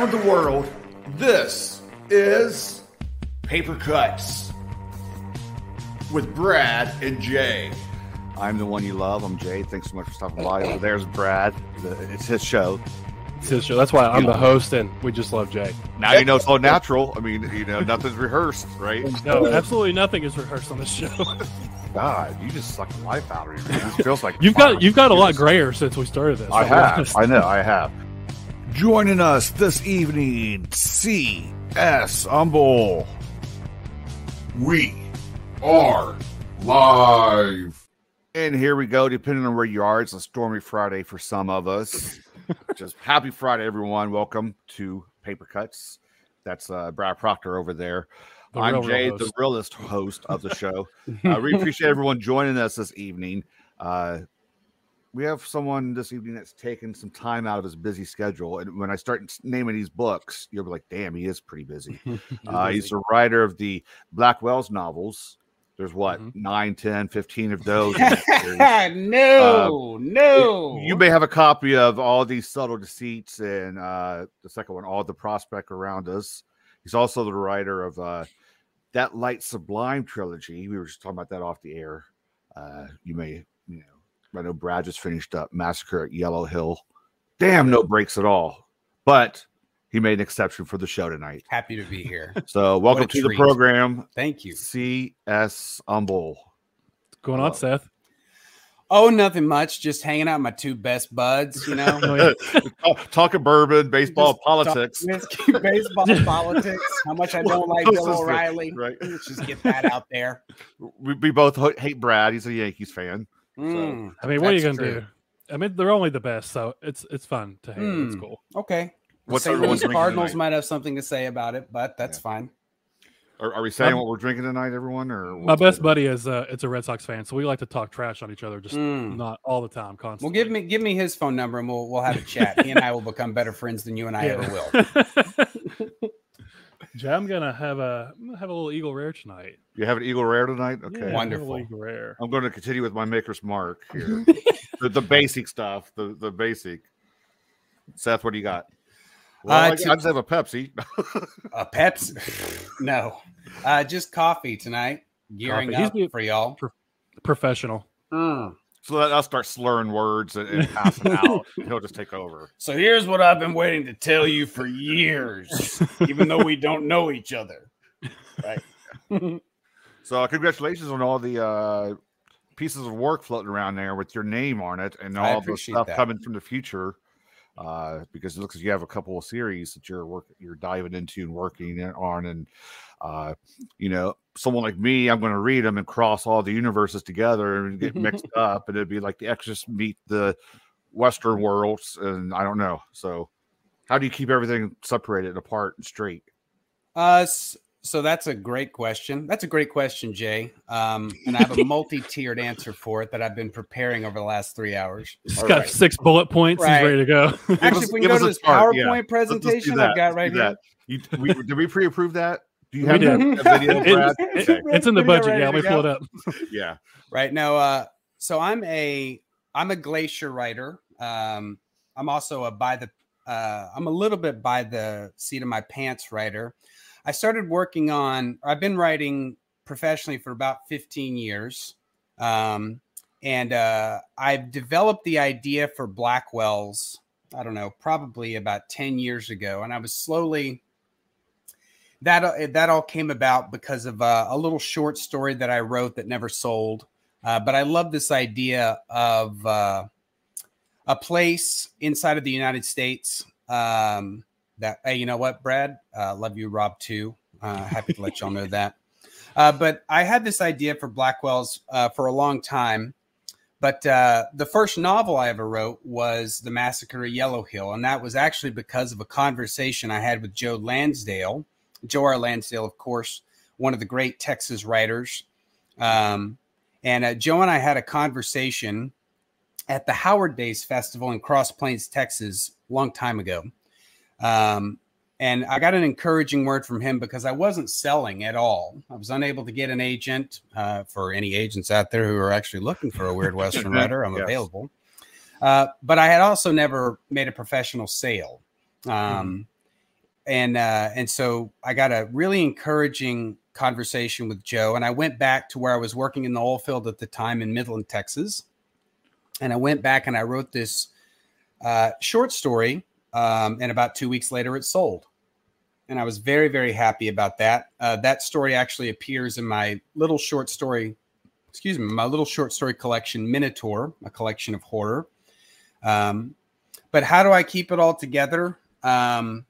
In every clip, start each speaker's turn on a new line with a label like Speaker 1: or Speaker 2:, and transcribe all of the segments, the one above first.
Speaker 1: around the world. This is Paper Cuts with Brad and Jay.
Speaker 2: I'm the one you love. I'm Jay. Thanks so much for stopping by. Over there's Brad. It's his show.
Speaker 3: It's his show. That's why I'm the host, and we just love Jay.
Speaker 2: Now you know it's all natural. I mean, you know, nothing's rehearsed, right?
Speaker 3: No, absolutely nothing is rehearsed on this show.
Speaker 2: God, you just suck the life out of me. man. This feels like
Speaker 3: You've got you've got a lot grayer since we started this.
Speaker 2: I have. I know. I have. Joining us this evening, C.S. Humble.
Speaker 1: We are live.
Speaker 2: And here we go. Depending on where you are, it's a stormy Friday for some of us. Just happy Friday, everyone. Welcome to Paper Cuts. That's uh, Brad Proctor over there.
Speaker 3: The
Speaker 2: I'm Jay,
Speaker 3: host.
Speaker 2: the realest host of the show. uh, we appreciate everyone joining us this evening. Uh, we have someone this evening that's taken some time out of his busy schedule. And when I start naming these books, you'll be like, damn, he is pretty busy. Uh, he's the writer of the Black Wells novels. There's what,
Speaker 3: Mhm.
Speaker 2: nine, ten, fifteen of those. that series.
Speaker 4: no, no.
Speaker 2: You may have a copy of all these subtle deceits and uh, the second one, all the prospect around us. He's also the writer of uh, that light sublime trilogy. We were just talking about that off the air. Uh, you may, I know Brad just finished up Massacre at Yellow Hill. Damn, no breaks at all. But he made an exception for the show tonight.
Speaker 4: Happy to be here.
Speaker 2: So welcome
Speaker 4: a
Speaker 2: to the program,
Speaker 4: Thank you.
Speaker 2: C.S. Humble.
Speaker 3: What's going on, uh, Seth?
Speaker 4: Oh, nothing much. Just hanging out with my two best buds, you know.
Speaker 3: Oh.
Speaker 2: Talk- Talking bourbon, baseball,
Speaker 4: Just
Speaker 2: politics.
Speaker 4: talk whiskey, baseball, politics. How much I don't like
Speaker 2: Close
Speaker 4: Bill O'Reilly.
Speaker 2: right.
Speaker 4: Let's just get that out there.
Speaker 2: We, we both hate Brad. He's a Yankees fan.
Speaker 4: Mm,
Speaker 3: I mean, what are you gonna
Speaker 4: true.
Speaker 3: do? I mean, they're only the best, so it's it's fun to hate. It's
Speaker 4: Hmm.
Speaker 3: cool.
Speaker 4: okay. The
Speaker 2: What's
Speaker 4: St.
Speaker 2: everyone
Speaker 4: Cardinals
Speaker 2: tonight?
Speaker 4: might have something to say about it, but that's
Speaker 2: Yeah.
Speaker 4: fine.
Speaker 2: Are, are we saying
Speaker 3: Um,
Speaker 2: what we're drinking tonight, everyone? Or
Speaker 3: My best
Speaker 2: going
Speaker 3: buddy is uh, it's a Red Sox fan, so we like to talk trash on each other, just
Speaker 4: Mm.
Speaker 3: not all the time, constantly.
Speaker 4: Well, give me give me his phone number and we'll we'll have a chat. he and I will become better friends than you and I
Speaker 3: Yeah.
Speaker 4: ever will.
Speaker 3: Jay, I'm gonna have a I'm gonna have a little Eagle Rare tonight.
Speaker 2: You have an Eagle Rare tonight? Okay.
Speaker 3: Yeah,
Speaker 4: Wonderful.
Speaker 3: Eagle Rare.
Speaker 2: I'm going to continue with my maker's mark here. the, the basic stuff, the, the basic. Seth, what do you got? Well,
Speaker 4: Uh,
Speaker 2: I,
Speaker 4: to-
Speaker 2: I just have a Pepsi.
Speaker 4: A Pepsi? no, uh, just coffee tonight. Gearing
Speaker 3: Coffee.
Speaker 4: Up
Speaker 3: be-
Speaker 4: for y'all.
Speaker 3: Professional.
Speaker 4: Mm.
Speaker 2: So that I'll start slurring words and, and passing out. He'll just take over.
Speaker 4: So here's what I've been waiting to tell you for years, even though we don't know each other. Right.
Speaker 2: So, uh, congratulations on all the uh, pieces of work floating around there with your name on it and all the stuff
Speaker 4: that.
Speaker 2: coming from the future. Uh, because it looks like you have a couple of series that you're work you're diving into and working on, and uh, you know, someone like me, I'm going to read them and cross all the universes together and get mixed up, and it'd be like the Exorcist meet the Western worlds, and I don't know. So, how do you keep everything separated apart and straight?
Speaker 4: Uh, s- so that's a great question. That's a great question, Jay. Um, and I have a multi-tiered answer for it that I've been preparing over the last three hours.
Speaker 3: He's
Speaker 2: All
Speaker 3: got
Speaker 2: right.
Speaker 3: six bullet points.
Speaker 4: Right.
Speaker 3: He's ready to go.
Speaker 4: Actually, if we can go to
Speaker 2: a
Speaker 4: this
Speaker 2: chart, yeah.
Speaker 4: PowerPoint
Speaker 2: Let's- let's do
Speaker 4: presentation. I've got right
Speaker 2: do
Speaker 4: here.
Speaker 2: You, we, did we pre-approve that? Do you
Speaker 3: We
Speaker 2: have
Speaker 3: did.
Speaker 2: a video, Brad?
Speaker 3: it-
Speaker 2: Okay.
Speaker 3: it's in the budget. Yeah,
Speaker 4: to
Speaker 3: let pull it up.
Speaker 2: Yeah.
Speaker 4: right now uh so i'm a i'm a glacier writer um i'm also a by the uh i'm a little bit by the seat of my pants writer i started working on i've been writing professionally for about 15 years um and uh i've developed the idea for Black Wells i don't know probably about 10 years ago and i was slowly that uh, that all came about because of uh, a little short story that I wrote that never sold. Uh, but I love this idea of uh, a place inside of the United States um, that hey, you know what, Brad, uh, love you, Rob too. Uh, happy to let y'all know that. But I had this idea for Black Wells for a long time. But the first novel I ever wrote was The Massacre at Yellow Hill. And that was actually because of a conversation I had with Joe Lansdale. Joe R. Lansdale, of course, one of the great Texas writers. Um, and uh, Joe and I had a conversation at the Howard Days Festival in Cross Plains, Texas, a long time ago. Um, and I got an encouraging word from him because I wasn't selling at all. I was unable to get an agent. Uh, for any agents out there who are actually looking for a weird Western writer, I'm
Speaker 2: Yes.
Speaker 4: available. Uh, but I had also never made a professional sale. Um, and uh, and so I got a really encouraging conversation with Joe, and I went back to where I was working in the oil field at the time in Midland, Texas, and I went back and I wrote this uh, short story, um, and about two weeks later, it sold, and I was very very happy about that. Uh, that story actually appears in my little short story, excuse me, my little short story collection, Minotaur, a collection of horror. Um, but how do I keep it all together? Um,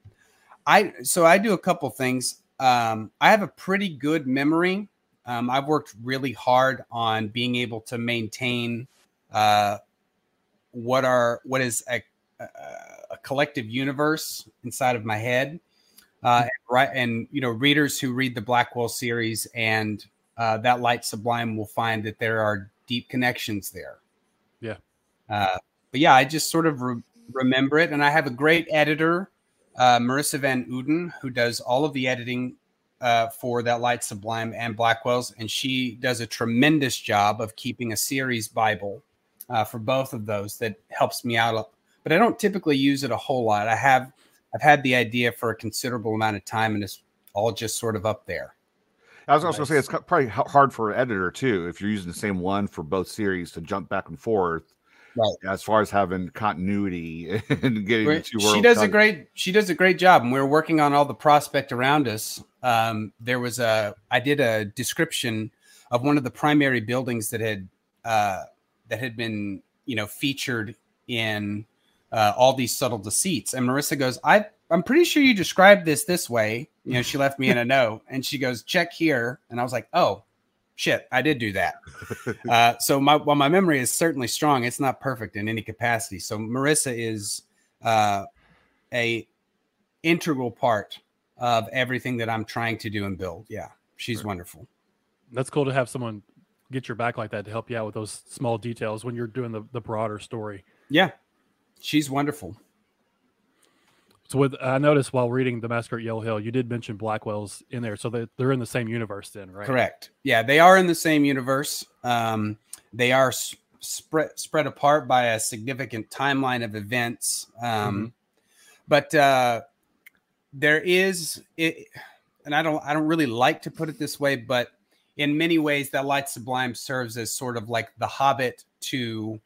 Speaker 4: I so I do a couple things. Um, I have a pretty good memory. Um, I've worked really hard on being able to maintain uh, what are what is a, a, a collective universe inside of my head. Uh, and, right, and you know, readers who read the Black Wells series and uh, that light sublime will find that there are deep connections there.
Speaker 3: Yeah.
Speaker 4: Uh, but yeah, I just sort of re- remember it, and I have a great editor uh, Marissa Van Uden, who does all of the editing uh, for that Light Sublime and Black Wells, and she does a tremendous job of keeping a series Bible uh, for both of those that helps me out. But I don't typically use it a whole lot. I have I've had the idea for a considerable amount of time, and it's all just sort of up there.
Speaker 2: I was also going to say it's probably hard for an editor too if you're using the same one for both series to jump back and forth
Speaker 4: right.
Speaker 2: As far as having continuity and getting
Speaker 4: worlds she does a great she does a great job and we are working on all the prospect around us. Um, there was a i did a description of one of the primary buildings that had uh, that had been you know featured in uh, all these subtle deceits. And marissa goes i i'm pretty sure you described this this way. You know she left me in a note and she goes check here. And i was like oh shit, I did do that. uh, so my while my memory is certainly strong, it's not perfect in any capacity. So Marissa is uh, a integral part of everything that I'm trying to do and build. Yeah, she's right. wonderful.
Speaker 3: That's cool to have someone get your back like that to help you out with those small details when you're doing the, the broader story.
Speaker 4: Yeah, she's wonderful.
Speaker 3: So with I noticed while reading the Massacre at Yellow Hill, you did mention Black Wells in there, so they, they're in the same universe then, right?
Speaker 4: Correct. Yeah, they are in the same universe. Um, they are spread spread apart by a significant timeline of events. Um, mm-hmm. But uh, there is it, and I don't I don't really like to put it this way, but in many ways, that Light Sublime serves as sort of like the Hobbit to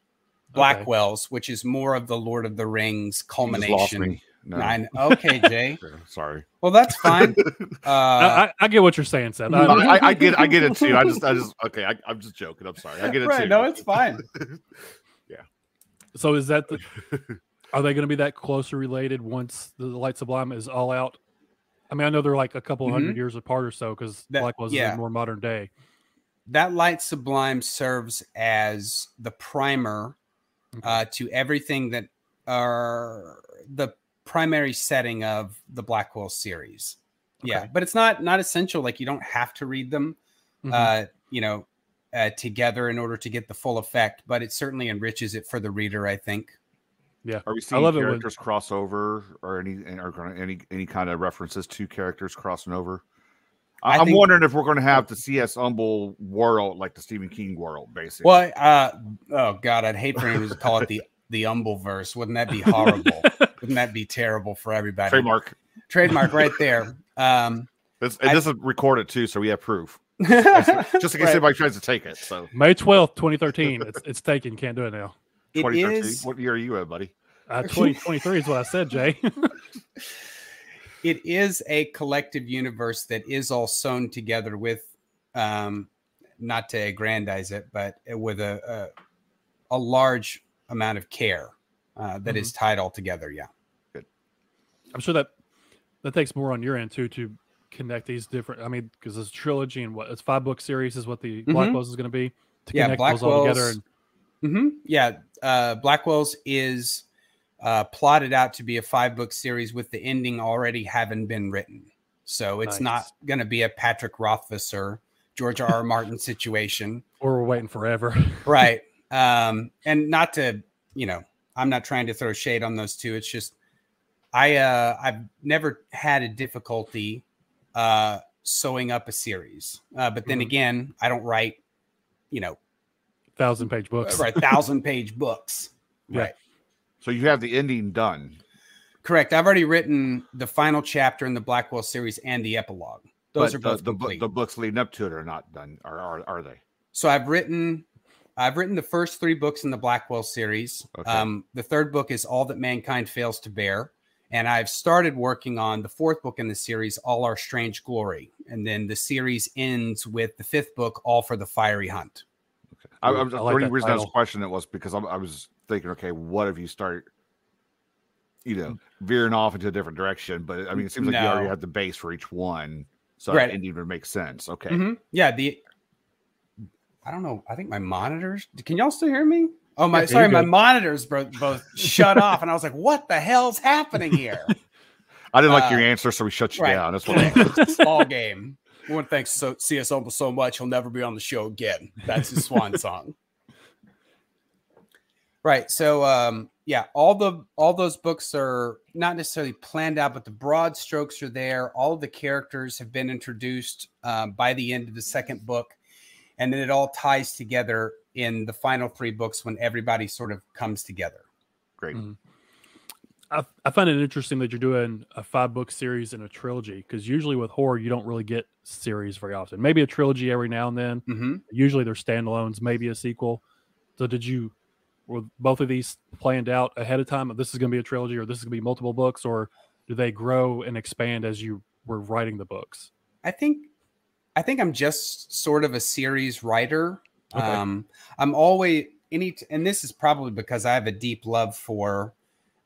Speaker 4: Black Wells, okay. which is more of the Lord of the Rings culmination.
Speaker 2: No.
Speaker 4: Nine. Okay, Jay.
Speaker 2: Sorry.
Speaker 4: Well, that's fine. Uh,
Speaker 3: I, I, get what you're saying, Seth. I,
Speaker 2: I, I, get, I get it too. I just, I just, okay. I, am just joking. I'm sorry. I get it right, too.
Speaker 4: No, it's fine.
Speaker 2: yeah.
Speaker 3: So is that the? Are they going to be that closely related once the Light Sublime is all out? I mean, I know they're like a couple 100 mm-hmm. years apart or so because Black was yeah. more modern day.
Speaker 4: That Light Sublime serves as the primer okay. uh, to everything that are the primary setting of the Black Wells series. Okay. Yeah, but it's not not essential. Like you don't have to read them, mm-hmm. uh, you know, uh, together in order to get the full effect. But it certainly enriches it for the reader. I think.
Speaker 3: Yeah,
Speaker 2: are we seeing I love characters it when... crossover or any or any any kind of references to characters crossing over? I am think... wondering if we're going to have the C.S. Humble world, like the Stephen King world, basically.
Speaker 4: Well, uh, oh god, I'd hate for him to call it the the Humbleverse. Wouldn't that be horrible? Wouldn't that be terrible for everybody?
Speaker 2: Trademark.
Speaker 4: Trademark right there. Um,
Speaker 2: this, it doesn't record it too, so we have proof. just in case right. anybody tries to take it. So
Speaker 3: May twelfth, twenty thirteen. It's it's taken. Can't do it now.
Speaker 4: It is.
Speaker 2: What year are you at, buddy?
Speaker 3: Uh, twenty twenty three is what I said, Jay.
Speaker 4: it is a collective universe that is all sewn together with, um, not to aggrandize it, but with a a, a large amount of care uh, that mm-hmm. is tied all together. Yeah.
Speaker 3: I'm sure that that takes more on your end too to connect these different. I mean, because it's a trilogy and what it's five book series is what the mm-hmm. Black Wells is going to be to yeah, connect Black Wells, those all together. And...
Speaker 4: Mm-hmm. Yeah, uh, Black Wells is uh, plotted out to be a five book series with the ending already having been written. So it's nice. not going to be a Patrick Rothfuss or George R. R. Martin situation.
Speaker 3: Or we're waiting forever.
Speaker 4: right. Um, and not to, you know, I'm not trying to throw shade on those two. It's just I uh I've never had a difficulty uh sewing up a series. Uh, but then mm-hmm. again, I don't write, you know,
Speaker 3: thousand page books.
Speaker 4: Right, thousand page books. Yeah. Right.
Speaker 2: So you have the ending done.
Speaker 4: Correct. I've already written the final chapter in the Black Wells series and the epilogue. Those
Speaker 2: but
Speaker 4: are both
Speaker 2: the, the, the, books leading up to it are not done. Are are, are they?
Speaker 4: So I've written I've written the first three books in the Black Wells series. Okay. Um, the third book is All That Mankind Fails to Bear. And I've started working on the fourth book in the series, All Our Strange Glory. And then the series ends with the fifth book, All for the Fiery Hunt.
Speaker 2: Okay. I, I was, I like the only reason title. I was questioning it was because I, I was thinking, okay, what if you start, you know, veering off into a different direction? But I mean, it seems like no. you already have the base for each one. So right. it didn't even make sense. Okay.
Speaker 4: Mm-hmm. Yeah. The I don't know. I think my monitors. Can y'all still hear me? Oh my, yeah, sorry, my monitors both, both shut off, and I was like, "What the hell's happening here?"
Speaker 2: I didn't uh, like your uh, answer, so we shut you right. down. That's
Speaker 4: what ball game. One thanks so CS Humble so much he'll never be on the show again. That's his swan song. Right. So um, yeah, all the all those books are not necessarily planned out, but the broad strokes are there. All of the characters have been introduced um, by the end of the second book and then it all ties together in the final three books when everybody sort of comes together.
Speaker 2: Great. Mm-hmm.
Speaker 3: I, I find it interesting that you're doing a five book series and a trilogy because usually with horror you don't really get series very often. Maybe a trilogy every now and then.
Speaker 4: Mm-hmm.
Speaker 3: Usually they're standalones, maybe a sequel. So did you were both of these planned out ahead of time? This is going to be a trilogy, or this is going to be multiple books, or do they grow and expand as you were writing the books?
Speaker 4: I think I think I'm just sort of a series writer. Okay. Um, I'm always any, and this is probably because I have a deep love for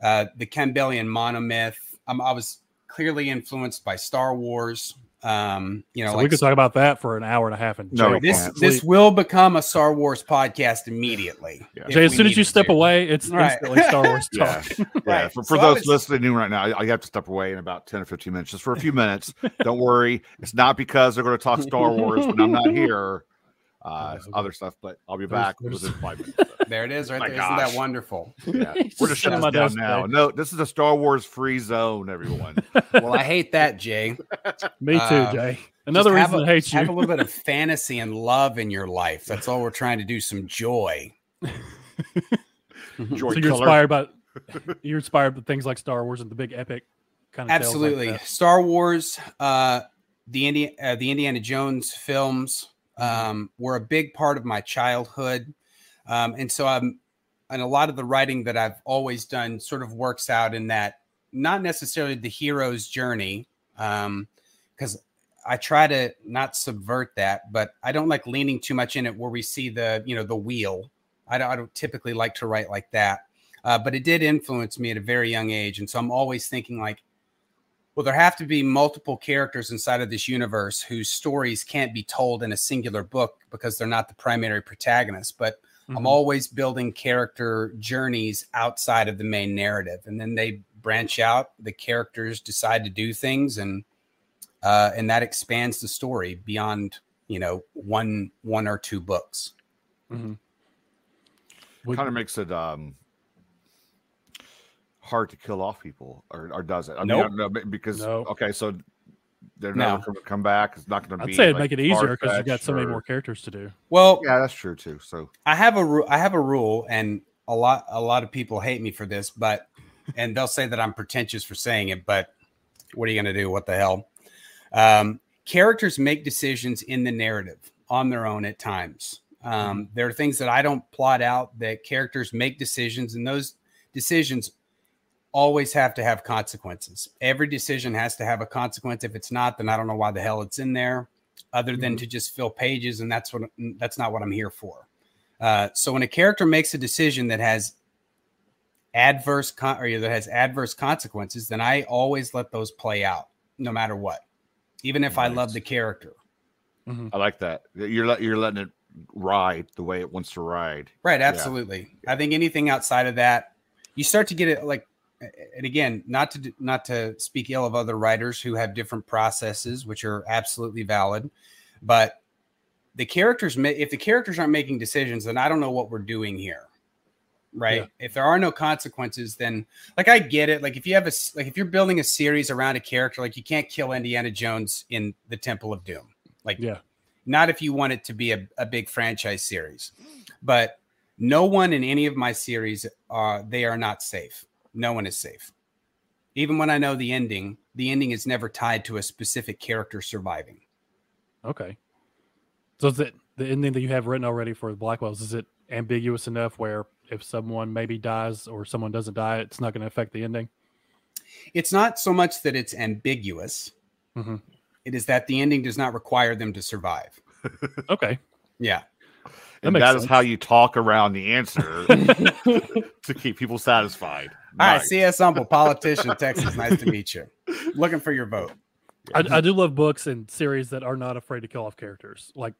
Speaker 4: uh, the Campbellian monomyth. Um, I was clearly influenced by Star Wars. Um, you know,
Speaker 3: so like, we could talk about that for an hour and a half. And
Speaker 4: no, this this will become a Star Wars podcast immediately.
Speaker 3: Yeah. Jay, as soon as you step to. away, it's right. instantly Star Wars talk.
Speaker 2: yeah, yeah. For, for so those was, listening right now, I, I, have to step away in about ten or fifteen minutes, just for a few minutes. Don't worry, it's not because they're going to talk Star Wars when I'm not here uh, okay. other stuff, but I'll be back there's, within five minutes.
Speaker 4: there it is, right there. Gosh. Isn't that wonderful?
Speaker 2: Yeah. We're just shutting this down now. No, this is a Star Wars free zone, everyone.
Speaker 4: well, I hate that, Jay.
Speaker 3: Me too, uh, Jay. Another reason
Speaker 4: a,
Speaker 3: I hate you.
Speaker 4: Have a little bit of fantasy and love in your life. That's all we're trying to do. Some joy.
Speaker 3: joy so you're inspired by you're inspired by things like Star Wars and the big epic kind of
Speaker 4: absolutely like Star Wars, uh, the Indiana uh, the Indiana Jones films um, were a big part of my childhood. Um, and so I'm, and a lot of the writing that I've always done sort of works out in that, not necessarily the hero's journey, because um, I try to not subvert that, but I don't like leaning too much in it where we see the, you know, the wheel. I don't, I don't typically like to write like that. Uh, but it did influence me at a very young age. And so I'm always thinking like, well, there have to be multiple characters inside of this universe whose stories can't be told in a singular book because they're not the primary protagonist. But mm-hmm. I'm always building character journeys outside of the main narrative, and then they branch out. The characters decide to do things, and uh, and that expands the story beyond you know one one or two books.
Speaker 2: Mm-hmm. Kind of makes it um hard to kill off people, or, or does it? I
Speaker 4: nope.
Speaker 2: mean, because nope. okay, so they're no. never going to come back. It's not going to
Speaker 3: be.
Speaker 2: I'd
Speaker 3: say it'd like, make it easier because you got so or... many more characters to do.
Speaker 4: Well,
Speaker 2: yeah, that's true too. So
Speaker 4: I have a ru- I have a rule, and a lot a lot of people hate me for this, but and they'll say that I'm pretentious for saying it, but what are you going to do? What the hell? Um, characters make decisions in the narrative on their own at times. Um, mm-hmm. there are things that I don't plot out that characters make decisions, and those decisions always have to have consequences. Every decision has to have a consequence. If it's not, then I don't know why the hell it's in there, other than mm-hmm. to just fill pages. And that's what that's not what I'm here for. Uh, so when a character makes a decision that has adverse con- or that has adverse consequences, then I always let those play out, no matter what, even if nice. I love the character.
Speaker 2: Mm-hmm. I like that. You're let, you're letting it ride the way it wants to ride.
Speaker 4: Right. Absolutely. Yeah. I think anything outside of that, you start to get it like and again, not to not to speak ill of other writers who have different processes, which are absolutely valid, but the characters if the characters aren't making decisions, then I don't know what we're doing here, right? Yeah. If there are no consequences, then like I get it. Like if you have a like if you're building a series around a character, like you can't kill Indiana Jones in the Temple of Doom, like
Speaker 3: yeah,
Speaker 4: not if you want it to be a, a big franchise series, but no one in any of my series uh they are not safe no one is safe. Even when I know the ending, the ending is never tied to a specific character surviving.
Speaker 3: Okay. So is it the ending that you have written already for the Black Wells? Is it ambiguous enough where if someone maybe dies or someone doesn't die, it's not going to affect the ending?
Speaker 4: It's not so much that it's ambiguous.
Speaker 3: Mhm.
Speaker 4: It is that the ending does not require them to survive.
Speaker 3: Okay.
Speaker 4: Yeah.
Speaker 2: And
Speaker 3: makes
Speaker 2: that is how you talk around the answer to keep people satisfied.
Speaker 4: All right,
Speaker 2: Nice.
Speaker 4: CS Humble, politician, Texas. Nice to meet you. Looking for your vote.
Speaker 3: I, I do love books and series that are not afraid to kill off characters, like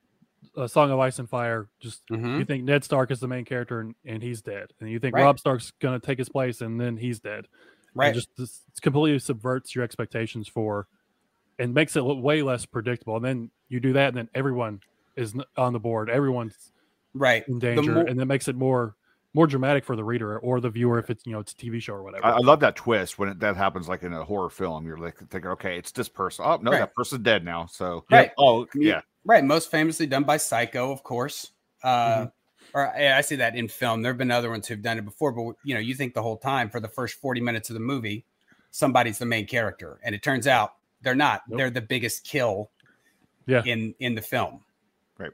Speaker 3: a Song of Ice and Fire. Just
Speaker 4: Mhm.
Speaker 3: you think Ned Stark is the main character and, and he's dead, and you think
Speaker 4: Right.
Speaker 3: Robb Stark's going to take his place and then he's dead. And
Speaker 4: Right.
Speaker 3: just this, it completely subverts your expectations for, and makes it look way less predictable. And then you do that, and then everyone is on the board. Everyone's
Speaker 4: right.
Speaker 3: in danger,
Speaker 4: more-
Speaker 3: and that makes it more more dramatic for the reader or the viewer if it's you know it's a TV show or whatever.
Speaker 2: I, I love that twist when it, that happens, like in a horror film. You're like thinking, okay, it's this person. Oh no,
Speaker 4: Right.
Speaker 2: that person's dead now. So
Speaker 4: Right.
Speaker 2: Oh yeah.
Speaker 4: Right. Most famously done by Psycho, of course. Uh, Or yeah, I see that in film. There have been other ones who've done it before, but you know, you think the whole time for the first 40 minutes of the movie, somebody's the main character. And it turns out they're not.
Speaker 3: Nope.
Speaker 4: They're the biggest kill
Speaker 3: Yeah.
Speaker 4: in in the film. Right.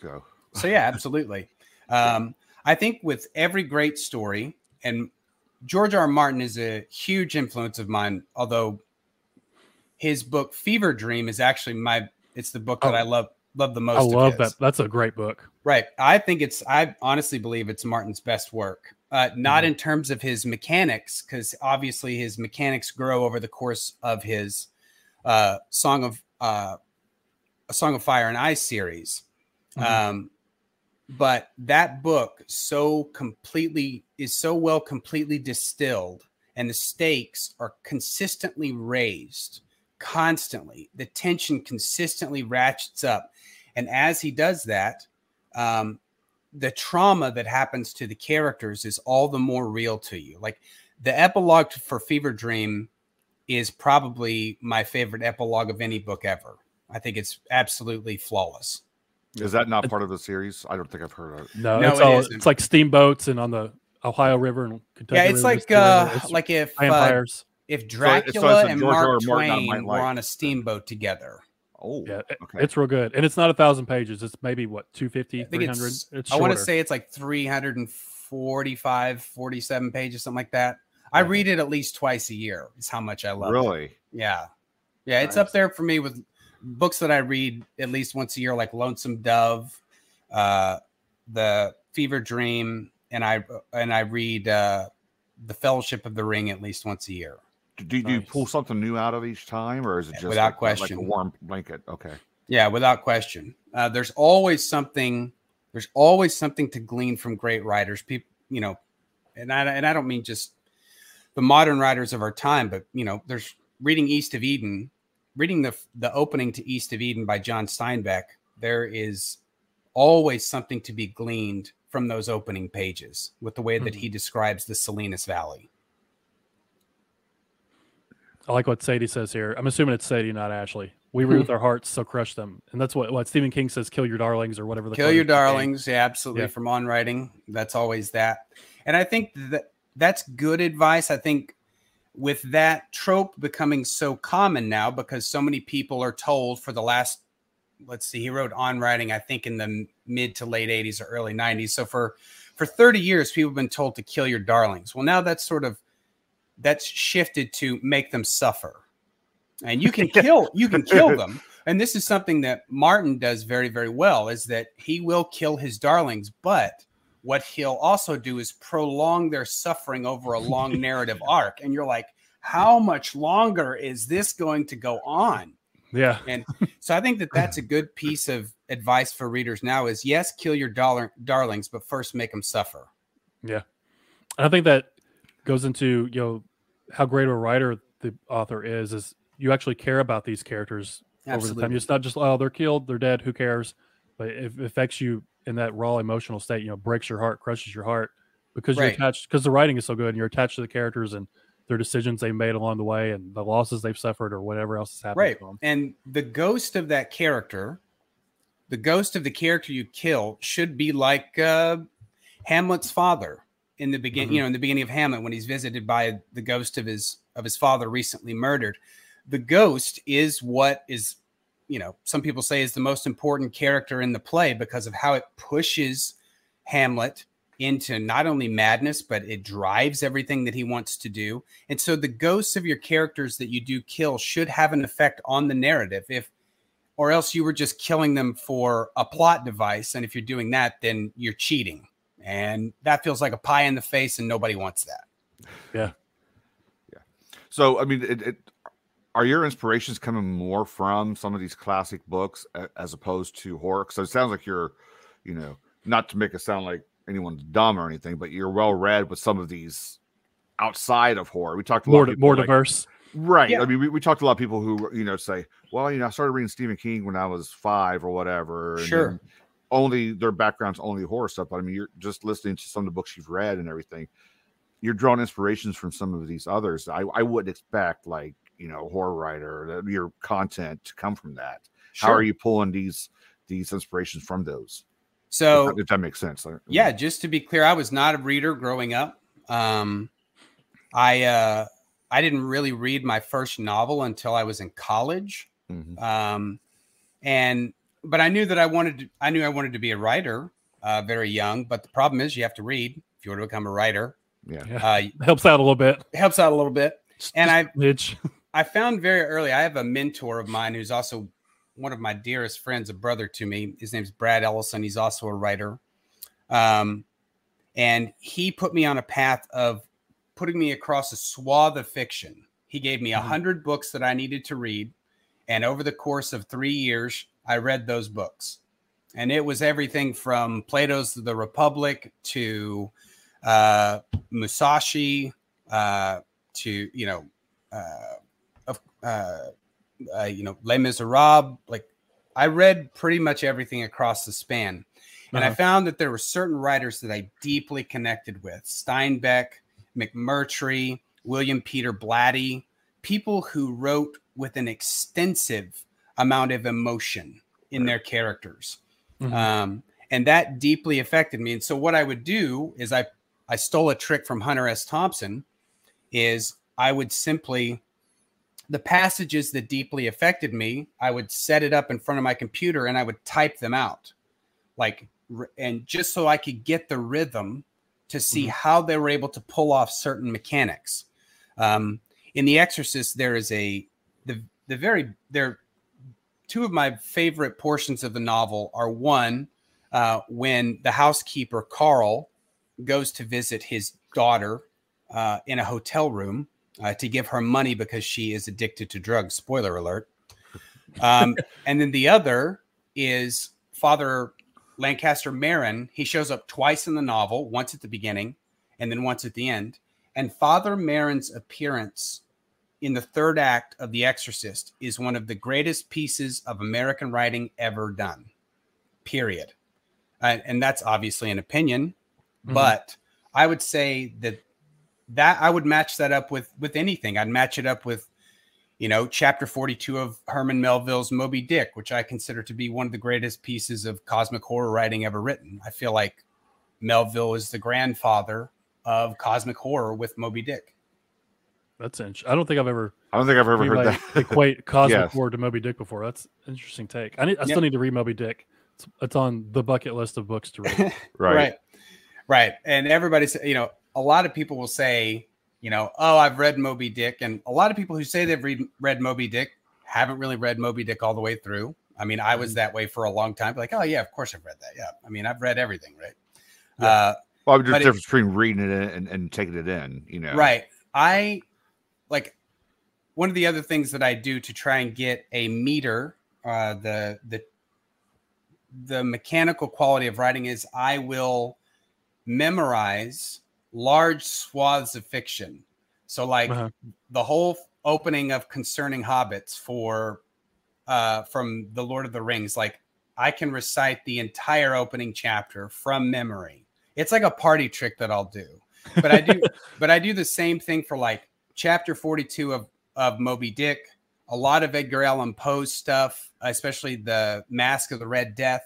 Speaker 2: So
Speaker 4: So yeah, absolutely. Um, I think with every great story, and George R. R. Martin is a huge influence of mine, although his book Fevre Dream is actually my it's the book that
Speaker 3: Oh.
Speaker 4: I love love the most.
Speaker 3: I love that. That's a great book.
Speaker 4: Right. I think it's I honestly believe it's Martin's best work. Uh, not in terms of his mechanics, because obviously his mechanics grow over the course of his uh, Song of uh, a Song of Fire and Ice series.
Speaker 3: Mhm.
Speaker 4: Um, but that book so completely is so well completely distilled, and the stakes are consistently raised, constantly. The tension consistently ratchets up, and as he does that, um, the trauma that happens to the characters is all the more real to you. Like the epilogue for Fevre Dream is probably my favorite epilogue of any book ever. I think it's absolutely flawless.
Speaker 2: Is that not part of the series? I don't think I've heard of it.
Speaker 3: No,
Speaker 4: No,
Speaker 3: it's
Speaker 4: it
Speaker 3: all
Speaker 4: isn't.
Speaker 3: it's like steamboats and on the Ohio River and Kentucky.
Speaker 4: yeah, it's
Speaker 3: River,
Speaker 4: like uh,
Speaker 3: It's
Speaker 4: like if uh,
Speaker 3: vampires.
Speaker 4: if Dracula
Speaker 2: it's a
Speaker 4: and
Speaker 2: George R. R.
Speaker 4: Mark Twain were
Speaker 2: like.
Speaker 4: on a steamboat together.
Speaker 2: Oh
Speaker 3: yeah,
Speaker 2: okay.
Speaker 3: it's real good, and it's not a thousand pages. It's maybe what 250,
Speaker 4: I
Speaker 3: 300.
Speaker 4: it's,
Speaker 3: It's
Speaker 4: I want to say it's like 345, 47 pages, something like that. I
Speaker 3: Yeah.
Speaker 4: read it at least twice a year. Is how much I love it.
Speaker 2: really.
Speaker 4: Yeah. Yeah, it's up there for me with books that I read at least once a year, like Lonesome Dove, uh, The Fevre Dream, and I and I read uh, The Fellowship of the Ring at least once a year.
Speaker 2: Do, do, do you pull something new out of each time, or is it just
Speaker 4: Without
Speaker 2: like, like
Speaker 4: question.
Speaker 2: a warm blanket? Okay.
Speaker 4: Yeah, without question. Uh, there's always something. There's always something to glean from great writers. People, you know, and I and I don't mean just the modern writers of our time, but you know, there's reading East of Eden, reading the the opening to East of Eden by John Steinbeck. There is always something to be gleaned from those opening pages with the way that he mm-hmm. describes the Salinas Valley.
Speaker 3: I like what Sadie says here. I'm assuming it's Sadie, not Ashley. We read with our hearts, so crush them, and that's what what Stephen King says. Kill your darlings, or whatever. The
Speaker 4: Kill your darlings. Yeah, absolutely.
Speaker 3: Yeah.
Speaker 4: From on writing, that's always that. And I think that that's good advice. I think with that trope becoming so common now because so many people are told for the last let's see he wrote on writing i think in the mid to late 80s or early 90s so for for 30 years people have been told to kill your darlings. Well now that's sort of that's shifted to make them suffer. And you can kill you can kill them. And this is something that martin does very very well is that he will kill his darlings but what he'll also do is prolong their suffering over a long narrative arc and you're like how much longer is this going to go on
Speaker 3: Yeah,
Speaker 4: and so I think that that's a good piece of advice for readers now is yes, kill your dollar darlings, but first make them suffer. Yeah.
Speaker 3: And I think that goes into you know how great of a writer the author is. Is you actually care about these characters over the time. It's not just oh they're killed, they're dead, who cares? But it affects you in that raw emotional state. You know, breaks your heart, crushes your heart because you're
Speaker 4: Right.
Speaker 3: attached. Because the writing is so good, and you're attached to the characters and their decisions they made along the way, and the losses they've suffered, or whatever else has happened
Speaker 4: Right.
Speaker 3: to them.
Speaker 4: And the ghost of that character, the ghost of the character you kill should be like uh, Hamlet's father. in the beginning,
Speaker 3: Mhm.
Speaker 4: you know, in the beginning of Hamlet when he's visited by the ghost of his of his father recently murdered. The ghost is what is, you know, some people say is the most important character in the play because of how it pushes Hamlet into not only madness, but it drives everything that he wants to do. And so the ghosts of your characters that you do kill should have an effect on the narrative. If or else you were just killing them for a plot device. And if you're doing that, then you're cheating. And that feels like a pie in the face, and nobody wants that. Yeah. Yeah.
Speaker 2: So, I mean, it, it, are your inspirations coming more from some of these classic books as opposed to horror? So it sounds like you're, you know, not to make it sound like anyone's dumb or anything, but you're well read with some of these outside of horror. We talked a lot
Speaker 3: More
Speaker 2: of people
Speaker 3: more
Speaker 2: like-
Speaker 3: diverse.
Speaker 2: Right.
Speaker 4: Yeah.
Speaker 2: I mean, we, we talked to a lot of people who, you know, say, well, you know, I started reading Stephen King when I was five or whatever. and
Speaker 4: Sure.
Speaker 2: Only their background's only horror stuff. But I mean, you're just listening to some of the books you've read and everything. You're drawing inspirations from some of these others. I, I wouldn't expect, like, you know, horror writer, your content to come from that. How are you pulling these these inspirations from those?
Speaker 4: So
Speaker 2: if, that- if that makes sense. Like,
Speaker 4: yeah, just to be clear, I was not a reader growing up. Um, I uh, I didn't really read my first novel until I was in college.
Speaker 2: Mhm.
Speaker 4: Um, and but I knew that I wanted to, I knew I wanted to be a writer uh, very young. But the problem is you have to read if you want to become a writer.
Speaker 2: Yeah.
Speaker 3: Yeah.
Speaker 4: Uh,
Speaker 3: Helps out a little bit.
Speaker 4: helps out a little bit. And I
Speaker 3: Mitch.
Speaker 4: I found very early. I have a mentor of mine who's also one of my dearest friends, a brother to me. His name's Brad Ellison. He's also a writer. Um, and he put me on a path of putting me across a swath of fiction. He gave me a
Speaker 3: Mhm.
Speaker 4: hundred books that I needed to read. And over the course of three years, I read those books. And it was everything from Plato's The Republic to uh, Musashi uh, to, you know, uh, of uh, uh, you know Les Miserables. Like I read pretty much everything across the span, and I
Speaker 3: Uh-huh.
Speaker 4: found that there were certain writers that I deeply connected with: Steinbeck, McMurtry, William Peter Blatty, people who wrote with an extensive amount of emotion in their characters.
Speaker 3: Mhm.
Speaker 4: Um, and that deeply affected me. And so what I would do is I I stole a trick from Hunter S. Thompson is I would simply the passages that deeply affected me, I would set it up in front of my computer and I would type them out. Like and just so I could get the rhythm to see
Speaker 3: Mhm.
Speaker 4: how they were able to pull off certain mechanics. Um, in The Exorcist, there is a the the very there two of my favorite portions of the novel are one uh, when the housekeeper Karl goes to visit his daughter uh, in a hotel room uh, to give her money because she is addicted to drugs. Spoiler alert. Um, and then the other is Father Lankester Merrin. He shows up twice in the novel, once at the beginning and then once at the end. And Father Merrin's appearance in the third act of The Exorcist is one of the greatest pieces of American writing ever done. Period. Uh, and that's obviously an opinion,
Speaker 3: Mhm.
Speaker 4: but I would say that that I would match that up with with anything. I'd match it up with you know chapter 42 of Herman Melville's Moby Dick, which I consider to be one of the greatest pieces of cosmic horror writing ever written. I feel like Melville is the grandfather of cosmic horror with Moby Dick.
Speaker 3: That's interesting. I don't think I've ever
Speaker 2: I don't think I've ever heard
Speaker 3: anybody
Speaker 2: that.
Speaker 3: equate cosmic
Speaker 2: Yes.
Speaker 3: horror to Moby Dick before. That's an interesting take. I need, I
Speaker 4: Yeah.
Speaker 3: still need to read Moby Dick. It's, it's on the bucket list of books to read.
Speaker 2: right.
Speaker 4: right right and everybody's you know a lot of people will say you know oh i've read moby dick and a lot of people who say they've read, read moby dick haven't really read moby dick all the way through. I mean i was that way for a long time like oh yeah of course i've read that yeah. I mean i've read everything right?
Speaker 3: Yeah.
Speaker 4: uh
Speaker 2: Well, there's a
Speaker 4: it-
Speaker 2: difference between reading it and, and taking it in, you know.
Speaker 4: right. I like one of the other things that i do to try and get a meter uh the the the mechanical quality of writing is i will memorize large swaths of fiction. So like
Speaker 3: Uh-huh.
Speaker 4: the whole opening of concerning hobbits for uh from the lord of the rings like i can recite the entire opening chapter from memory. It's like a party trick that i'll do. But i do but i do the same thing for like chapter 42 of of moby dick. A lot of edgar allan poe's stuff especially the masque of the red death.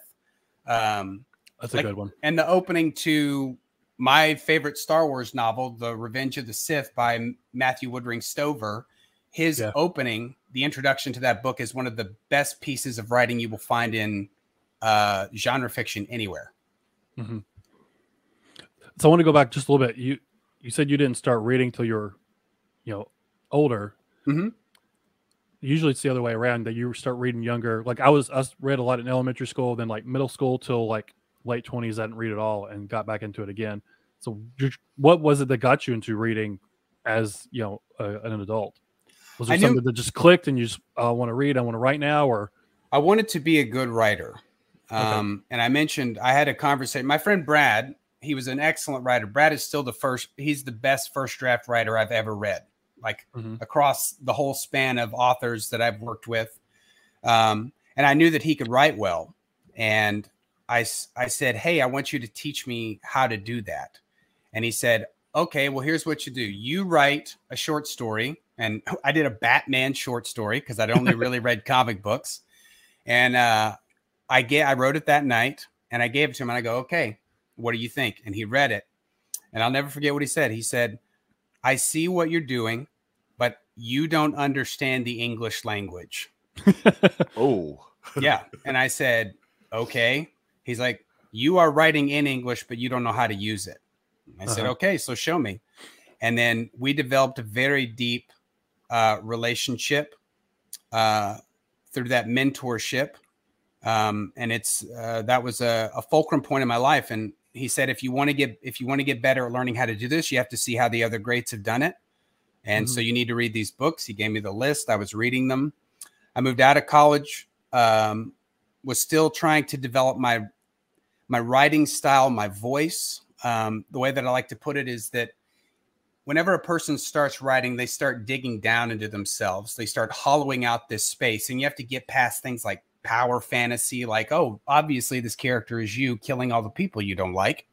Speaker 4: Um
Speaker 3: That's a
Speaker 4: Like-
Speaker 3: good one.
Speaker 4: and the opening to my favorite Star Wars novel, The Revenge of the Sith by Matthew Woodring Stover, his
Speaker 3: Yeah.
Speaker 4: opening, the introduction to that book is one of the best pieces of writing you will find in uh, genre fiction anywhere.
Speaker 3: So I want to go back just a little bit. You you said you didn't start reading till you were, you know, older.
Speaker 4: Mhm.
Speaker 3: Usually it's the other way around that you start reading younger. Like I was, I read a lot in elementary school, then like middle school till like late twenties. I didn't read at all and got back into it again. So what was it that got you into reading as you know an adult? Was there
Speaker 4: knew-
Speaker 3: something that just clicked and you just uh, want to read? I want to write now, or
Speaker 4: I wanted to be a good writer. Um, And I mentioned I had a conversation. My friend Brad, he was an excellent writer. Brad is still the first, he's the best first draft writer I've ever read, like
Speaker 3: Mhm.
Speaker 4: across the whole span of authors that I've worked with. Um, and I knew that he could write well. And I, I said, Hey, I want you to teach me how to do that. And he said, Okay, well, here's what you do you write a short story. And I did a Batman short story because I'd only really read comic books. And uh, I get I wrote it that night and I gave it to him and I go, okay, what do you think? And he read it. And I'll never forget what he said. He said, I see what you're doing, but you don't understand the English language.
Speaker 2: Oh,
Speaker 4: yeah. And I said, okay. He's like, you are writing in English, but you don't know how to use it. I said,
Speaker 3: Uh-huh.
Speaker 4: okay, so show me. And then we developed a very deep uh, relationship uh, through that mentorship. Um, and it's uh, that was a, a fulcrum point in my life. And he said, if you want to get if you want to get better at learning how to do this, you have to see how the other greats have done it. And so you need to read these books. He gave me the list. I was reading them. I moved out of college. Um, was still trying to develop my my writing style, my voice. Um, the way that I like to put it is that whenever a person starts writing, they start digging down into themselves. They start hollowing out this space, and you have to get past things like power fantasy, like oh, obviously this character is you killing all the people you don't like.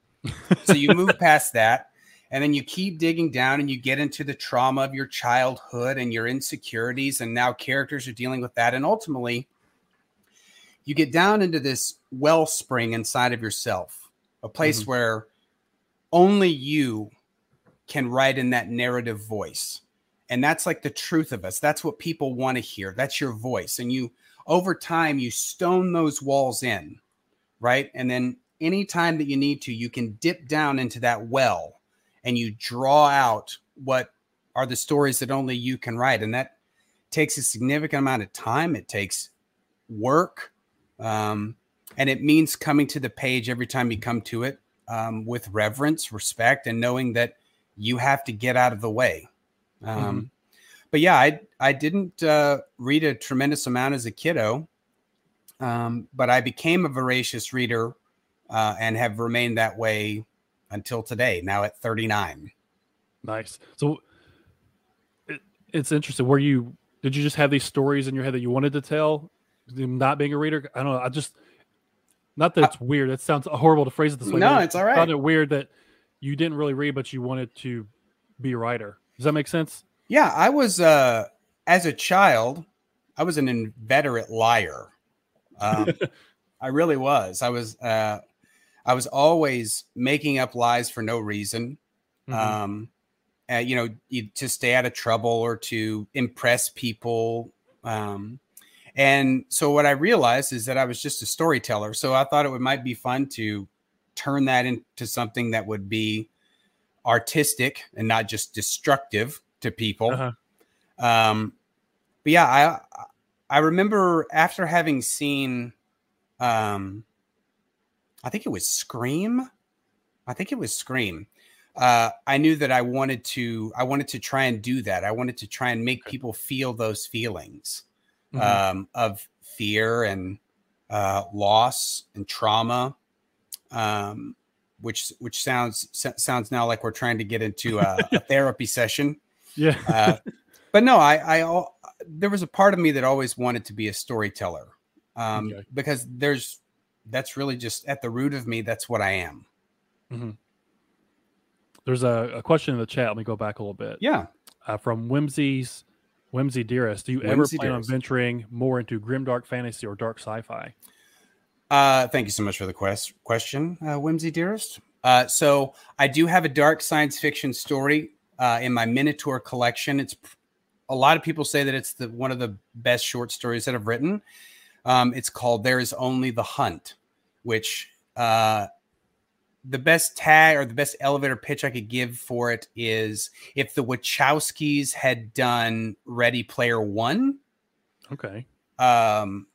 Speaker 4: so you move past that. And then you keep digging down and you get into the trauma of your childhood and your insecurities. And now characters are dealing with that. And ultimately, you get down into this wellspring inside of yourself, a place
Speaker 3: Mhm.
Speaker 4: where only you can write in that narrative voice. And that's like the truth of us. That's what people want to hear. That's your voice. And you, over time, you stone those walls in, right? And then anytime that you need to, you can dip down into that well and you draw out what are the stories that only you can write. And that takes a significant amount of time. It takes work. Um, and it means coming to the page every time you come to it um, with reverence, respect, and knowing that you have to get out of the way. Um, But yeah, I I didn't uh, read a tremendous amount as a kiddo, um, but I became a voracious reader uh, and have remained that way until today. Now at 39.
Speaker 3: Nice. So it, it's interesting. Were you did you just have these stories in your head that you wanted to tell? Not being a reader, I don't know. I just not that it's weird. It sounds horrible to phrase it this way.
Speaker 4: No, it's all right.
Speaker 3: I Found it weird that you didn't really read, but you wanted to be a writer. Does that make sense?
Speaker 4: Yeah, I was uh as a child, I was an inveterate liar. Um, I really was. I was uh I was always making up lies for no reason.
Speaker 3: Mhm.
Speaker 4: Um uh, you know, to stay out of trouble or to impress people. Um and so what I realized is that I was just a storyteller. So I thought it would might be fun to turn that into something that would be artistic and not just destructive to people.
Speaker 3: Uh-huh.
Speaker 4: Um, but yeah, I I remember after having seen, um, I think it was Scream. I think it was Scream. Uh, I knew that I wanted to. I wanted to try and do that. I wanted to try and make people feel those feelings
Speaker 3: Mhm.
Speaker 4: um, of fear and uh, loss and trauma. Um, which which sounds sounds now like we're trying to get into a, a therapy session
Speaker 3: yeah.
Speaker 4: uh, but no, I, I, there was a part of me that always wanted to be a storyteller, um,
Speaker 3: Okay.
Speaker 4: because there's, that's really just at the root of me. That's what I am.
Speaker 3: There's a, a question in the chat. Let me go back a little bit.
Speaker 4: Yeah.
Speaker 3: Uh, from Whimsy's Whimsy Dearest. Do you ever plan
Speaker 4: Dearest.
Speaker 3: on venturing more into grimdark fantasy or dark sci-fi?
Speaker 4: Uh, thank you so much for the quest question, uh, Whimsy dearest. Uh, so I do have a dark science fiction story uh, in my Minotaur collection. It's a lot of people say that it's the one of the best short stories that I've written. Um, it's called "There Is Only the Hunt," which uh, the best tag or the best elevator pitch I could give for it is if the Wachowskis had done Ready Player One.
Speaker 3: Okay.
Speaker 4: Um,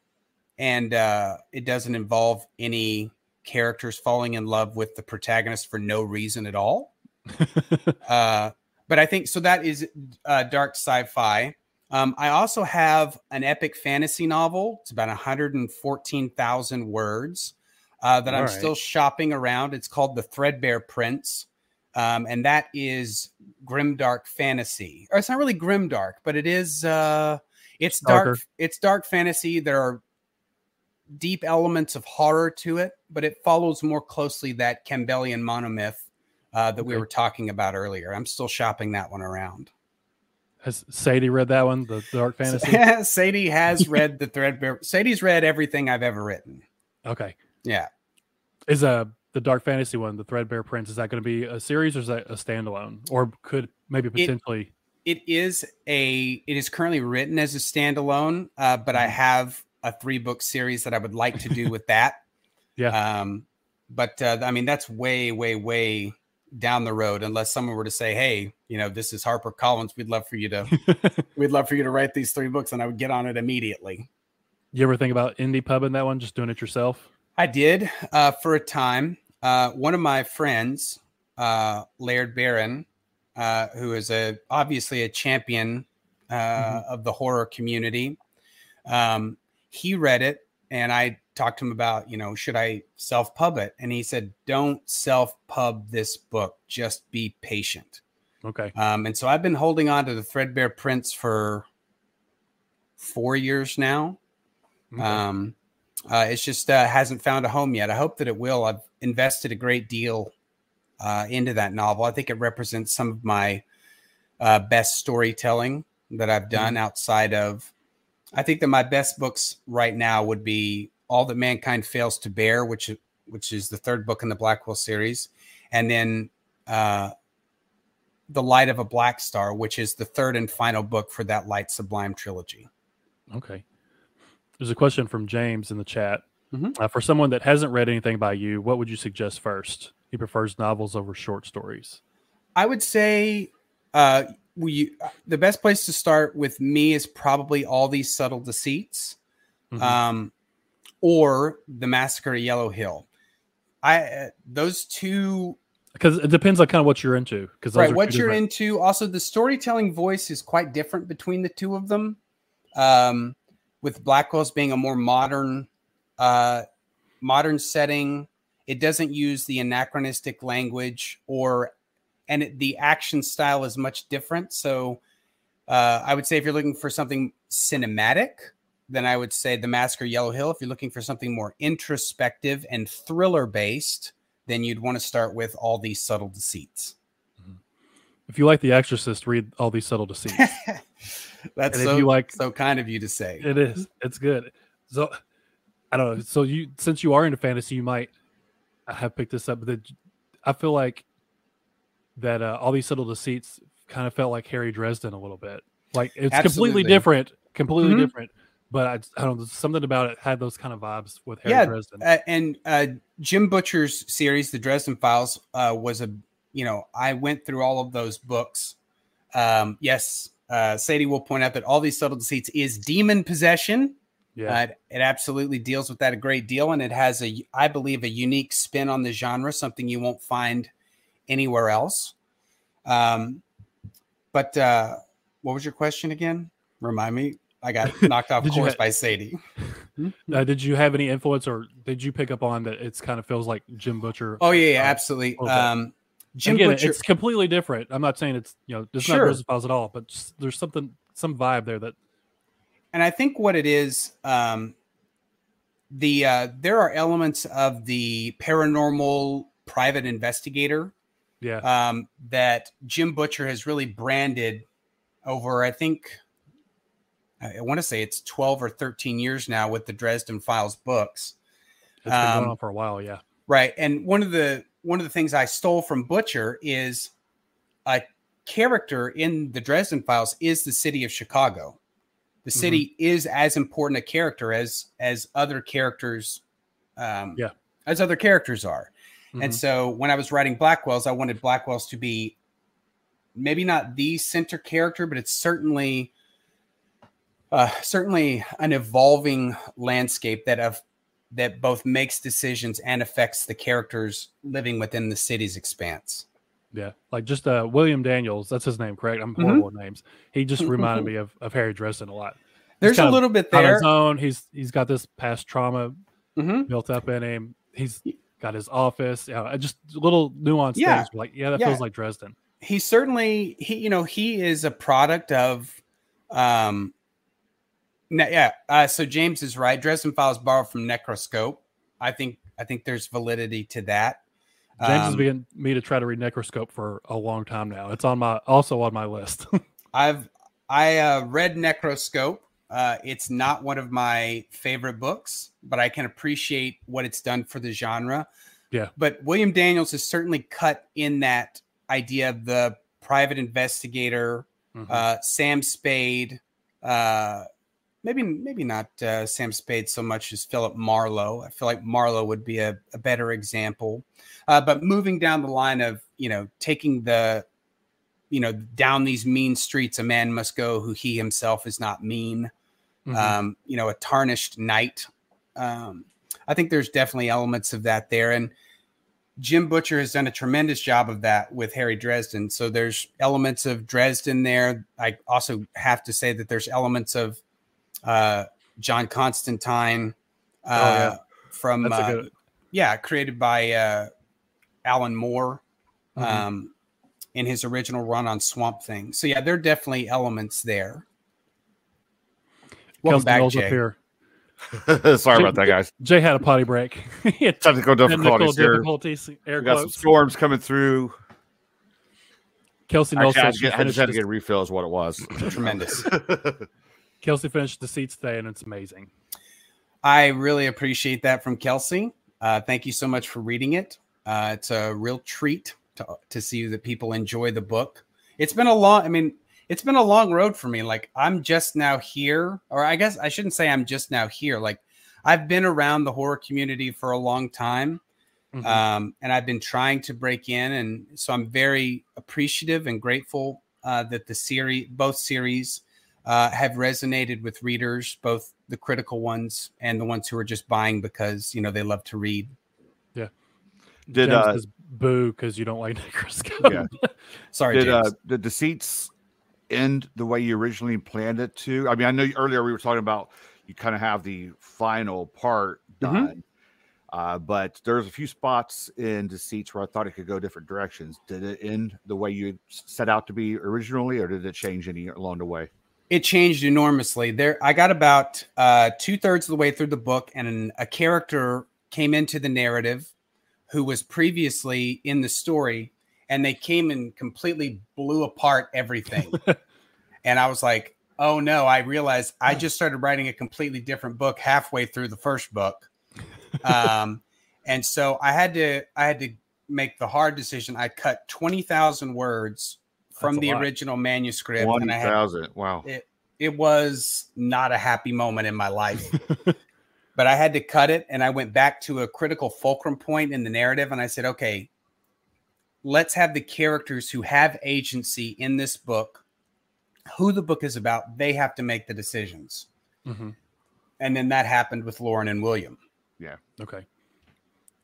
Speaker 4: and uh, it doesn't involve any characters falling in love with the protagonist for no reason at all. uh, but I think so. That is uh, dark sci-fi. Um, I also have an epic fantasy novel. It's about 114,000 words uh, that
Speaker 3: All
Speaker 4: I'm
Speaker 3: right.
Speaker 4: still shopping around. It's called The Threadbare Prince. Um, and that is grimdark fantasy. Or it's not really grimdark, but it is uh it's dark
Speaker 3: Darker.
Speaker 4: it's dark fantasy. There are deep elements of horror to it, but it follows more closely that Campbellian monomyth uh, that we were talking about earlier. I'm still shopping that one around.
Speaker 3: Has Sadie read that one, the dark fantasy?
Speaker 4: Sadie has read the Threadbare. Sadie's read everything I've ever written.
Speaker 3: okay.
Speaker 4: Yeah.
Speaker 3: Is uh the dark fantasy one, the Threadbare Prince, is that going to be a series or is that a standalone, or could maybe potentially?
Speaker 4: it is a it is currently written as a standalone uh, but
Speaker 3: Mm-hmm.
Speaker 4: i have a three book series that i would like to do with that
Speaker 3: Yeah.
Speaker 4: um but uh, i mean that's way way way down the road unless someone were to say hey you know this is harper collins we'd love for you to we'd love for you to write these three books and i would get on it immediately
Speaker 3: you ever think about indie pubbing that one, just doing it yourself?
Speaker 4: I did uh, for a time. Uh, one of my friends, uh, Laird Barron, uh, who is a obviously a champion uh,
Speaker 3: Mhm.
Speaker 4: of the horror community, um, he read it, and I talked to him about, you know, should I self pub it? And he said, "Don't self pub this book. Just be patient."
Speaker 3: Okay.
Speaker 4: Um, and so I've been holding on to the Threadbare Prince for four years now. Um, uh, it's just uh, hasn't found a home yet. I hope that it will. I've invested a great deal uh, into that novel. I think it represents some of my uh, best storytelling that I've done outside of. I think that my best books right now would be All That Mankind Fails to Bear, which which is the third book in the Black Wells series, and then uh, The Light of a Black Star, which is the third and final book for that Light Sublime trilogy.
Speaker 3: Okay. There's a question from James in the chat.
Speaker 4: Mhm.
Speaker 3: Uh, for someone that hasn't read anything by you, what would you suggest first? He prefers novels over short stories.
Speaker 4: I would say uh, we the best place to start with me is probably all these subtle deceits,
Speaker 3: Mhm.
Speaker 4: um, or the massacre at Yellow Hill. I uh, those two
Speaker 3: Because it depends on kind of what you're into. Because
Speaker 4: right what you're into. Also, the storytelling voice is quite different between the two of them. Um, with Black Wells being a more modern, uh, modern setting, it doesn't use the anachronistic language or, and it, the action style is much different. So, uh, I would say if you're looking for something cinematic, then I would say The Massacre Yellow Hill. If you're looking for something more introspective and thriller based, then you'd want to start with all these subtle deceits.
Speaker 3: If you like The Exorcist, read all these subtle deceits.
Speaker 4: That's
Speaker 3: And
Speaker 4: so,
Speaker 3: you like-
Speaker 4: so kind of you to say.
Speaker 3: it is. It's good. So I don't know. So you, since you are into fantasy, you might have picked this up. But the, I feel like that uh, all these subtle deceits kind of felt like Harry Dresden a little bit. Like it's
Speaker 4: Absolutely.
Speaker 3: completely different, completely
Speaker 4: Mhm.
Speaker 3: different. But I, I don't know. Something about it had those kind of vibes with Harry
Speaker 4: Yeah,
Speaker 3: Dresden.
Speaker 4: Uh, and uh, Jim Butcher's series, The Dresden Files, uh, was a you know I went through all of those books. Um, yes, uh, Sadie will point out that all these subtle deceits is demon possession.
Speaker 3: yeah.
Speaker 4: Uh, it, it absolutely deals with that a great deal, and it has a, I believe, a unique spin on the genre, something you won't find anywhere else. Um, but uh, what was your question again? Remind me. I got knocked off course
Speaker 3: ha-
Speaker 4: by Sadie.
Speaker 3: Uh, did you have any influence, or did you pick up on that? It's kind of feels like Jim Butcher.
Speaker 4: Oh yeah, yeah
Speaker 3: Uh,
Speaker 4: absolutely.
Speaker 3: okay.
Speaker 4: Um, Jim
Speaker 3: Again,
Speaker 4: Butcher.
Speaker 3: it's completely different. I'm not saying it's you know it's not
Speaker 4: Sure.
Speaker 3: Dresden Files at all, but just, there's something some vibe there that
Speaker 4: and I think what it is, um, the uh, there are elements of the paranormal private investigator
Speaker 3: yeah
Speaker 4: um, that Jim Butcher has really branded over. I think I want to say it's twelve or thirteen years now with the Dresden Files books.
Speaker 3: it's been going
Speaker 4: um,
Speaker 3: on for a while. Yeah,
Speaker 4: Right. And one of the one of the things I stole from Butcher is a character in the Dresden Files is the city of Chicago. The
Speaker 3: Mhm.
Speaker 4: city is as important a character as as other characters, um,
Speaker 3: Yeah.
Speaker 4: as other characters are. And
Speaker 3: Mhm.
Speaker 4: so when I was writing Black Wells, I wanted Black Wells to be maybe not the center character, but it's certainly uh, certainly an evolving landscape that of that both makes decisions and affects the characters living within the city's expanse.
Speaker 3: Yeah, like just uh, William Daniels. That's his name, correct? I'm
Speaker 4: Mhm.
Speaker 3: horrible with names. He just reminded me of, of Harry Dresden a lot.
Speaker 4: There's a little bit
Speaker 3: On
Speaker 4: there.
Speaker 3: his own, he's he's got this past trauma
Speaker 4: Mhm.
Speaker 3: built up in him. He's got his office. You know, just little nuanced
Speaker 4: Yeah.
Speaker 3: things. Like, yeah, that
Speaker 4: Yeah.
Speaker 3: feels like Dresden.
Speaker 4: He certainly he you know he is a product of um yeah uh, so James is right. Dresden Files borrowed from Necroscope. I think I think there's validity to that.
Speaker 3: James has
Speaker 4: Um,
Speaker 3: been me to try to read Necroscope for a long time now. It's on my also on my list.
Speaker 4: I've I uh, read Necroscope. Uh, it's not one of my favorite books, but I can appreciate what it's done for the genre.
Speaker 3: Yeah.
Speaker 4: But William Daniels is certainly cut in that idea of the private investigator,
Speaker 3: Mhm.
Speaker 4: uh, Sam Spade, uh, maybe maybe not uh, Sam Spade so much as Philip Marlowe. I feel like Marlowe would be a, a better example. Uh, but moving down the line of you know taking the you know down these mean streets a man must go who he himself is not mean.
Speaker 3: Mhm.
Speaker 4: Um, you know a tarnished knight. Um, I think there's definitely elements of that there and. Jim Butcher has done a tremendous job of that with Harry Dresden. So there's elements of Dresden there. I also have to say that there's elements of uh, John Constantine uh,
Speaker 3: Oh, yeah.
Speaker 4: from uh,
Speaker 3: good.
Speaker 4: yeah, created by uh, Alan Moore
Speaker 3: Mhm.
Speaker 4: um, in his original run on Swamp Thing. So yeah, there are definitely elements there. Welcome back,
Speaker 3: Knowles up
Speaker 4: Jay.
Speaker 3: here.
Speaker 2: Sorry about that, guys.
Speaker 3: Jay had a potty break. he had
Speaker 2: Technical
Speaker 3: technical
Speaker 2: difficulties here.
Speaker 3: difficulties. Air
Speaker 2: We got some storms coming through.
Speaker 3: Kelsey Knowles
Speaker 2: Actually, I, had
Speaker 3: says
Speaker 2: to
Speaker 3: she
Speaker 2: get, I just had to get a refill, is what it was.
Speaker 4: Tremendous.
Speaker 3: Kelsey finished Deceits today, and it's amazing.
Speaker 4: I really appreciate that from Kelsey. Uh, thank you so much for reading it. Uh, it's a real treat to, to see that people enjoy the book. It's been a long, I mean, it's been a long road for me. Like, I'm just now here, or I guess I shouldn't say I'm just now here. Like, I've been around the horror community for a long time,
Speaker 3: Mhm.
Speaker 4: um, and I've been trying to break in. And so I'm very appreciative and grateful uh, that the series, both series, uh, have resonated with readers, both the critical ones and the ones who are just buying because you know they love to read. Yeah.
Speaker 2: Did,
Speaker 3: James
Speaker 2: uh,
Speaker 3: says boo because you don't like Necroscope.
Speaker 2: Yeah.
Speaker 4: Sorry,
Speaker 2: Did
Speaker 4: James.
Speaker 2: uh, did Deceits end the way you originally planned it to? I mean, I know earlier we were talking about you kind of have the final part
Speaker 4: Mhm.
Speaker 2: done, uh, but there's a few spots in Deceits where I thought it could go different directions. Did it end the way you set out to be originally, or did it change any along the way?
Speaker 4: It changed enormously. There, I got about uh, two thirds of the way through the book, and an, a character came into the narrative who was previously in the story, and they came and completely blew apart everything. and I was like, "Oh no!" I realized I just started writing a completely different book halfway through the first book, um, and so I had to, I had to make the hard decision. I cut twenty thousand words from the
Speaker 3: lot.
Speaker 4: original manuscript,
Speaker 2: One
Speaker 4: and
Speaker 2: thousand. Wow.
Speaker 4: it it was not a happy moment in my life but i had to cut it and i went back to a critical fulcrum point in the narrative and i said okay let's have the characters who have agency in this book who the book is about they have to make the decisions
Speaker 3: Mhm.
Speaker 4: and then that happened with lauren and william Yeah.
Speaker 3: Okay.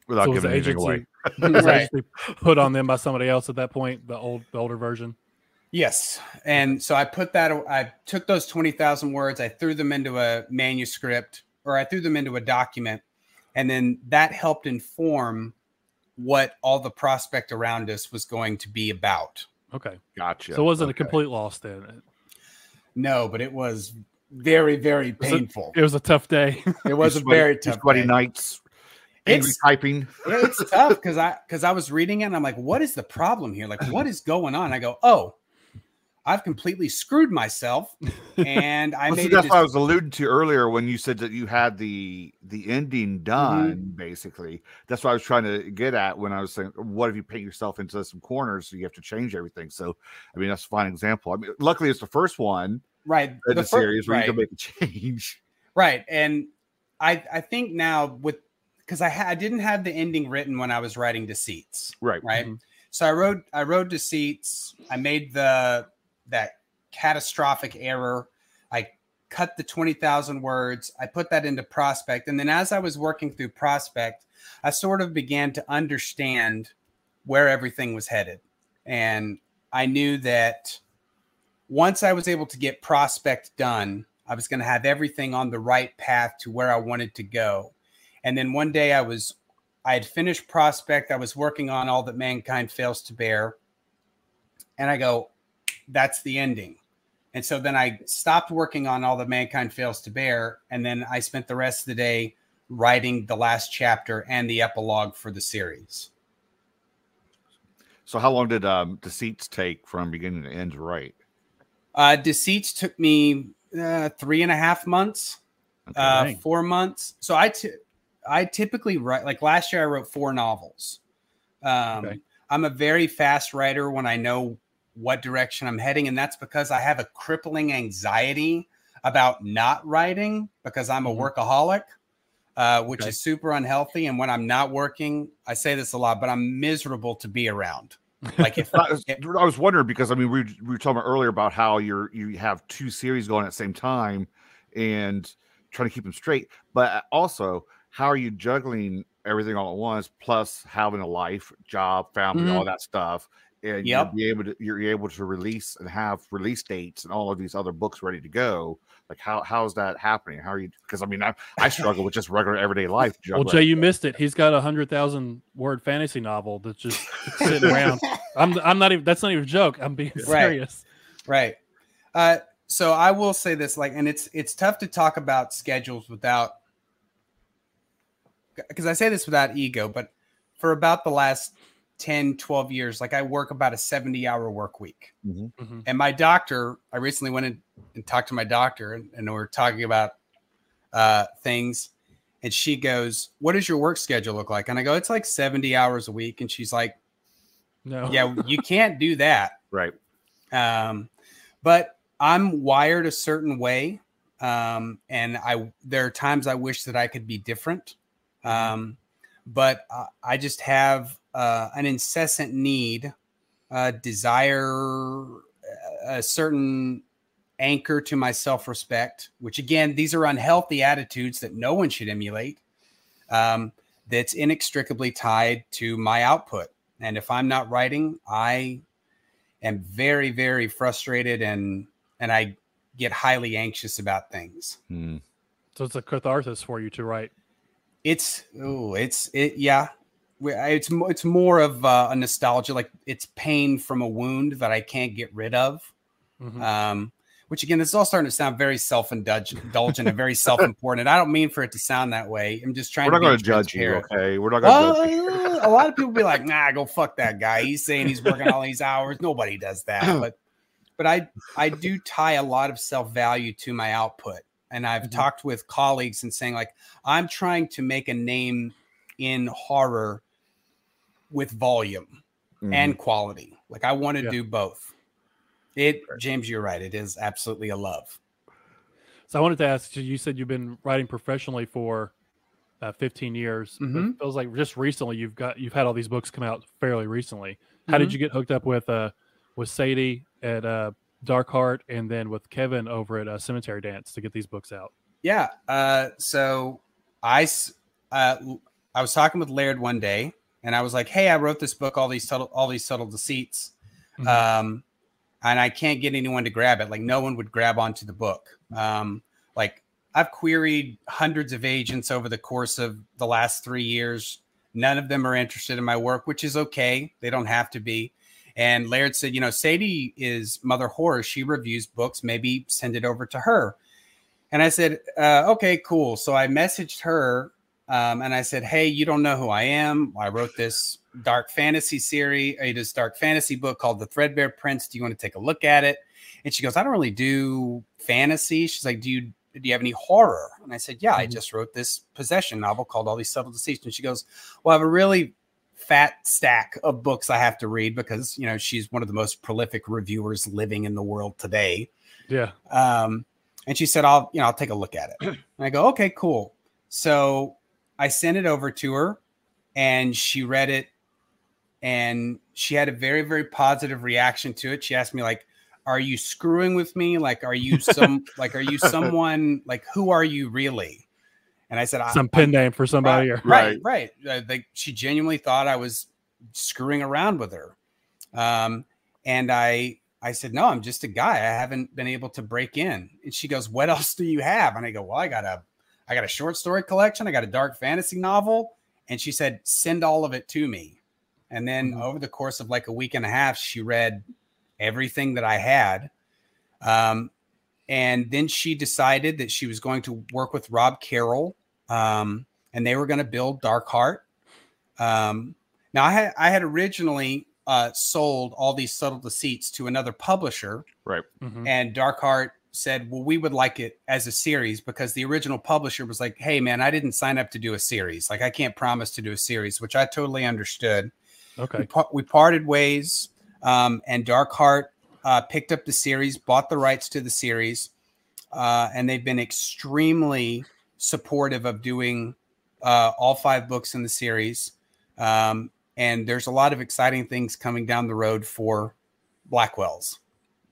Speaker 2: Without
Speaker 3: so was
Speaker 2: giving
Speaker 3: the
Speaker 2: anything away.
Speaker 3: agency, was
Speaker 4: right
Speaker 3: put on them by somebody else at that point? The old, the older version.
Speaker 4: Yes and so i put that i took those 20000 words i threw them into a manuscript or i threw them into a document and then that helped inform what all the prospect around us was going to be about
Speaker 3: Okay.
Speaker 2: Gotcha.
Speaker 3: So it wasn't
Speaker 2: Okay.
Speaker 3: a complete loss then.
Speaker 4: no but it was very very
Speaker 3: Was it-
Speaker 4: painful
Speaker 3: It was a tough day.
Speaker 4: it was a very
Speaker 2: these
Speaker 4: tough
Speaker 2: sweaty
Speaker 4: day.
Speaker 2: nights. Angry
Speaker 4: It's-
Speaker 2: typing.
Speaker 4: It's tough because I because I was reading it and I'm like, what is the problem here? Like, what is going on? I go, oh, I've completely screwed myself, and I
Speaker 2: Well,
Speaker 4: made
Speaker 2: that's what I was alluding to earlier when you said that you had the the ending done. Basically, that's what I was trying to get at when I was saying, "What if you paint yourself into some corners, so you have to change everything?" So, I mean, that's a fine example. I mean, luckily, it's the first one
Speaker 4: right
Speaker 2: in the,
Speaker 4: fir-
Speaker 2: series where
Speaker 4: right.
Speaker 2: you can make a change.
Speaker 4: Right. And I I think now with because I, ha- I didn't have the ending written when I was writing Deceits.
Speaker 2: Right.
Speaker 4: Right.
Speaker 3: Mhm.
Speaker 4: So I wrote I wrote Deceits. I made the that catastrophic error. I cut the 20,000 words. I put that into Prospect. And then as I was working through Prospect, I sort of began to understand where everything was headed. And I knew that once I was able to get Prospect done, I was going to have everything on the right path to where I wanted to go. And then one day I was, I had finished Prospect. I was working on All That Mankind Fails to Bear. And I go, that's the ending. And so then I stopped working on All the Mankind Fails to Bear. And then I spent the rest of the day writing the last chapter and the epilogue for the series.
Speaker 2: So, how long did um, Deceits take from beginning to end to write?
Speaker 4: Uh, Deceits took me uh, three and a half months.
Speaker 2: Okay.
Speaker 4: uh,
Speaker 3: Dang.
Speaker 4: four months. So I I typically write like last year I wrote four novels. Um,
Speaker 3: Okay.
Speaker 4: I'm a very fast writer when I know what direction I'm heading, and that's because I have a crippling anxiety about not writing because I'm a
Speaker 3: Mhm.
Speaker 4: workaholic, uh, which
Speaker 3: Okay.
Speaker 4: is super unhealthy. And when I'm not working, I say this a lot, but I'm miserable to be around. Like if
Speaker 2: I was, I was wondering because I mean we, we were talking earlier about how you're you have two series going at the same time and trying to keep them straight, but also how are you juggling everything all at once plus having a life, job, family, all that stuff, and
Speaker 4: Yep.
Speaker 2: you'll be able to you're able to release and have release dates and all of these other books ready to go. Like how how's that happening? How are you? Because I mean I I struggle with just regular everyday life.
Speaker 3: Well. Jay, you missed it. He's got a hundred thousand word fantasy novel that's just sitting around. I'm I'm not even. That's not even a joke. I'm being
Speaker 4: Right.
Speaker 3: serious.
Speaker 4: Right. Uh, so I will say this, like, and it's it's tough to talk about schedules without because I say this without ego, but for about the last 10, 12 years, like I work about a 70 hour work week.
Speaker 2: Mhm.
Speaker 3: Mhm.
Speaker 4: And my doctor, I recently went in and talked to my doctor and, and we we're talking about uh, things. And she goes, What does your work schedule look like? And I go, It's like 70 hours a week. And she's like,
Speaker 3: No.
Speaker 4: Yeah, you can't do that.
Speaker 2: right.
Speaker 4: Um, but I'm wired a certain way. Um, and I there are times I wish that I could be different. Um, but I, I just have uh, an incessant need, uh, desire, a certain anchor to my self-respect. Which again, these are unhealthy attitudes that no one should emulate. Um, that's inextricably tied to my output. And if I'm not writing, I am very, very frustrated and and I get highly anxious about things.
Speaker 2: Hmm.
Speaker 3: So it's a catharsis for you to write.
Speaker 4: It's oh, it's it yeah. We- I- It's it's more of uh, a nostalgia, like it's pain from a wound that I can't get rid of.
Speaker 3: Mhm.
Speaker 4: Um, which again, this is all starting to sound very self-indulgent and very self-important. I don't mean for it to sound that way. I'm just trying.
Speaker 2: We're not going to judge you, okay? We're not going to judge you.
Speaker 4: Well, a lot of people be like, "Nah, go fuck that guy. He's saying he's working all these hours. Nobody does that." But, but I, I do tie a lot of self value to my output, and I've
Speaker 3: Mhm.
Speaker 4: talked with colleagues and saying like, I'm trying to make a name in horror with volume
Speaker 2: Mhm.
Speaker 4: and quality. Like I want to
Speaker 3: Yeah.
Speaker 4: do both. It, James, you're right. It is absolutely a love.
Speaker 3: So I wanted to ask you. You said you've been writing professionally for uh, 15 years. but It feels like just recently you've got you've had all these books come out fairly recently. How did
Speaker 4: Mhm.
Speaker 3: you get hooked up with uh with Sadie at uh, Dark Hart and then with Kevin over at uh, Cemetery Dance to get these books out?
Speaker 4: Yeah. Uh, so I, s- uh, I was talking with Laird one day, and I was like, "Hey, I wrote this book, all these subtle, all these subtle deceits,
Speaker 3: Mhm.
Speaker 4: um, and I can't get anyone to grab it. Like, no one would grab onto the book. Um, like, I've queried hundreds of agents over the course of the last three years. None of them are interested in my work, which is okay. They don't have to be. And Laird said, you know, Sadie is Mother Horror. She reviews books. Maybe send it over to her. And I said, uh, okay, cool. So I messaged her um, and I said, hey, you don't know who I am. I wrote this dark fantasy series, uh, this dark fantasy book called The Threadbare Prince. Do you want to take a look at it? And she goes, I don't really do fantasy. She's like, Do you do you have any horror? And I said, Yeah, I
Speaker 3: Mhm.
Speaker 4: just wrote this possession novel called All These Subtle Deceits. And she goes, Well, I have a really fat stack of books I have to read because you know she's one of the most prolific reviewers living in the world today.
Speaker 3: Yeah.
Speaker 4: Um, and she said, I'll, you know, I'll take a look at it. And I go, okay, cool. So I sent it over to her and she read it and she had a very, very positive reaction to it. She asked me, like, are you screwing with me? Like, are you some, like, are you someone, like, who are you really? And I said, I,
Speaker 3: Some pen name for somebody. Or,
Speaker 4: right, right. Uh, like she genuinely thought I was screwing around with her. Um, and I, I said, no, I'm just a guy. I haven't been able to break in. And she goes, what else do you have? And I go, well, I got a, I got a short story collection. I got a dark fantasy novel. And she said, send all of it to me. And then
Speaker 3: Mhm.
Speaker 4: over the course of like a week and a half, she read everything that I had. Um, and then she decided that she was going to work with Rob Carroll, um, and they were going to build Dark Hart. Um, now, I had I had originally uh, sold all these subtle deceits to another publisher,
Speaker 3: Mhm.
Speaker 4: and Dark Hart said, "Well, we would like it as a series because the original publisher was like, "Hey, man, I didn't sign up to do a series. Like, I can't promise to do a series," which I totally understood we,
Speaker 3: Okay.
Speaker 4: par- we parted ways um, and Dark Hart uh, picked up the series bought the rights to the series uh, and they've been extremely supportive of doing uh, all five books in the series um, and there's a lot of exciting things coming down the road for Black Wells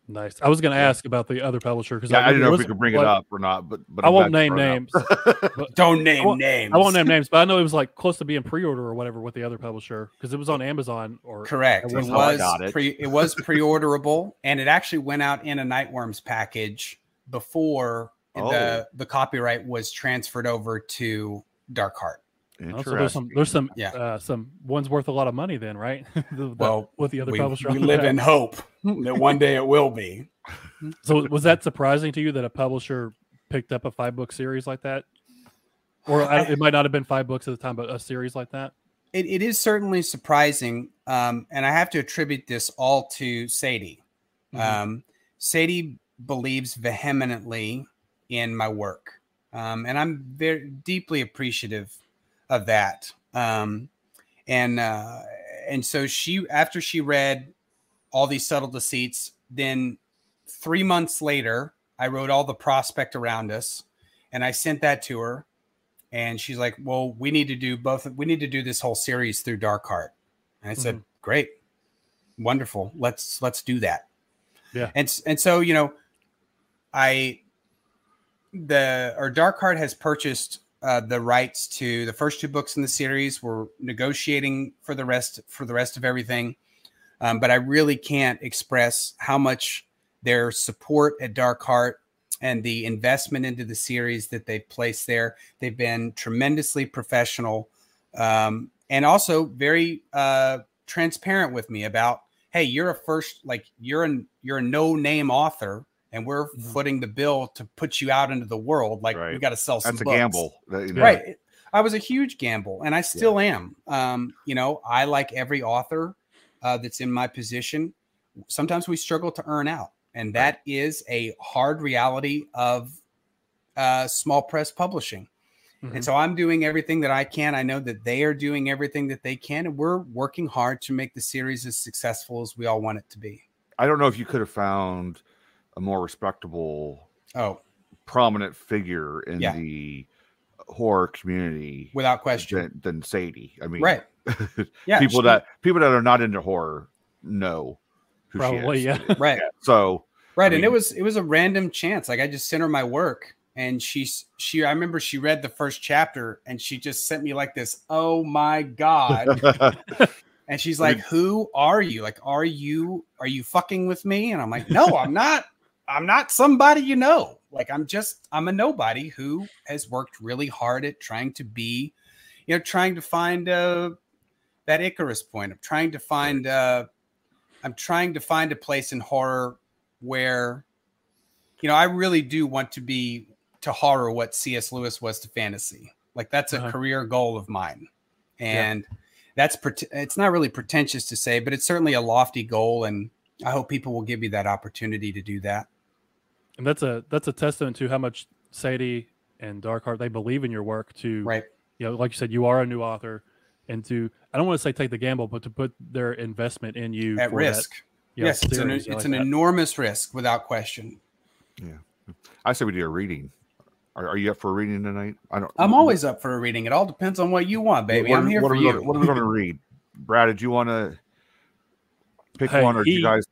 Speaker 3: Nice. I was going to ask about the other publisher because
Speaker 2: Yeah, I didn't know if we could bring it up or not, but but
Speaker 3: I won't name
Speaker 2: brought it
Speaker 3: names.
Speaker 4: don't name
Speaker 3: won't-
Speaker 4: names
Speaker 3: I won't name names, but I know it was like close to being pre-order or whatever with the other publisher because it was on Amazon or
Speaker 4: Correct. It
Speaker 3: That's
Speaker 2: how I
Speaker 4: was
Speaker 2: it.
Speaker 4: pre it was pre-orderable and it actually went out in a Nightworms package before oh. the
Speaker 2: Oh.
Speaker 4: the copyright was transferred over to Dark Hart.
Speaker 3: Oh, so there's some there's some
Speaker 4: Yeah.
Speaker 3: uh, some one's worth a lot of money then, right? The-
Speaker 4: Well,
Speaker 3: with the other
Speaker 4: We,
Speaker 3: publisher,
Speaker 4: we live in hope that one day it will be.
Speaker 3: So was that surprising to you that a publisher picked up a five book series like that? Or I, it might not have been five books at the time, but a series like that.
Speaker 4: It, it is certainly surprising, um, and I have to attribute this all to Sadie.
Speaker 3: Mhm.
Speaker 4: Um, Sadie believes vehemently in my work, um, and I'm very deeply appreciative of that. Um, and uh, and so she, after she read all these subtle deceits, then three months later, I wrote all the prospect around us, and I sent that to her, and she's like, "Well, we need to do both. We need to do this whole series through Dark Hart." And I said, "Great, wonderful. Let's let's do that."
Speaker 3: Yeah.
Speaker 4: And and so you know, I the or Dark Hart has purchased uh, the rights to the first two books in the series. We're negotiating for the rest for the rest of everything, um, but I really can't express how much their support at Dark Hart and the investment into the series that they've placed there. They've been tremendously professional um, and also very uh, transparent with me about, hey, you're a first, like you're an you're a no name author, and we're
Speaker 3: Mhm.
Speaker 4: footing the bill to put you out into the world. Like we got to sell some.
Speaker 2: That's a gamble. that, you know,
Speaker 4: Right. I was a huge gamble, and I still am. Um, you know, I like every author uh, that's in my position. Sometimes we struggle to earn out, and that is a hard reality of uh, small press publishing.
Speaker 3: Mhm.
Speaker 4: And so I'm doing everything that I can. I know that they are doing everything that they can, and we're working hard to make the series as successful as we all want it to be.
Speaker 2: I don't know if you could have found a more respectable,
Speaker 4: Oh,
Speaker 2: prominent figure in
Speaker 4: Yeah.
Speaker 2: the horror community
Speaker 4: without question.
Speaker 2: than, than Sadie. I mean,
Speaker 4: Right. Yeah.
Speaker 2: people
Speaker 4: she-
Speaker 2: that people that are not into horror know who
Speaker 3: Probably,
Speaker 2: she is.
Speaker 3: yeah.
Speaker 4: right.
Speaker 2: So
Speaker 4: Right,
Speaker 2: I
Speaker 4: and it was it was a random chance. Like I just sent her my work, and she's she. I remember she read the first chapter, and she just sent me like this. Oh my god! and she's like, "Who are you? Like, are you are you fucking with me?" And I'm like, "No, I'm not. I'm not somebody you know. Like, I'm just I'm a nobody who has worked really hard at trying to be, you know, trying to find uh that Icarus point. I'm trying to find uh I'm trying to find a place in horror where you know I really do want to be to horror what C.S. Lewis was to fantasy. Like that's a
Speaker 3: Uh-huh.
Speaker 4: career goal of mine, and that's pret- it's not really pretentious to say, but it's certainly a lofty goal. And I hope people will give you that opportunity to do that.
Speaker 3: And that's a that's a testament to how much Sadie and Dark Hart they believe in your work. To
Speaker 4: Right.
Speaker 3: you know, like you said, you are a new author, and to I don't want to say take the gamble, but to put their investment in you
Speaker 4: At
Speaker 3: for that,
Speaker 4: risk.
Speaker 3: you know,
Speaker 4: yes, it's an it's
Speaker 3: like
Speaker 4: an enormous risk without question.
Speaker 2: Yeah, I say we do a reading. Are, are you up for a reading tonight? I don't.
Speaker 4: I'm always up for a reading. It all depends on what you want, baby.
Speaker 2: What,
Speaker 4: I'm here
Speaker 2: what
Speaker 4: for
Speaker 2: are we
Speaker 4: you.
Speaker 2: Gonna, what are we going to read? Brad, did you want to pick
Speaker 3: Hey,
Speaker 2: one, or did
Speaker 3: he-
Speaker 2: you guys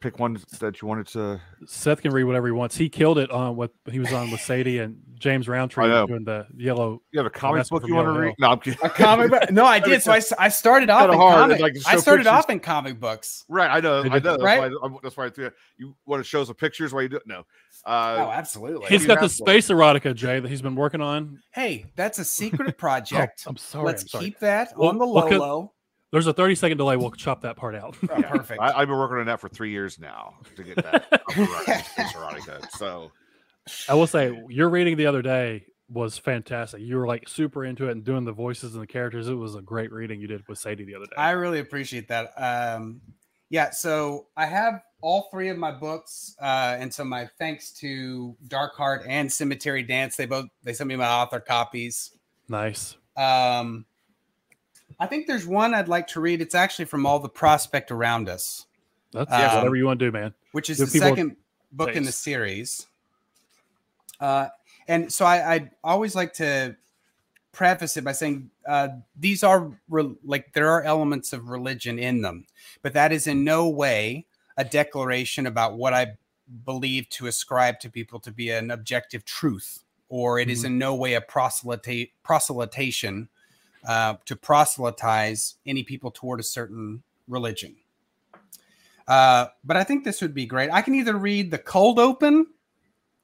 Speaker 2: pick one that you wanted to?
Speaker 3: Seth can read whatever he wants. He killed it on what he was on with Sadie and James Roundtree
Speaker 2: I know.
Speaker 3: doing the yellow.
Speaker 2: You have a comic book you want to read? No, I'm kidding.
Speaker 4: A comic book? No, I did. So I, s- I started off in
Speaker 2: hard,
Speaker 4: comic.
Speaker 2: like,
Speaker 4: I started
Speaker 2: pictures.
Speaker 4: off in comic books.
Speaker 2: Right, I know, I
Speaker 3: did-
Speaker 2: know. That's,
Speaker 4: Right?
Speaker 2: why, I'm, that's why I threw it. You want to show some pictures while you do it? No.
Speaker 4: oh,
Speaker 2: Uh,
Speaker 4: absolutely.
Speaker 3: He's got the space erotica, Jay, that he's been working on.
Speaker 4: hey, that's a secret
Speaker 3: Oh,
Speaker 4: project.
Speaker 3: I'm sorry.
Speaker 4: Let's
Speaker 3: I'm sorry.
Speaker 4: keep that
Speaker 3: Well,
Speaker 4: on the
Speaker 3: well,
Speaker 4: low
Speaker 3: 'cause-
Speaker 4: low.
Speaker 3: There's a 30 second delay. We'll chop that part out.
Speaker 4: Oh, perfect.
Speaker 2: I, I've been working on that for three years now to get that. up and Erotica. So
Speaker 3: I will say your reading the other day was fantastic. You were like super into it and doing the voices and the characters. It was a great reading you did with Sadie the other day.
Speaker 4: I really appreciate that. Um, yeah, so I have all three of my books, uh, and so my thanks to Dark Hart and Cemetery Dance. They both they sent me my author copies.
Speaker 3: nice.
Speaker 4: Um, I think there's one I'd like to read. It's actually from all the prospect around us,
Speaker 3: That's
Speaker 4: Um,
Speaker 3: whatever you want to do, man.
Speaker 4: which is
Speaker 3: Give
Speaker 4: the second book in the series. Uh, and so I, I always like to preface it by saying uh, these are re- like there are elements of religion in them, but that is in no way a declaration about what I believe to ascribe to people to be an objective truth, or it is in no way a proselytate proselytation uh, to proselytize any people toward a certain religion. Uh, but I think this would be great. I can either read the cold open,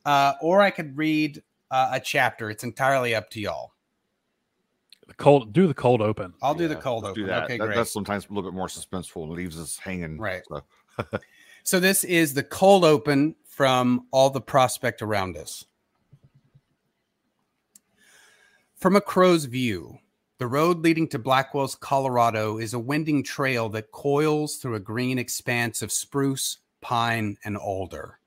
Speaker 4: uh, or I could read uh, a chapter. It's entirely up to y'all.
Speaker 3: The cold, do the cold open.
Speaker 4: I'll do the cold open.
Speaker 2: Do that.
Speaker 4: Okay,
Speaker 2: That-
Speaker 4: great.
Speaker 2: That's sometimes a little bit more suspenseful and leaves us hanging.
Speaker 4: Right.
Speaker 2: So,
Speaker 4: So this is the cold open from all the prospect around us. From a crow's view, the road leading to Black Wells, Colorado is a winding trail that coils through a green expanse of spruce, pine, and alder.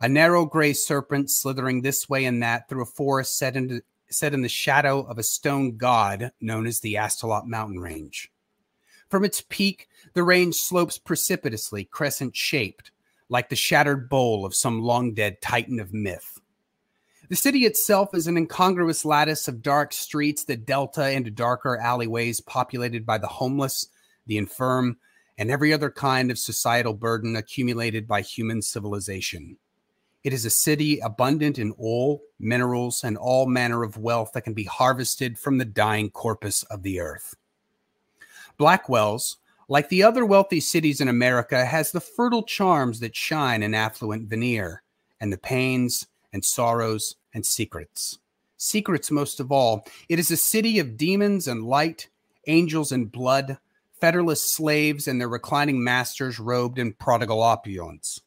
Speaker 4: A narrow gray serpent slithering this way and that through a forest set in, set in the shadow of a stone god known as the Astalot Mountain Range. From its peak, the range slopes precipitously, crescent shaped, like the shattered bowl of some long dead titan of myth. The city itself is an incongruous lattice of dark streets that delta into darker alleyways populated by the homeless, the infirm, and every other kind of societal burden accumulated by human civilization. It is a city abundant in oil, minerals, and all manner of wealth that can be harvested from the dying corpus of the earth. Black Wells, like the other wealthy cities in America, has the fertile charms that shine in affluent veneer, and the pains and sorrows and secrets. Secrets, most of all. It is a city of demons and light, angels and blood, fetterless slaves and their reclining masters robed in prodigal opulence.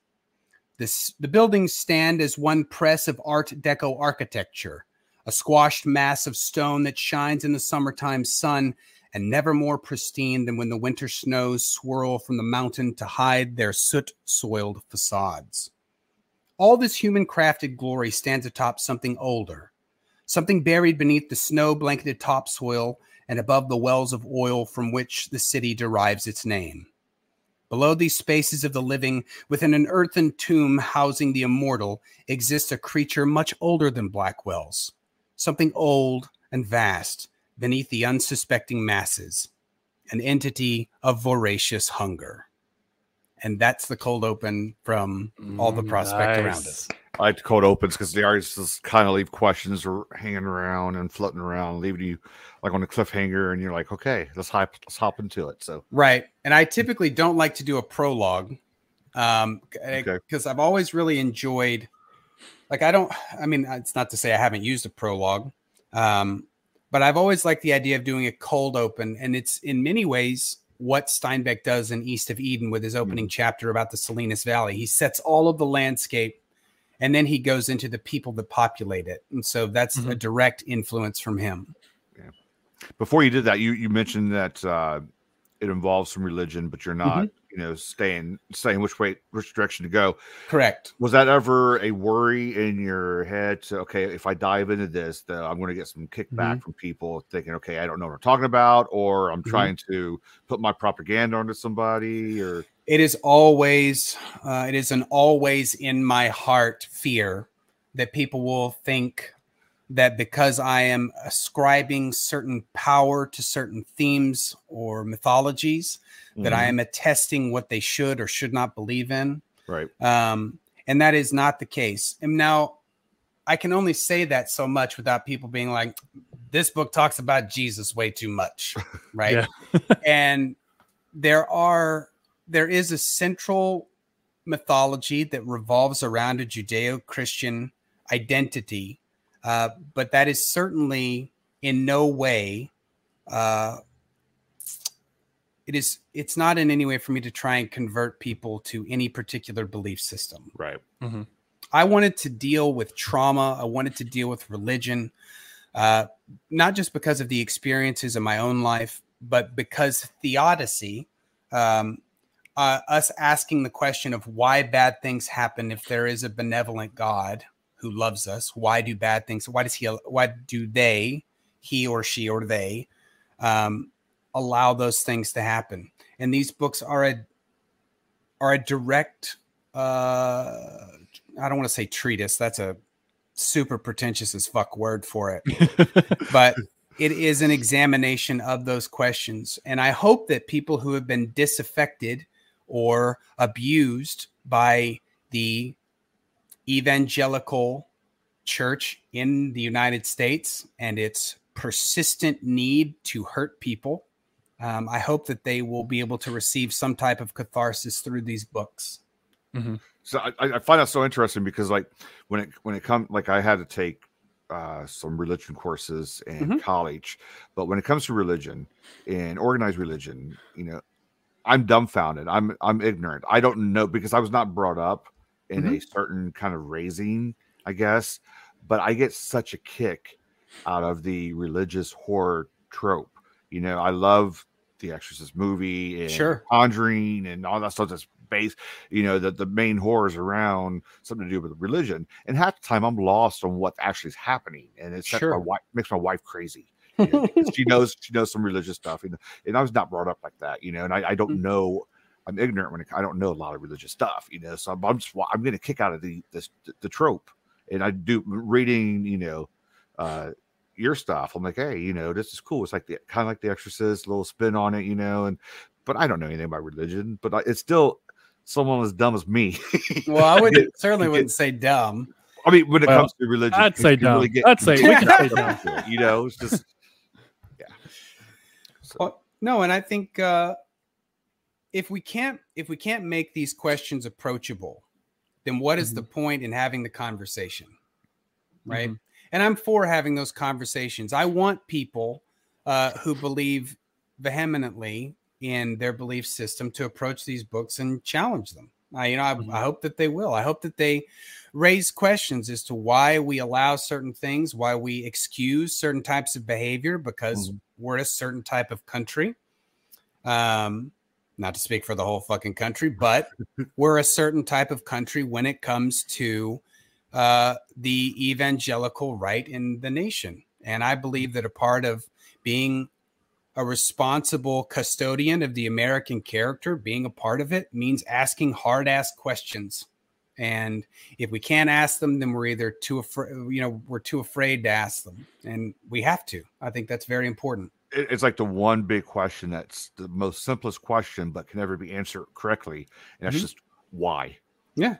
Speaker 4: This, the buildings stand as one press of Art Deco architecture, a squashed mass of stone that shines in the summertime sun and never more pristine than when the winter snows swirl from the mountain to hide their soot soiled facades. All this human crafted glory stands atop something older, something buried beneath the snow blanketed topsoil and above the wells of oil from which the city derives its name. Below these spaces of the living, within an earthen tomb housing the immortal, exists a creature much older than Black Wells, something old and vast beneath the unsuspecting masses, an entity of voracious hunger. And that's the cold open from all the
Speaker 3: Mm,
Speaker 4: prospect around us.
Speaker 2: I like to code opens because the artists just kind of leave questions or hanging around and floating around, leaving you like on a cliffhanger, and you're like, okay, let's hop, let's hop into it. So
Speaker 4: Right. And I typically don't like to do a prologue um
Speaker 2: Okay.
Speaker 4: because I've always really enjoyed like I don't I mean it's not to say I haven't used a prologue um but I've always liked the idea of doing a cold open and it's in many ways what Steinbeck does in East of Eden with his hmm. opening chapter about the Salinas Valley. He sets all of the landscape and then he goes into the people that populate it. And so that's a mm-hmm. direct influence from him.
Speaker 2: before you did that, you you mentioned that uh, it involves some religion, but you're not mm-hmm. You know, staying saying which way, which direction to go.
Speaker 4: Correct.
Speaker 2: Was that ever a worry in your head? To okay, if I dive into this, the, I'm going to get some kickback
Speaker 3: Mm-hmm.
Speaker 2: from people thinking, okay, I don't know what I'm talking about, or I'm
Speaker 3: Mhm.
Speaker 2: trying to put my propaganda onto somebody, or
Speaker 4: it is always uh, it is an always in my heart fear that people will think that because i am ascribing certain power to certain themes or mythologies that i
Speaker 2: Mhm.
Speaker 4: am attesting what they should or should not believe in.
Speaker 2: Right,
Speaker 4: um, and that is not the case. And now i can only say that so much without people being like this book talks about jesus way too much right? And there are there is a central mythology that revolves around a judeo-christian identity uh, but that is certainly in no way uh, it is it's not in any way for me to try and convert people to any particular belief system.
Speaker 2: Right,
Speaker 4: I wanted to deal with trauma. I wanted to deal with religion, uh, not just because of the experiences in my own life, but because theodicy, um, uh, us asking the question of why bad things happen if there is a benevolent God who loves us. Why do bad things? Why does he? Why do they? He or she or they um, allow those things to happen? And these books are a are a direct uh I don't want to say treatise. That's a super pretentious as fuck word for it. but it is an examination of those questions. And I hope that people who have been disaffected or abused by the evangelical church in the United States and its persistent need to hurt people, um, I hope that they will be able to receive some type of catharsis through these books.
Speaker 2: So I, I find that so interesting because like when it when it comes like I had to take uh, some religion courses in
Speaker 4: Mhm.
Speaker 2: college, but when it comes to religion and organized religion, you know, I'm dumbfounded. I'm I'm ignorant. I don't know because I was not brought up in a certain kind of raising, I guess. But I get such a kick out of the religious horror trope. You know, I love the Exorcist movie and
Speaker 4: Sure.
Speaker 2: Conjuring and all that stuff that's based, you know, that the main horrors around something to do with religion. And half the time I'm lost on what actually is happening. And it's
Speaker 4: Sure.
Speaker 2: my wife makes my wife crazy. you know, she knows she knows some religious stuff. And, and I was not brought up like that, you know, and I, I don't
Speaker 4: Mm.
Speaker 2: know I'm ignorant when it, I don't know a lot of religious stuff, you know. So I'm, I'm just I'm getting a kick out of the this the trope, and I do reading, you know, uh, your stuff. I'm like, hey, you know, this is cool. It's like the kind of like The Exorcist, a little spin on it, you know. And but I don't know anything about religion, but I, it's still someone as dumb as me.
Speaker 4: Well, I would
Speaker 2: get-
Speaker 4: certainly
Speaker 2: you
Speaker 4: wouldn't say dumb.
Speaker 2: I mean, when it
Speaker 3: Well,
Speaker 2: comes to religion,
Speaker 3: I'd say
Speaker 2: can really
Speaker 3: dumb.
Speaker 2: get-
Speaker 3: I'd say-
Speaker 4: we can
Speaker 3: say
Speaker 2: into it, You know, it's just yeah. So,
Speaker 4: Well, no, and I think uh, if we can't if we can't make these questions approachable, then what is the point in having the conversation, right?
Speaker 3: Mhm.
Speaker 4: And I'm for having those conversations. I want people uh, who believe vehemently in their belief system to approach these books and challenge them. I, you know, I,
Speaker 3: Mhm.
Speaker 4: I hope that they will. I hope that they raise questions as to why we allow certain things, why we excuse certain types of behavior because we're a certain type of country. Um, not to speak for the whole fucking country, but we're a certain type of country when it comes to uh, the evangelical right in the nation. And I believe that a part of being a responsible custodian of the American character, being a part of it, means asking hard ass questions. And if we can't ask them, then we're either too afraid, you know, we're too afraid to ask them. And we have to. I think that's very important.
Speaker 2: It- it's like the one big question that's the most simplest question, but can never be answered correctly, and that's
Speaker 4: Mhm.
Speaker 2: just why.
Speaker 4: Yeah.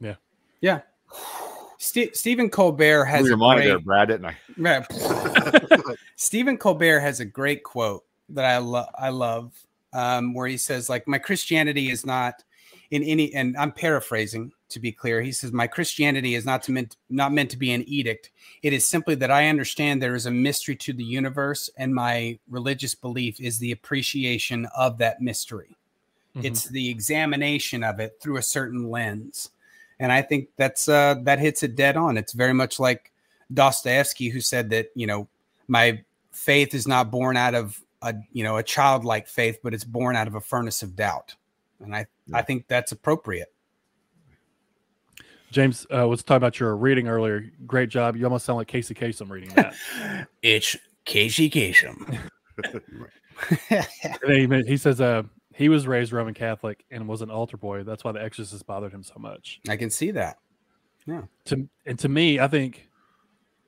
Speaker 3: Yeah.
Speaker 4: Yeah. Ste Stephen Colbert has a
Speaker 2: your mind there,
Speaker 4: great,
Speaker 2: Brad, didn't I?
Speaker 4: Yeah. Stephen Colbert has a great quote that I love. I love um, where he says, "Like my Christianity is not in any," and I'm paraphrasing to be clear. He says, "My Christianity is not to meant not meant to be an edict. It is simply that I understand there is a mystery to the universe, and my religious belief is the appreciation of that mystery.
Speaker 3: Mhm.
Speaker 4: It's the examination of it through a certain lens." And I think that's uh, that hits it dead on. It's very much like Dostoevsky, who said that you know my faith is not born out of a you know a childlike faith, but it's born out of a furnace of doubt. and I I think that's appropriate.
Speaker 3: James uh, was talking about your reading earlier. Great job. You almost sound like Casey Kasem reading that.
Speaker 4: It's Casey Kasem.
Speaker 3: And then he, he says uh, he was raised Roman Catholic and was an altar boy. That's why the exorcist bothered him so much.
Speaker 4: I can see that. Yeah.
Speaker 3: To and to me, I think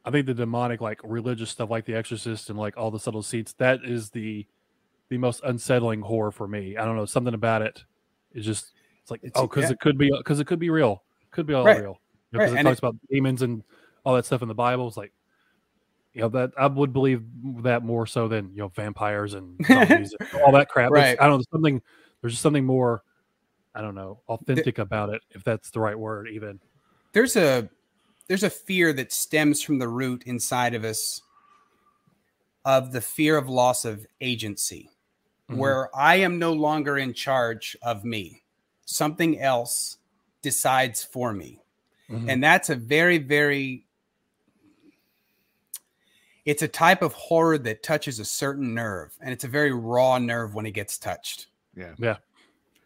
Speaker 3: I think the demonic like religious stuff like the exorcist and like all the subtle deceits, that is the the most unsettling horror for me. I don't know, something about it is just it's like
Speaker 4: It's-
Speaker 3: oh, because
Speaker 4: yeah.
Speaker 3: it could be because it could be real. Could be all
Speaker 4: Right.
Speaker 3: real.
Speaker 4: Right,
Speaker 3: Because it
Speaker 4: and
Speaker 3: talks about demons and all that stuff in the Bible. It's like you know that I would believe that more so than you know vampires and zombies and all that crap.
Speaker 4: Right.
Speaker 3: I don't know something. There's just something more. I don't know authentic about it, if that's the right word. Even
Speaker 4: There's a there's a fear that stems from the root inside of us of the fear of loss of agency,
Speaker 3: Mhm.
Speaker 4: where I am no longer in charge of me. Something else decides for me.
Speaker 3: Mhm.
Speaker 4: and that's a very very it's a type of horror that touches a certain nerve and it's a very raw nerve when it gets touched
Speaker 2: Yeah.
Speaker 3: Yeah.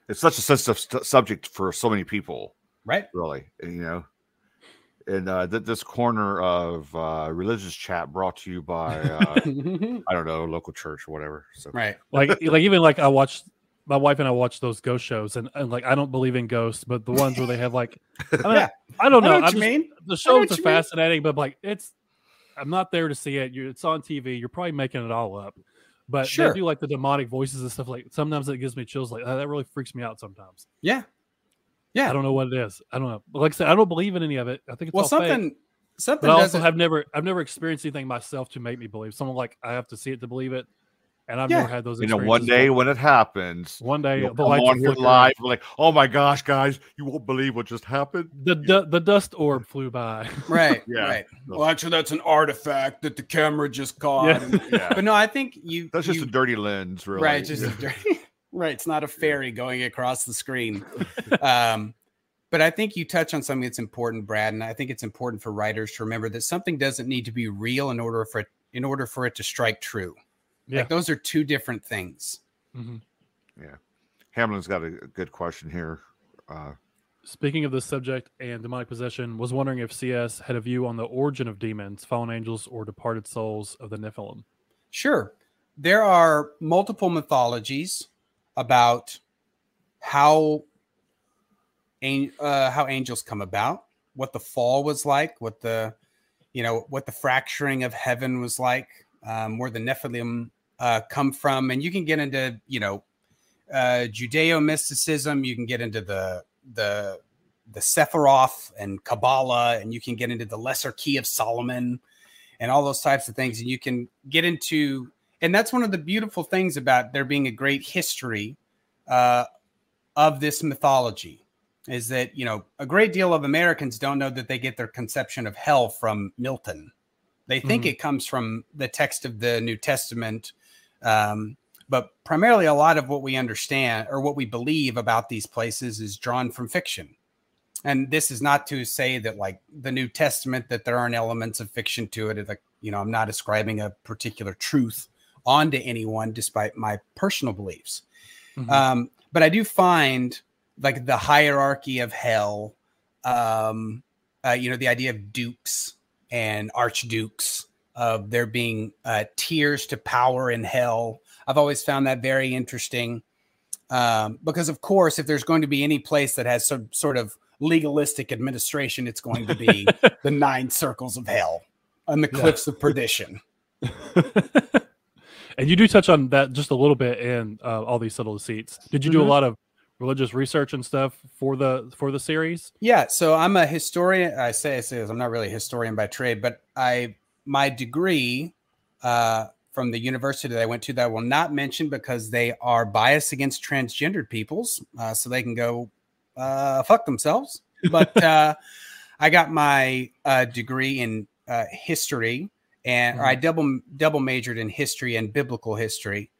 Speaker 2: It's such a sensitive st- subject for so many people,
Speaker 4: right
Speaker 2: really. and, You know, and uh, th- this corner of uh, religious chat brought to you by uh, I don't know local church or whatever. So
Speaker 4: right
Speaker 3: like like even like I watched my wife and I watch those ghost shows and, and like I don't believe in ghosts, but the ones where they have like I, mean,
Speaker 4: Yeah.
Speaker 3: I don't
Speaker 4: I
Speaker 3: know.
Speaker 4: know
Speaker 3: I
Speaker 4: what you
Speaker 3: just-
Speaker 4: mean
Speaker 3: the shows are
Speaker 4: you mean.
Speaker 3: fascinating, but like it's I'm not there to see it. You it's on TV. You're probably making it all up. But
Speaker 4: Sure.
Speaker 3: they do like the demonic voices and stuff like sometimes it gives me chills like that, that really freaks me out sometimes.
Speaker 4: yeah yeah
Speaker 3: I don't know what it is. I don't know. But like I said, I don't believe in any of it. I think it's
Speaker 4: well
Speaker 3: all fake.
Speaker 4: something something
Speaker 3: But I also have never I've never experienced anything myself to make me believe. Someone like I have to see it to believe it. And I've
Speaker 4: Yeah.
Speaker 3: never had those
Speaker 2: you know, one day
Speaker 3: but
Speaker 2: when it happens,
Speaker 3: one day
Speaker 2: you'll
Speaker 3: the lights
Speaker 2: on here live, we're like, oh my gosh, guys, you won't believe what just happened.
Speaker 3: The du- the dust orb flew by.
Speaker 4: right
Speaker 2: Yeah.
Speaker 4: right well actually that's an artifact that the camera just caught
Speaker 3: Yeah.
Speaker 4: and-
Speaker 2: Yeah,
Speaker 4: but no i think you
Speaker 2: that's just a dirty lens, really.
Speaker 4: right just a dirty- right it's not a fairy going across the screen um but i think you touch on something that's important brad and i think it's important for writers to remember that something doesn't need to be real in order for it in order for it to strike true
Speaker 3: Yeah.
Speaker 4: like those are two different things
Speaker 3: Mhm.
Speaker 2: Hamlin's got a, a good question here. Uh,
Speaker 3: Speaking of this subject and demonic possession, was wondering if CS had a view on the origin of demons, fallen angels, or departed souls of the Nephilim.
Speaker 4: Sure. There are multiple mythologies about how an- uh, how angels come about, what the fall was like, what the you know what the fracturing of heaven was like, um, where the Nephilim uh, come from, and you can get into you know uh, Judeo mysticism. You can get into the the the Sephiroth and Kabbalah, and you can get into the Lesser Key of Solomon and all those types of things. And you can get into, and that's one of the beautiful things about there being a great history uh, of this mythology is that, you know, a great deal of Americans don't know that they get their conception of hell from Milton. They think
Speaker 3: Mhm.
Speaker 4: it comes from the text of the New Testament. Um, but primarily, a lot of what we understand or what we believe about these places is drawn from fiction and this is not to say that like the new testament that there aren't elements of fiction to it like you know i'm not ascribing a particular truth onto anyone despite my personal beliefs
Speaker 3: Mhm.
Speaker 4: um, but i do find like the hierarchy of hell um, uh, you know the idea of dukes and archdukes of there being uh, tiers to power in hell i've always found that very interesting um, because of course if there's going to be any place that has some sort of legalistic administration it's going to be the nine circles of hell and the
Speaker 3: Yeah.
Speaker 4: cliffs of perdition
Speaker 3: and you do touch on that just a little bit in uh, all these subtle deceits. Did you do a
Speaker 4: Mhm.
Speaker 3: lot of religious research and stuff for the for the series?
Speaker 4: Yeah, so I'm a historian. I say I say this, I'm not really a historian by trade, but I my degree uh, from the university that I went to that I will not mention because they are biased against transgendered peoples, uh, so they can go uh, fuck themselves. But uh, I got my uh, degree in uh, history, and or I double double majored in history and biblical history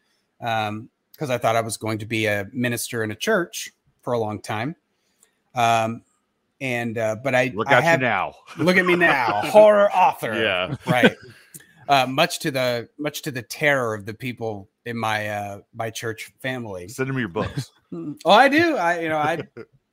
Speaker 4: because I thought I was going to be a minister in a church for a long time. Um, and uh, but I
Speaker 2: look
Speaker 4: I
Speaker 2: at
Speaker 4: have,
Speaker 2: you now.
Speaker 4: Look at me now, horror author.
Speaker 2: Yeah.
Speaker 4: right. Uh, much to the much to the terror of the people in my uh, my church family.
Speaker 2: Send him your books.
Speaker 4: Oh, I do. I you know I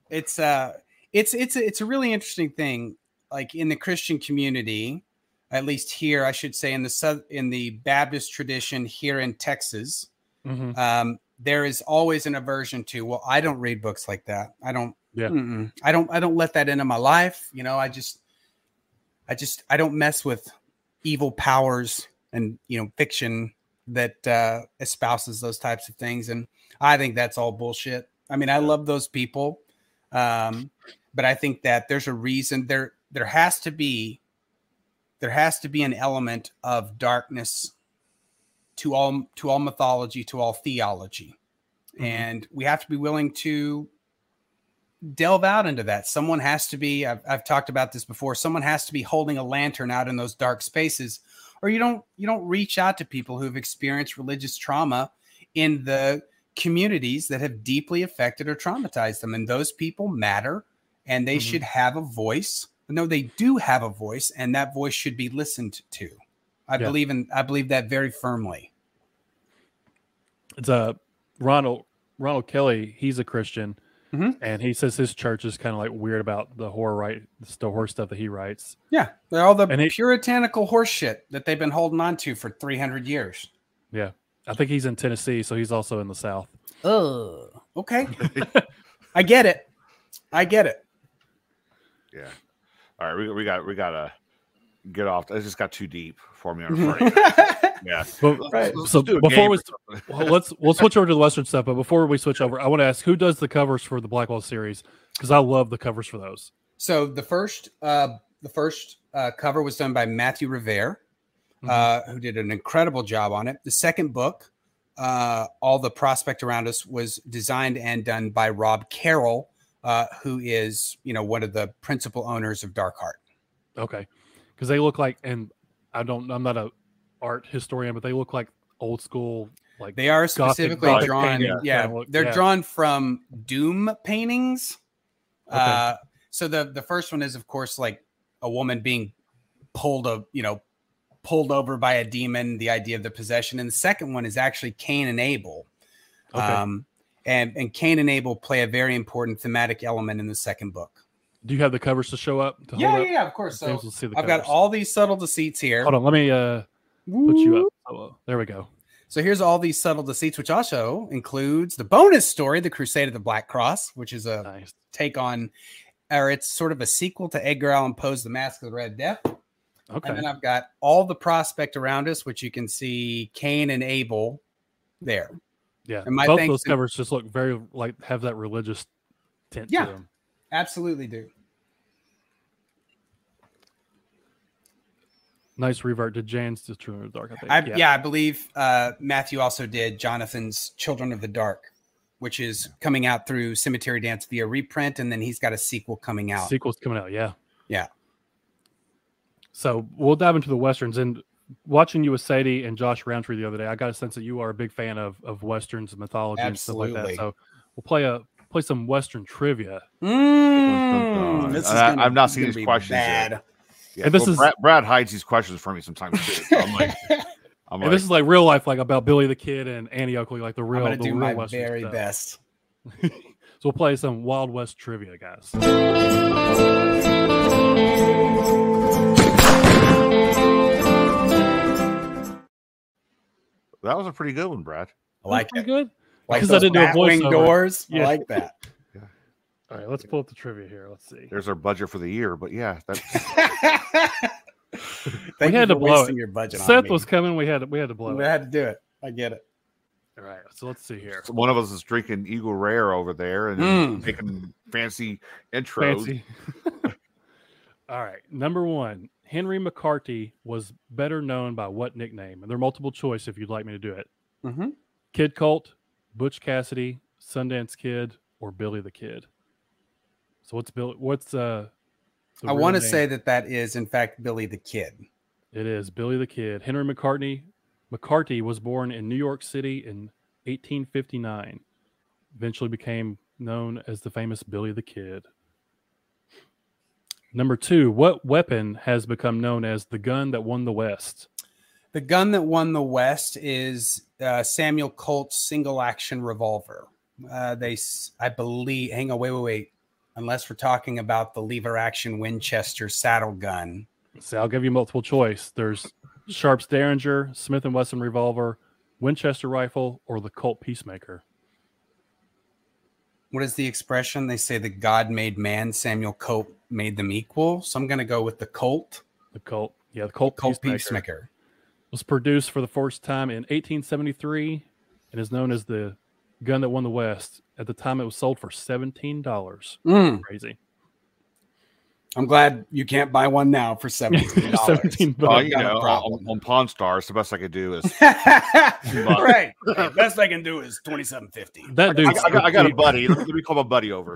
Speaker 4: it's uh it's it's it's a really interesting thing like in the Christian community at least here I should say in the south in the Baptist tradition here in Texas
Speaker 3: Mhm.
Speaker 4: um there is always an aversion to well I don't read books like that. I don't
Speaker 3: Yeah.
Speaker 4: mm-mm. I don't I don't let that into my life, you know, I just I just I don't mess with evil powers and you know fiction that uh espouses those types of things and I think that's all bullshit. I mean, I love those people, um, but I think that there's a reason there. There has to be, there has to be an element of darkness to all to all mythology, to all theology,
Speaker 3: Mhm.
Speaker 4: and we have to be willing to delve out into that. Someone has to be. I've, I've talked about this before. Someone has to be holding a lantern out in those dark spaces, or you don't you don't reach out to people who've experienced religious trauma in the communities that have deeply affected or traumatized them. And those people matter and they
Speaker 3: Mhm.
Speaker 4: should have a voice. No, they do have a voice, and that voice should be listened to. I
Speaker 3: Yeah.
Speaker 4: believe in I believe that very firmly.
Speaker 3: It's uh, Ronald Ronald Kelly. He's a Christian,
Speaker 4: Mhm.
Speaker 3: and he says his church is kind of like weird about the horror right, the horror stuff that he writes.
Speaker 4: Yeah. They're all the
Speaker 3: And it-
Speaker 4: puritanical horse shit that they've been holding on to for 300 years.
Speaker 3: Yeah, I think he's in Tennessee, so he's also in the South.
Speaker 4: Oh, okay. I get it. I get it.
Speaker 2: Yeah. All right, we, we got we gotta get off. It just got too deep for me. I'm afraid. yeah.
Speaker 3: But
Speaker 4: Right.
Speaker 2: Let's
Speaker 3: so before we well, let's we'll switch over to the Western stuff. But before we switch over, I want to ask who does the covers for the Black Wells series because I love the covers for those.
Speaker 4: So the first uh the first uh cover was done by Matthew Revert,
Speaker 3: Mhm.
Speaker 4: uh, who did an incredible job on it. The second book, uh, All the Prospect Around Us, was designed and done by Rob Carroll, uh, who is, you know, one of the principal owners of Dark Hart.
Speaker 3: Okay, because they look like, and I don't, I'm not a art historian, but they look like old school, like
Speaker 4: They are specifically
Speaker 3: Gothic
Speaker 4: drawn, yeah,
Speaker 3: look-
Speaker 4: they're
Speaker 3: yeah.
Speaker 4: drawn from Doom paintings.
Speaker 3: Okay.
Speaker 4: Uh, so the the first one is, of course, like a woman being pulled a you know pulled over by a demon. The idea of the possession, and the second one is actually Cain and Abel.
Speaker 3: okay.
Speaker 4: Um, and and Cain and Abel play a very important thematic element in the second book.
Speaker 3: Do you have the covers to show up? To
Speaker 4: Yeah,
Speaker 3: hold
Speaker 4: yeah,
Speaker 3: up?
Speaker 4: yeah, of course. So
Speaker 3: James will see the
Speaker 4: I've got all these subtle deceits here.
Speaker 3: Hold on, let me uh put you up. Oh, there we go.
Speaker 4: So here's all these subtle deceits, which also includes the bonus story, The Crusade of the Black Cross, which is a
Speaker 3: Nice.
Speaker 4: take on, or it's sort of a sequel to Edgar Allan Poe's The Masque of the Red Death.
Speaker 3: Okay.
Speaker 4: And then I've got all the prospect around us, which you can see Cain and Abel there.
Speaker 3: yeah.
Speaker 4: and my
Speaker 3: Both those
Speaker 4: to-
Speaker 3: covers just look very like have that religious tint
Speaker 4: Yeah.
Speaker 3: to them.
Speaker 4: Absolutely do.
Speaker 3: Nice revert. to Jan's just True in the Dark? I think.
Speaker 4: I, yeah. I believe uh, Matthew also did Jonathan's Children of the Dark, which is coming out through Cemetery Dance via reprint, and then he's got a sequel coming out.
Speaker 3: Sequel's coming out. Yeah.
Speaker 4: Yeah.
Speaker 3: So we'll dive into the westerns and watching you with Sadie and Josh Rountree the other day. I got a sense that you are a big fan of of westerns and mythology and stuff like that. So we'll play a play some western trivia.
Speaker 4: Mm, this is
Speaker 2: I-
Speaker 4: gonna-
Speaker 2: I've not
Speaker 4: this is
Speaker 2: these
Speaker 4: be
Speaker 2: questions yet.
Speaker 4: Bad.
Speaker 2: Yeah,
Speaker 3: And this
Speaker 2: well,
Speaker 3: is-
Speaker 2: Brad, Brad hides these questions from me sometimes too. So I'm like, I'm
Speaker 3: And
Speaker 2: like,
Speaker 3: this is like real life, like about Billy the Kid and Annie Oakley, like the
Speaker 4: I'm
Speaker 3: real,
Speaker 4: gonna
Speaker 3: the
Speaker 4: do
Speaker 3: real
Speaker 4: my
Speaker 3: western
Speaker 4: very
Speaker 3: stuff.
Speaker 4: best.
Speaker 3: So we'll play some Wild West trivia, guys.
Speaker 2: that was a pretty good one, Brad.
Speaker 4: I like
Speaker 3: Pretty
Speaker 4: it.
Speaker 3: good.
Speaker 4: Like
Speaker 3: 'Cause I didn't do a
Speaker 4: Batwing
Speaker 3: voiceover.
Speaker 4: doors. I like that.
Speaker 3: All right, let's pull up the trivia here. Let's see.
Speaker 2: There's our budget for the year, but yeah, that's
Speaker 4: Thank you
Speaker 3: had to blow
Speaker 4: wasting
Speaker 3: it.
Speaker 4: your budget. on
Speaker 3: Seth
Speaker 4: me.
Speaker 3: was coming. We had to, we had to blow it.
Speaker 4: We
Speaker 3: it.
Speaker 4: had to do it. I get it.
Speaker 3: All right, so let's see here.
Speaker 2: so one of us is drinking Eagle Rare over there and
Speaker 4: Mm.
Speaker 2: making fancy intros.
Speaker 3: Fancy. All right, number one. Henry McCarthy was better known by what nickname? And there are multiple choice if you'd like me to do it.
Speaker 4: Mhm.
Speaker 3: Kid Colt, Butch Cassidy, Sundance Kid, or Billy the Kid. So what's Bill? What's uh?
Speaker 4: I want to say that that is, in fact, Billy the Kid.
Speaker 3: It is Billy the Kid. Henry McCartney McCarthy was born in New York City in 1859. Eventually became known as the famous Billy the Kid. Number two, what weapon has become known as the gun that won the West?
Speaker 4: The gun that won the West is uh, Samuel Colt's single action revolver. Uh, they, I believe. Hang on, wait, wait, wait. Unless we're talking about the lever action Winchester saddle gun.
Speaker 3: See, I'll give you multiple choice. There's Sharps Derringer, Smith and Wesson revolver, Winchester rifle, or the Colt Peacemaker.
Speaker 4: What is the expression? They say the God made man, Samuel Colt made them equal. So I'm going to go with the Colt.
Speaker 3: The Colt, yeah, the Colt,
Speaker 4: Colt
Speaker 3: Peacemaker,
Speaker 4: Peacemaker.
Speaker 3: was produced for the first time in 1873 and is known as the gun that won the West. At the time, it was sold for seventeen dollars.
Speaker 4: Mm,
Speaker 3: Crazy,
Speaker 4: I'm glad you can't buy one now for seventeen dollars.
Speaker 3: seventeen
Speaker 2: Well, you know, on, on Pawn Stars, the best I could do is
Speaker 4: right. right. Best I can do is twenty seven fifty.
Speaker 3: That
Speaker 2: I,
Speaker 3: dude,
Speaker 2: I got, I got a buddy. Let me call my buddy over.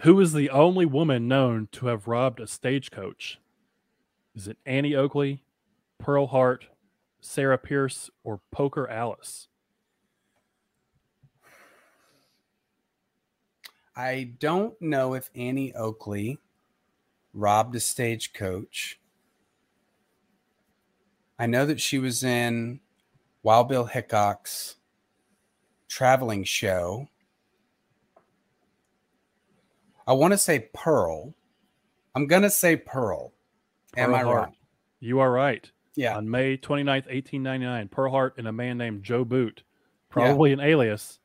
Speaker 3: who is the only woman known to have robbed a stagecoach? Is it Annie Oakley, Pearl Hart, Sarah Pierce, or Poker Alice?
Speaker 4: I don't know if Annie Oakley robbed a stagecoach. I know that she was in Wild Bill Hickok's traveling show. I want to say Pearl. I'm going to say Pearl. Am
Speaker 3: Pearl
Speaker 4: I wrong?
Speaker 3: You are right.
Speaker 4: Yeah.
Speaker 3: On May 29th, 1899, Pearl Hart and a man named Joe Boot, probably an alias,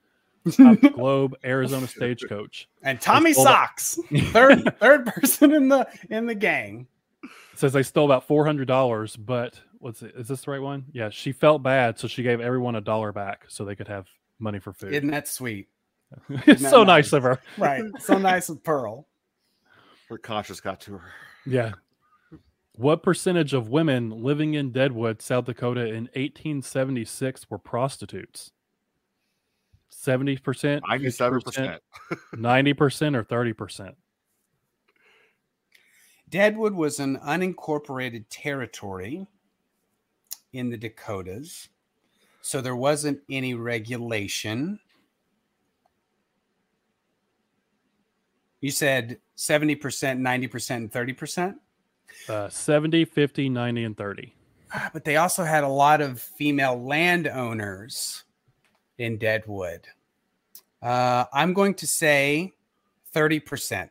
Speaker 3: stopped the Globe Arizona stagecoach.
Speaker 4: And Tommy
Speaker 3: stole that-
Speaker 4: Socks, third third person in the in the gang.
Speaker 3: It says they stole about four hundred dollars, but what's it? Is this the right one? Yeah, she felt bad, so she gave everyone a dollar back so they could have money for food.
Speaker 4: Isn't that sweet?
Speaker 3: it's
Speaker 4: that
Speaker 3: so
Speaker 4: nice?
Speaker 3: nice of her.
Speaker 4: Right. So nice of Pearl.
Speaker 2: Her conscience got to her.
Speaker 3: Yeah. What percentage of women living in Deadwood, South Dakota in 1876 were prostitutes? 70%,
Speaker 2: Ninety-seven percent.
Speaker 3: 90%, or 30%?
Speaker 4: Deadwood was an unincorporated territory in the Dakotas. So there wasn't any regulation. You said 70%, 90%, and 30%?
Speaker 3: Uh, 70, 50, 90, and 30.
Speaker 4: Ah, But they also had a lot of female landowners in Deadwood. Uh, I'm going to say 30%.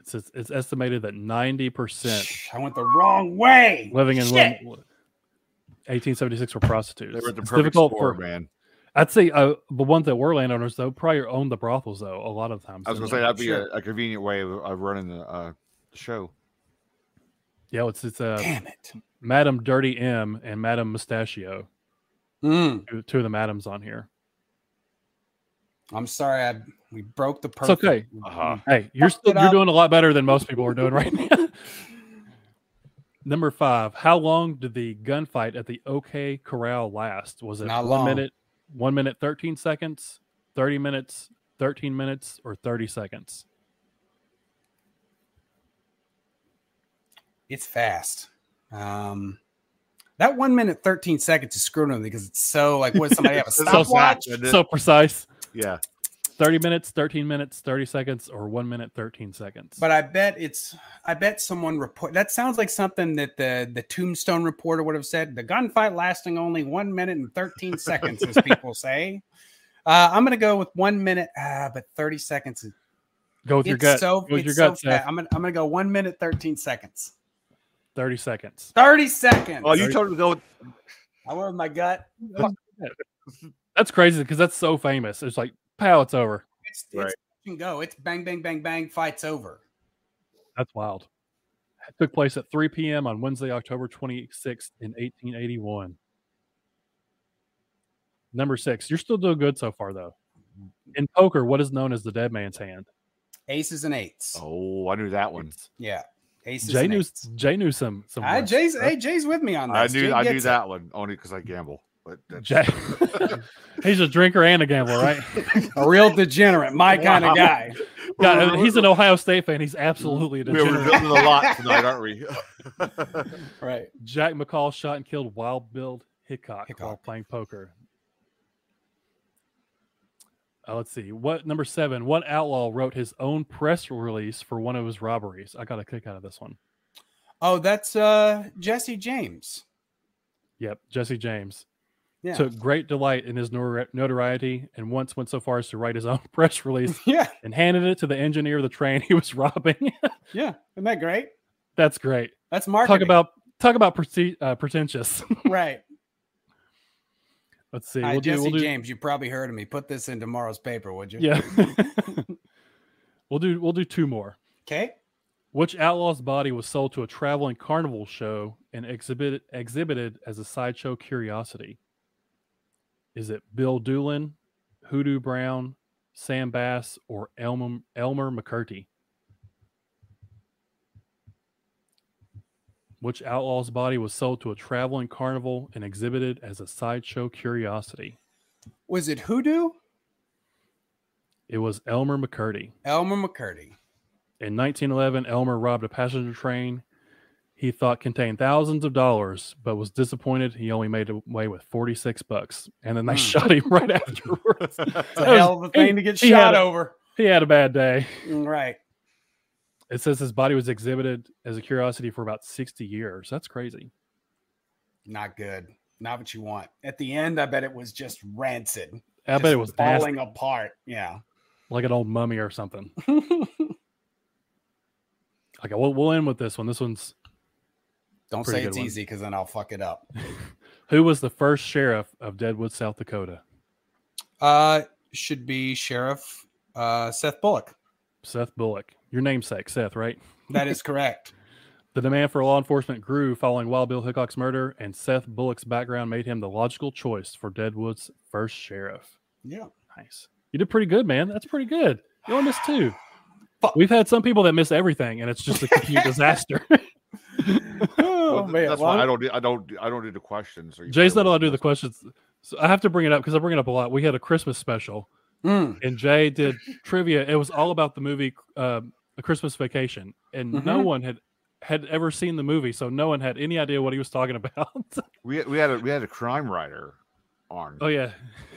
Speaker 3: It's, it's, it's estimated that 90%
Speaker 4: I went the wrong way.
Speaker 3: living in
Speaker 4: Shit.
Speaker 3: 1876 were prostitutes.
Speaker 2: They were the
Speaker 3: it's difficult
Speaker 2: score,
Speaker 3: for,
Speaker 2: man.
Speaker 3: I'd say uh, the ones that were landowners, though, probably owned the brothels, though, a lot of times.
Speaker 2: I was gonna say that'd be
Speaker 4: Sure.
Speaker 2: a, a convenient way of, of running the, uh, show.
Speaker 3: Yeah, it's, it's uh,
Speaker 4: Damn it.
Speaker 3: Madam Dirty M and Madam Mustachio,
Speaker 4: Mm,
Speaker 3: two, two of the madams on here.
Speaker 4: I'm sorry. I, we broke the
Speaker 3: It's okay.
Speaker 2: Uh-huh.
Speaker 3: Hey, you're still you're doing a lot better than most people are doing right now. Number five. How long did the gunfight at the OK Corral last? Was it
Speaker 4: Not
Speaker 3: one
Speaker 4: long.
Speaker 3: minute, one minute, thirteen seconds, thirty minutes, thirteen minutes, or thirty seconds?
Speaker 4: It's fast. Um, that one minute, 13 seconds is screwing with me because it's so like, what, somebody have a
Speaker 2: So
Speaker 4: stopwatch?
Speaker 2: sad.
Speaker 3: So precise.
Speaker 2: Yeah.
Speaker 3: 30 minutes, 13 minutes, 30 seconds, or one minute, 13 seconds.
Speaker 4: But I bet it's, I bet someone report that sounds like something that the the Tombstone reporter would have said. The gunfight lasting only one minute and 13 seconds, as people say. Uh, I'm gonna go with one minute, uh, but 30 seconds.
Speaker 3: go with your
Speaker 4: it's
Speaker 3: gut.
Speaker 4: so
Speaker 3: go with your
Speaker 4: it's so
Speaker 3: gut, Seth.
Speaker 4: I'm gonna I'm gonna go one minute, 13 seconds.
Speaker 3: 30 seconds.
Speaker 4: 30 seconds.
Speaker 2: Oh, you told him to go.
Speaker 4: I went with my gut.
Speaker 3: That's crazy because that's so famous. It's like, pow, it's over.
Speaker 4: It's,
Speaker 2: Right.
Speaker 4: it's touch and go. It's bang, bang, bang, bang. Fight's over.
Speaker 3: That's wild. It took place at 3 p.m. on Wednesday, October 26th in 1881. Number six. You're still doing good so far, though. Mm-hmm. In poker, what is known as the dead man's hand?
Speaker 4: Aces and eights.
Speaker 2: oh, I knew that one.
Speaker 4: Yeah. Aces
Speaker 3: Jay
Speaker 4: and
Speaker 3: knew. Jay knew some some. Words.
Speaker 4: Jay's, hey, Jay's with me on
Speaker 2: I
Speaker 4: this.
Speaker 2: knew
Speaker 4: Jay
Speaker 2: I knew
Speaker 4: gets it.
Speaker 2: that one only because I gamble. But
Speaker 3: Jay. he's a drinker and a gambler, right?
Speaker 4: A real degenerate, my kind of guy.
Speaker 3: Yeah, he's an Ohio State fan. He's absolutely a degenerate.
Speaker 2: we were
Speaker 3: degenerate.
Speaker 2: building a lot tonight, aren't we?
Speaker 4: Right.
Speaker 3: Jack McCall shot and killed Wild Bill Hickok, while playing poker. Uh, let's see. What number seven? What outlaw wrote his own press release for one of his robberies? I got a kick out of this one.
Speaker 4: Oh, that's uh Jesse James.
Speaker 3: Yep, Jesse James.
Speaker 4: Yeah.
Speaker 3: took great delight in his notoriety and once went so far as to write his own press release
Speaker 4: yeah.
Speaker 3: and handed it to the engineer of the train he was robbing.
Speaker 4: Yeah. Isn't that great?
Speaker 3: That's great.
Speaker 4: That's marketing.
Speaker 3: Talk about talk about prete- uh, pretentious.
Speaker 4: right.
Speaker 3: Let's see.
Speaker 4: Hi,
Speaker 3: We'll do,
Speaker 4: Jesse
Speaker 3: we'll do,
Speaker 4: James, you probably heard of me. Put this in tomorrow's paper, would you?
Speaker 3: Yeah. we'll do we'll do two more.
Speaker 4: Okay.
Speaker 3: Which outlaw's body was sold to a traveling carnival show and exhibited exhibited as a sideshow curiosity? Is it Bill Doolin, Hoodoo Brown, Sam Bass, or Elmer Elmer McCurdy? Which outlaw's body was sold to a traveling carnival and exhibited as a sideshow curiosity?
Speaker 4: Was it Hoodoo?
Speaker 3: It was Elmer McCurdy.
Speaker 4: Elmer McCurdy.
Speaker 3: In 1911, Elmer robbed a passenger train he thought contained thousands of dollars, but was disappointed he only made away with 46 bucks. And then they
Speaker 4: Hmm.
Speaker 3: shot him right afterwards.
Speaker 4: It's a hell of a thing
Speaker 3: he-
Speaker 4: to get shot
Speaker 3: a-
Speaker 4: over.
Speaker 3: He had a bad day.
Speaker 4: Mm, Right.
Speaker 3: It says his body was exhibited as a curiosity for about 60 years. That's crazy.
Speaker 4: Not good. Not what you want. At the end, I bet it was just rancid.
Speaker 3: I bet it was nasty,
Speaker 4: falling apart. Yeah.
Speaker 3: like an old mummy or something. Okay, we'll, we'll end with this one. This one's
Speaker 4: Don't say it's
Speaker 3: one.
Speaker 4: easy because then I'll fuck it up.
Speaker 3: who was the first sheriff of Deadwood, South Dakota?
Speaker 4: Uh, should be Sheriff uh, Seth Bullock.
Speaker 3: Seth Bullock. Your namesake, Seth, right?
Speaker 4: That is correct.
Speaker 3: The demand for law enforcement grew following Wild Bill Hickok's murder, and Seth Bullock's background made him the logical choice for Deadwood's first sheriff.
Speaker 4: Yeah.
Speaker 3: Nice. You did pretty good, man. That's pretty good. You only missed two.
Speaker 4: Fuck.
Speaker 3: We've had some people that miss everything, and it's just a complete disaster.
Speaker 4: Oh
Speaker 2: Well,
Speaker 4: man.
Speaker 2: that's
Speaker 4: Well,
Speaker 2: why I don't. do- I don't. I don't do the questions. Or you
Speaker 3: Jay's not allowed to do the questions. So I have to bring it up because I bring it up a lot. We had a Christmas special,
Speaker 4: mm,
Speaker 3: and Jay did trivia. It was all about the movie uh, A Christmas Vacation, and no
Speaker 4: Mhm.
Speaker 3: one had had ever seen the movie, so no one had any idea what he was talking about.
Speaker 2: We had- we had a we had a crime writer on,
Speaker 3: oh yeah,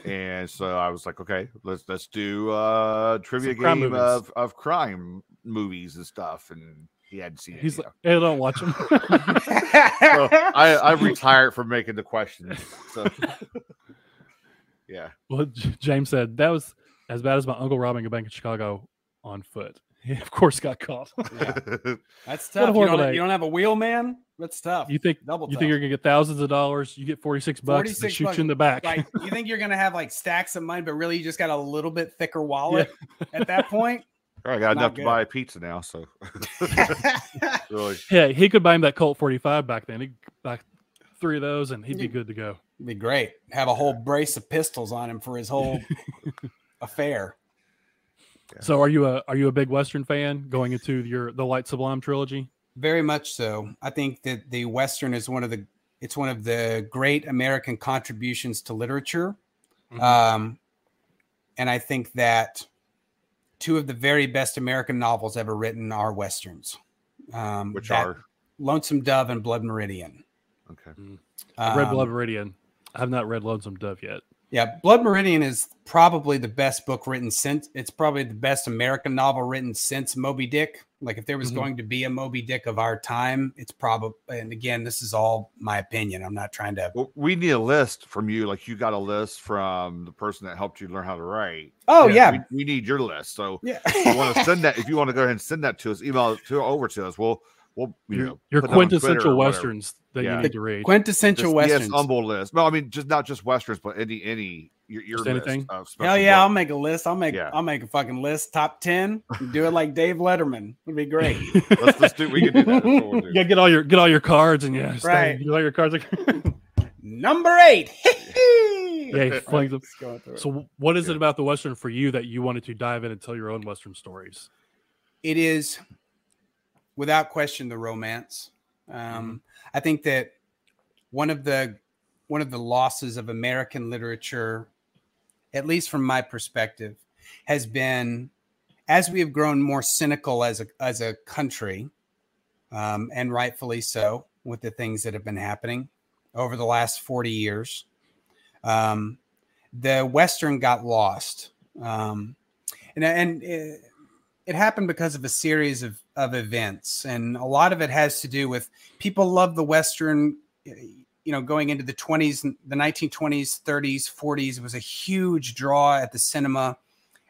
Speaker 2: and so I was like, okay, let's let's do uh trivia
Speaker 3: Some crime
Speaker 2: game
Speaker 3: movies.
Speaker 2: of of crime movies and stuff, and he hadn't seen it.
Speaker 3: he's like, hey, don't watch him.
Speaker 2: So I I retired from making the questions. So yeah,
Speaker 3: well, James said that was as bad as my uncle robbing a bank in Chicago on foot. He of course got caught.
Speaker 4: That's tough. You don't, you don't have a wheel man? That's tough.
Speaker 3: you think
Speaker 4: Double
Speaker 3: you
Speaker 4: tough.
Speaker 3: think you're gonna get thousands of dollars? You get forty six bucks. They shoot
Speaker 4: bucks.
Speaker 3: you in the back.
Speaker 4: like you think you're gonna have like stacks of money, but really you just got a little bit thicker wallet at that point.
Speaker 2: I got
Speaker 4: Not
Speaker 2: enough
Speaker 4: good.
Speaker 2: to buy a pizza now. So really,
Speaker 3: Yeah, he could buy him that Colt 45 back then. He'd buy three of those and he'd be good to go.
Speaker 4: Be great. Have a whole brace of pistols on him for his whole affair.
Speaker 3: So are you a are you a big Western fan going into your the Light Sublime trilogy?
Speaker 4: Very much so. I think that the Western is one of the it's one of the great American contributions to literature.
Speaker 3: Mhm.
Speaker 4: Um, and I think that two of the very best American novels ever written are westerns. Um,
Speaker 2: which
Speaker 4: that-
Speaker 2: are
Speaker 4: Lonesome Dove and Blood Meridian.
Speaker 2: okay.
Speaker 3: I read
Speaker 4: Um,
Speaker 3: Blood Meridian. I have not read Lonesome Dove yet.
Speaker 4: Yeah, Blood Meridian is probably the best book written since it's probably the best American novel written since Moby Dick. Like if there was
Speaker 3: Mhm.
Speaker 4: going to be a Moby Dick of our time, it's probably and again, this is all my opinion. I'm not trying to
Speaker 2: Well, we need a list from you. Like you got a list from the person that helped you learn how to write.
Speaker 4: Oh yeah.
Speaker 2: we, we need your list. So
Speaker 4: Yeah.
Speaker 2: you want to send that, if you want to go ahead and send that to us, email it to over to us. We'll we'll you
Speaker 3: Your,
Speaker 2: know
Speaker 3: your
Speaker 2: put that on Twitter
Speaker 3: quintessential westerns that
Speaker 2: Yeah.
Speaker 3: you need to read.
Speaker 4: Quintessential
Speaker 2: Just,
Speaker 4: westerns.
Speaker 2: Yes, humble list. No, I mean just not just westerns, but any any your, your
Speaker 3: Just
Speaker 2: list
Speaker 3: anything?
Speaker 4: Hell
Speaker 2: special
Speaker 4: yeah, I'll make a list. I'll make
Speaker 2: Yeah.
Speaker 4: I'll make a fucking list. Top ten. Do it like Dave Letterman. It'd be great.
Speaker 2: Let's, let's do. We can do that. We'll do.
Speaker 3: yeah, get all your get all your cards and yeah, stay-
Speaker 4: Right.
Speaker 3: Get all your cards.
Speaker 4: Number eight.
Speaker 3: yeah, he flings them.
Speaker 4: Just going.
Speaker 3: So, what is it about the western for you that you wanted to dive in and tell your own western stories?
Speaker 4: it is without question the romance. Um, i think that one of the one of the losses of american literature at least from my perspective has been as we have grown more cynical as a as a country um, and rightfully so with the things that have been happening over the last 40 years um, the western got lost. Um, and and uh, it happened because of a series of, of events and a lot of it has to do with people love the western you know, going into the 20s, the 1920s, 30s, 40s, it was a huge draw at the cinema.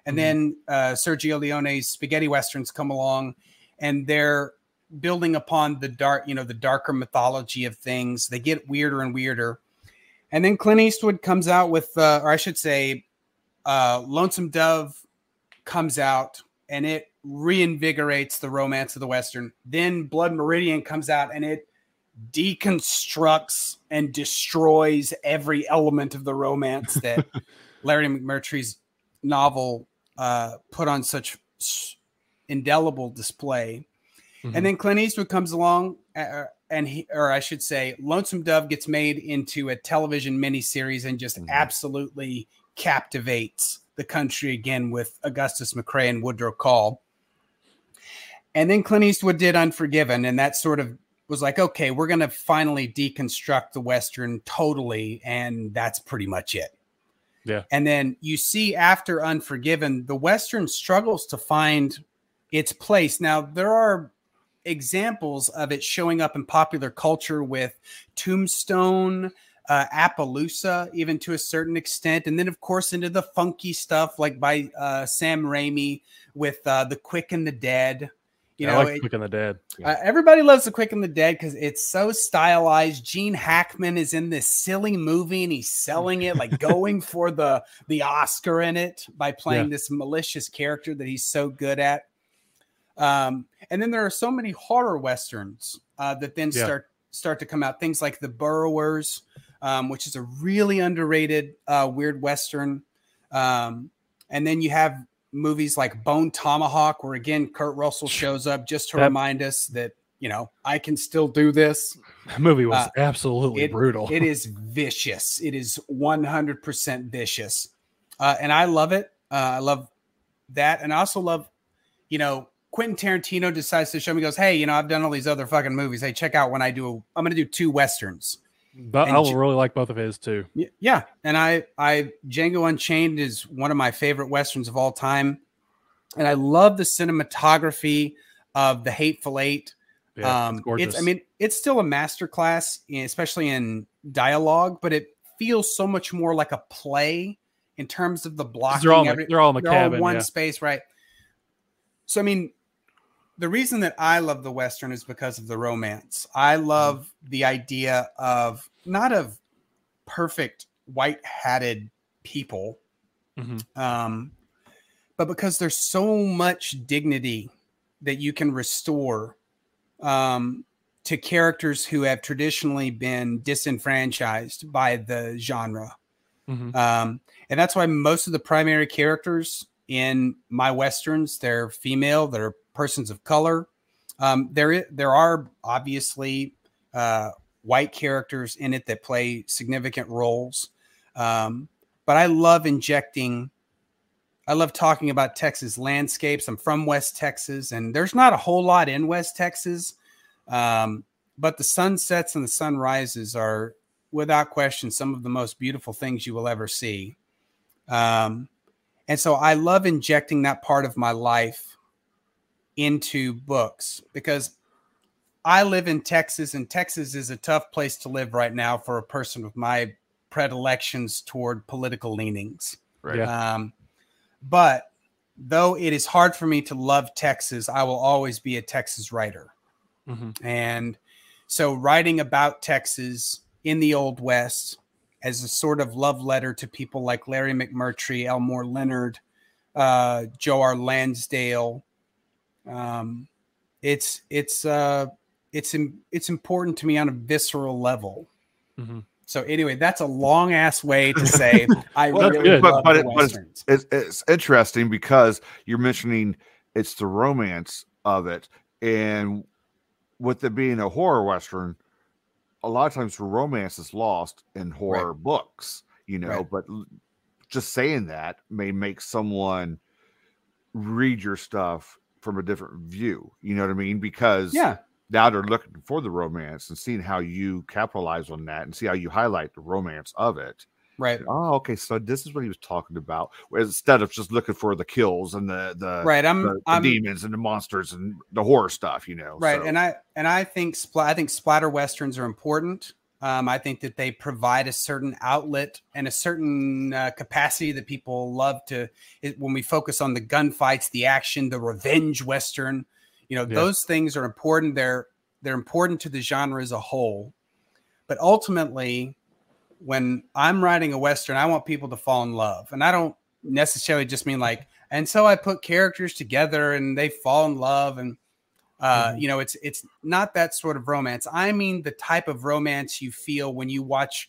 Speaker 4: And
Speaker 3: Mhm.
Speaker 4: then uh, Sergio Leone's spaghetti westerns come along, and they're building upon the dark, you know, the darker mythology of things. They get weirder and weirder. And then Clint Eastwood comes out with, uh, or I should say, uh, Lonesome Dove comes out, and it reinvigorates the romance of the western. Then Blood Meridian comes out, and it deconstructs and destroys every element of the romance that Larry McMurtry's novel uh, put on such indelible display.
Speaker 3: Mhm.
Speaker 4: And then Clint Eastwood comes along, uh, and he, or I should say, Lonesome Dove gets made into a television miniseries and just
Speaker 2: Mhm.
Speaker 4: absolutely captivates the country again with Augustus McCrae and Woodrow Call. And then Clint Eastwood did Unforgiven, and that sort of was like, okay, we're going to finally deconstruct the Western totally. And that's pretty much it.
Speaker 3: Yeah.
Speaker 4: And then you see after Unforgiven, the Western struggles to find its place. Now, there are examples of it showing up in popular culture with Tombstone, uh, Appaloosa, even to a certain extent. And then, of course, into the funky stuff like by uh, Sam Raimi with uh, The Quick and the Dead. You
Speaker 3: I
Speaker 4: know,
Speaker 3: like
Speaker 4: it-
Speaker 3: Quick and the Dead.
Speaker 4: uh, everybody loves The Quick and the Dead because it's so stylized. Gene Hackman is in this silly movie and he's selling it, like going for the the Oscar in it by playing this malicious character that he's so good at. Um, and then there are so many horror westerns uh, that then
Speaker 3: Yeah.
Speaker 4: start start to come out. Things like The Burrowers, um, which is a really underrated uh, weird western. Um, and then you have movies like Bone Tomahawk, where again Kurt Russell shows up just to
Speaker 3: That-
Speaker 4: remind us that you know I can still do this.
Speaker 3: That movie was
Speaker 4: Uh,
Speaker 3: absolutely
Speaker 4: it-
Speaker 3: brutal.
Speaker 4: It is vicious. It is one hundred percent vicious, uh, and I love it. Uh, I love that, and I also love, you know, Quentin Tarantino decides to show me. Goes, hey, you know, I've done all these other fucking movies. Hey, check out when I do. I'm going to do two westerns.
Speaker 3: But I
Speaker 4: J-
Speaker 3: really like both of his too.
Speaker 4: Yeah, and I I Django Unchained is one of my favorite westerns of all time, and I love the cinematography of the Hateful Eight.
Speaker 3: Yeah,
Speaker 4: um,
Speaker 3: it's gorgeous.
Speaker 4: I mean, it's still a masterclass, in- especially in dialogue, but it feels so much more like a play in terms of the blocking.
Speaker 3: they're all in the,
Speaker 4: every-
Speaker 3: they're all in the
Speaker 4: they're
Speaker 3: cabin.
Speaker 4: in one
Speaker 3: yeah.
Speaker 4: space, right? So, I mean, the reason that I love the Western is because of the romance. I love the idea of not of perfect white hatted people,
Speaker 3: Mhm.
Speaker 4: um, but because there's so much dignity that you can restore um, to characters who have traditionally been disenfranchised by the genre.
Speaker 3: Mhm.
Speaker 4: Um, and that's why most of the primary characters in my westerns they're female, they're persons of color. Um, there, there are obviously uh, white characters in it that play significant roles, um, but I love injecting. I love talking about Texas landscapes. I'm from West Texas, and there's not a whole lot in West Texas, um, but the sunsets and the sunrises are without question some of the most beautiful things you will ever see. Um, and so I love injecting that part of my life into books because I live in Texas, and Texas is a tough place to live right now for a person with my predilections toward political leanings.
Speaker 2: Right.
Speaker 3: Yeah.
Speaker 4: Um, but though it is hard for me to love Texas, I will always be a Texas writer.
Speaker 3: Mhm.
Speaker 4: And so writing about Texas in the Old West as a sort of love letter to people like Larry McMurtry, Elmore Leonard, uh, Joe R. Lansdale. Um, it's it's uh, it's im- it's important to me on a visceral level.
Speaker 3: Mhm.
Speaker 4: So anyway, that's a long ass way to say I
Speaker 2: Well,
Speaker 4: really
Speaker 3: good.
Speaker 2: But-
Speaker 4: love
Speaker 2: but
Speaker 4: the
Speaker 2: it- but it's- it's, it's interesting because you're mentioning it's the romance of it and with it being a horror western a lot of times romance is lost in horror books you know
Speaker 4: Right.
Speaker 2: but just saying that may make someone read your stuff from a different view you know what i mean? Because
Speaker 4: yeah,
Speaker 2: now they're looking for the romance and seeing how you capitalize on that and see how you highlight the romance of it
Speaker 4: right.
Speaker 2: Oh, okay. So this is what he was talking about. Instead of just looking for the kills and the the,
Speaker 4: Right. I'm
Speaker 2: the, the
Speaker 4: I'm
Speaker 2: demons and the monsters and the horror stuff, you know.
Speaker 4: right
Speaker 2: so-
Speaker 4: and i and i think spl- i think splatter westerns are important Um, I think that they provide a certain outlet and a certain uh, capacity that people love to. It, when we focus on the gunfights, the action, the revenge western, you know,
Speaker 3: Yeah.
Speaker 4: those things are important. They're they're important to the genre as a whole. But ultimately, when I'm writing a western, I want people to fall in love, and I don't necessarily just mean like. And so I put characters together, and they fall in love, and uh,
Speaker 3: Mhm.
Speaker 4: you know, it's it's not that sort of romance. I mean the type of romance you feel when you watch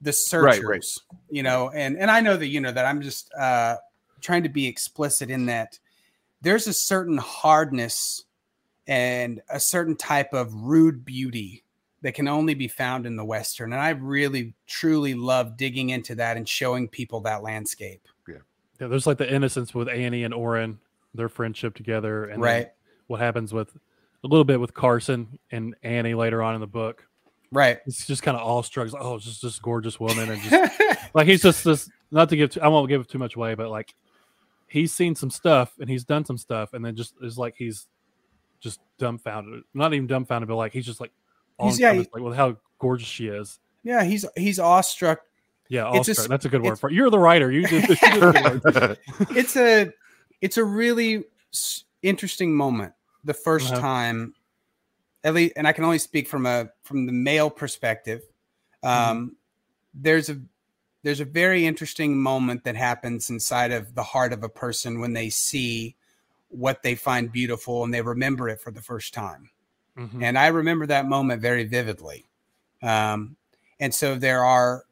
Speaker 4: the
Speaker 2: Right,
Speaker 4: searchers.
Speaker 2: right.
Speaker 4: You know, and and I know that you know that I'm just uh, trying to be explicit in that there's a certain hardness and a certain type of rude beauty that can only be found in the western and i really truly love digging into that and showing people that landscape
Speaker 3: Yeah, Yeah. there's like the innocence with Annie and Oren, their friendship together, and
Speaker 4: right
Speaker 3: what happens with a little bit with Carson and Annie later on in the book.
Speaker 4: right
Speaker 3: It's just kind of all struggles. Oh, it's just this gorgeous woman, and just like he's just this. Not to give, too, I won't give too much away, but like he's seen some stuff and he's done some stuff, and then just is like he's just dumbfounded. Not even dumbfounded, but like he's just like,
Speaker 4: He's- yeah, he-
Speaker 3: like with how gorgeous she is.
Speaker 4: yeah he's he's awestruck
Speaker 3: Yeah, awestruck.
Speaker 4: just-
Speaker 3: That's a good word for it. You're the writer. You did, you did the
Speaker 4: it's a it's a really interesting moment the 1st
Speaker 3: Uh-huh.
Speaker 4: time at least and i can only speak from a from the male perspective um there's a there's a very interesting moment that happens inside of the heart of a person when they see what they find beautiful and they remember it for the first time
Speaker 3: Mhm.
Speaker 4: and I remember that moment very vividly. Um, and so there are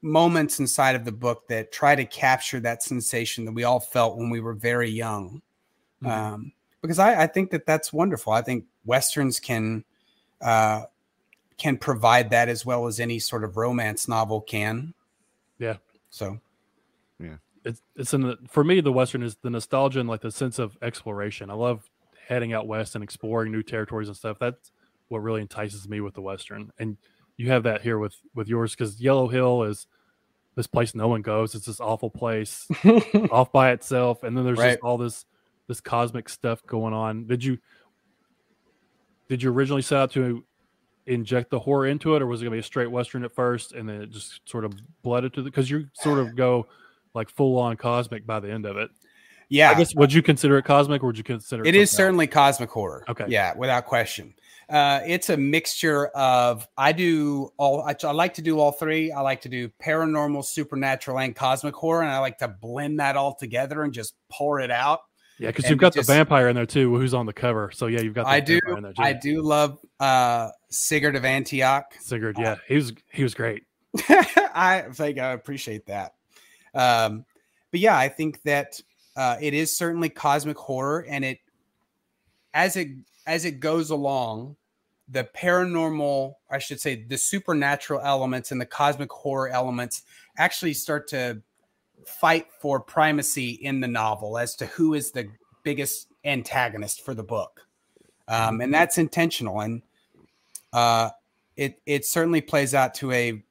Speaker 4: moments inside of the book that try to capture that sensation that we all felt when we were very young.
Speaker 3: Mhm.
Speaker 4: Um, because I, I think that that's wonderful. I think westerns can uh, can provide that as well as any sort of romance novel can.
Speaker 3: Yeah.
Speaker 4: So yeah,
Speaker 3: it's it's in the, for me the western is the nostalgia and like the sense of exploration. I love heading out west and exploring new territories and stuff. That's what really entices me with the western. And you have that here with with yours because Yellow Hill is this place no one goes. It's this awful place off by itself, and then there's
Speaker 4: Right.
Speaker 3: just all this this cosmic stuff going on. Did you did you originally set out to inject the horror into it, or was it gonna be a straight western at first, and then it just sort of blooded to the? Because you sort of go like full on cosmic by the end of it.
Speaker 4: Yeah,
Speaker 3: I guess would you consider it cosmic, or would you consider
Speaker 4: it? It
Speaker 3: is else?
Speaker 4: certainly cosmic horror.
Speaker 3: Okay.
Speaker 4: Yeah, without question. Uh, it's a mixture of I do all. I, I like to do all three. I like to do paranormal, supernatural, and cosmic horror, and I like to blend that all together and just pour it out.
Speaker 3: yeah, because you've got
Speaker 4: just-
Speaker 3: the vampire in there too, who's on the cover. So yeah, you've got the
Speaker 4: I do.
Speaker 3: in there.
Speaker 4: I do love uh, Sigurd of Antioch.
Speaker 3: Sigurd, yeah, he was he was great.
Speaker 4: I think I appreciate that. Um, but yeah, I think that uh, it is certainly cosmic horror, and it as it as it goes along, the paranormal, I should say, the supernatural elements and the cosmic horror elements actually start to fight for primacy in the novel as to who is the biggest antagonist for the book, um, and that's intentional and. Uh, it it certainly plays out to a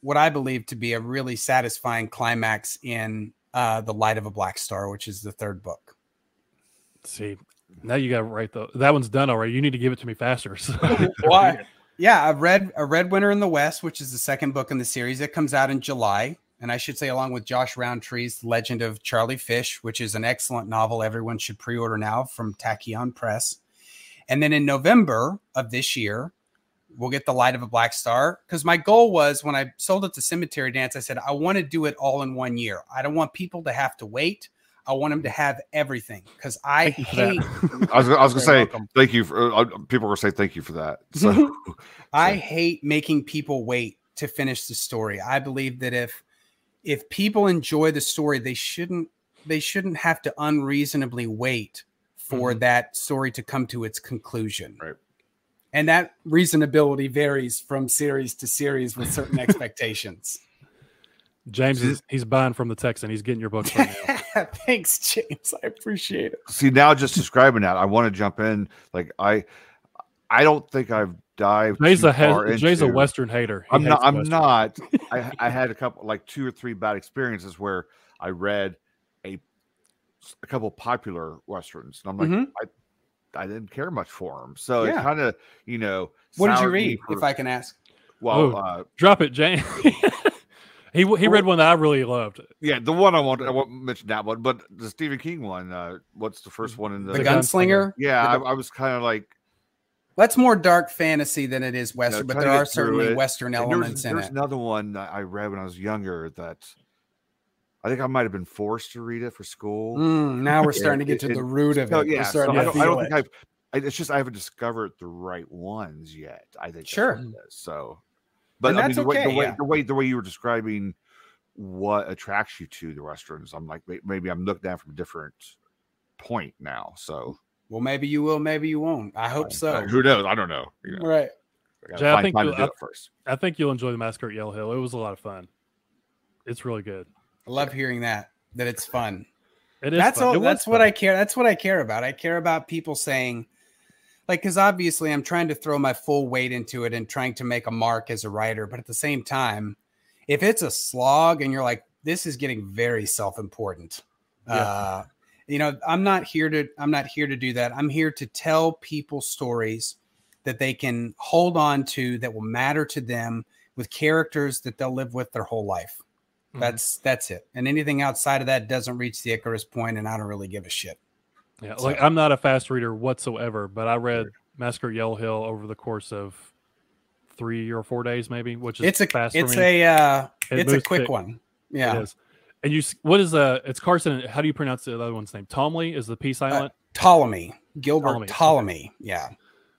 Speaker 4: what I believe to be a really satisfying climax in uh, the Light of a Black Star, which is the third book.
Speaker 3: See, now you got it right though. That one's done already. You need to give it to me faster. So.
Speaker 4: Why? Yeah, a red a Red Winter in the West, which is the second book in the series. It comes out in July, and I should say along with Josh Rountree's Legend of Charlie Fish, which is an excellent novel everyone should pre-order now from Tachyon Press. And then in November of this year, we'll get the Light of a Black Star because my goal was when I sold it to Cemetery Dance, I said I want to do it all in one year. I don't want people to have to wait. I want them to have everything because I
Speaker 3: Thank you for that.
Speaker 4: hate
Speaker 2: I was, I was gonna say
Speaker 3: welcome.
Speaker 2: thank you for uh, people are gonna say thank you for that. So
Speaker 4: I
Speaker 2: So-
Speaker 4: hate making people wait to finish the story. I believe that if if people enjoy the story, they shouldn't they shouldn't have to unreasonably wait for
Speaker 3: Mhm.
Speaker 4: that story to come to its conclusion.
Speaker 2: Right.
Speaker 4: And that reasonability varies from series to series with certain expectations.
Speaker 3: James is he's buying from the Texan. He's getting your books right now.
Speaker 4: Thanks, James. I appreciate it.
Speaker 2: see now just describing that, I want to jump in. Like I I don't think I've dived
Speaker 3: Jay's
Speaker 2: too
Speaker 3: a
Speaker 2: far
Speaker 3: he- Jay's a Western hater. He
Speaker 2: I'm not. I'm
Speaker 3: Western.
Speaker 2: not. I, I had a couple, like two or three bad experiences where I read a a couple popular westerns, and I'm like,
Speaker 4: Mhm.
Speaker 2: I I didn't care much for him. So it kind of, you know,
Speaker 4: What did you read,
Speaker 2: for-
Speaker 4: if I can ask?
Speaker 2: Well,
Speaker 3: Ooh.
Speaker 2: uh,
Speaker 3: Drop it, Jane. he he read one that I really loved.
Speaker 2: yeah, the one I want I won't mention that one, but the Stephen King one. Uh, what's the first one in the?
Speaker 4: The,
Speaker 3: The
Speaker 4: gunslinger.
Speaker 2: yeah, I,
Speaker 4: the-
Speaker 2: I was kind of like
Speaker 4: That's more dark fantasy than it is western, but there are certainly
Speaker 2: it.
Speaker 4: western
Speaker 2: and there was-
Speaker 4: elements in
Speaker 2: there's
Speaker 4: it.
Speaker 2: There's another one I read when I was younger that I think I might have been forced to read it for school.
Speaker 4: Mm, now we're
Speaker 2: Yeah,
Speaker 4: starting to get
Speaker 2: it-
Speaker 4: to the root of
Speaker 2: So
Speaker 4: it.
Speaker 2: Yeah, so I don't, I don't
Speaker 4: feel
Speaker 2: think. I've. I, it's just I haven't discovered the right ones yet. I think that's
Speaker 4: Sure.
Speaker 2: what it is. So, but
Speaker 4: And
Speaker 2: I mean,
Speaker 4: that's
Speaker 2: the way, the
Speaker 4: okay,
Speaker 2: way
Speaker 4: yeah.
Speaker 2: the way the way you were describing what attracts you to the westerns, I'm like maybe I'm looking at it from a different point now. So
Speaker 4: Well, maybe you will, maybe you won't. I hope
Speaker 2: uh,
Speaker 4: so.
Speaker 2: who knows? I don't know. You know,
Speaker 4: Right.
Speaker 2: I gotta
Speaker 3: Jay, I think you'll- I-
Speaker 2: first.
Speaker 3: I think you'll enjoy the Massacre at Yellow Hill. It was a lot of fun. It's really good.
Speaker 4: I love hearing that. That it's fun.
Speaker 3: It is.
Speaker 4: that's
Speaker 3: fun.
Speaker 4: all. That's what
Speaker 3: fun.
Speaker 4: I care. That's what I care about. I care about people saying, like, because obviously I'm trying to throw my full weight into it and trying to make a mark as a writer. But at the same time, if it's a slog and you're like, this is getting very self-important.
Speaker 3: Yeah.
Speaker 4: Uh, you know, I'm not here to. I'm not here to do that. I'm here to tell people stories that they can hold on to that will matter to them with characters that they'll live with their whole life.
Speaker 3: Mhm.
Speaker 4: That's that's it. And anything outside of that doesn't reach the Icarus point, and I don't really give a shit.
Speaker 3: Yeah,
Speaker 4: So-
Speaker 3: like I'm not a fast reader whatsoever, but I read Massacre at Yellow Hill over the course of three or four days, maybe, which is
Speaker 4: It's a
Speaker 3: fast
Speaker 4: it's
Speaker 3: for me.
Speaker 4: a uh,
Speaker 3: It
Speaker 4: it's a quick one. Yeah.
Speaker 3: And you, what is uh It's Carson. How do you pronounce the other one's name? Tomley is the P silent.
Speaker 4: Ptolemy Gilbert
Speaker 3: Ptolemy,
Speaker 4: Ptolemy. Yeah,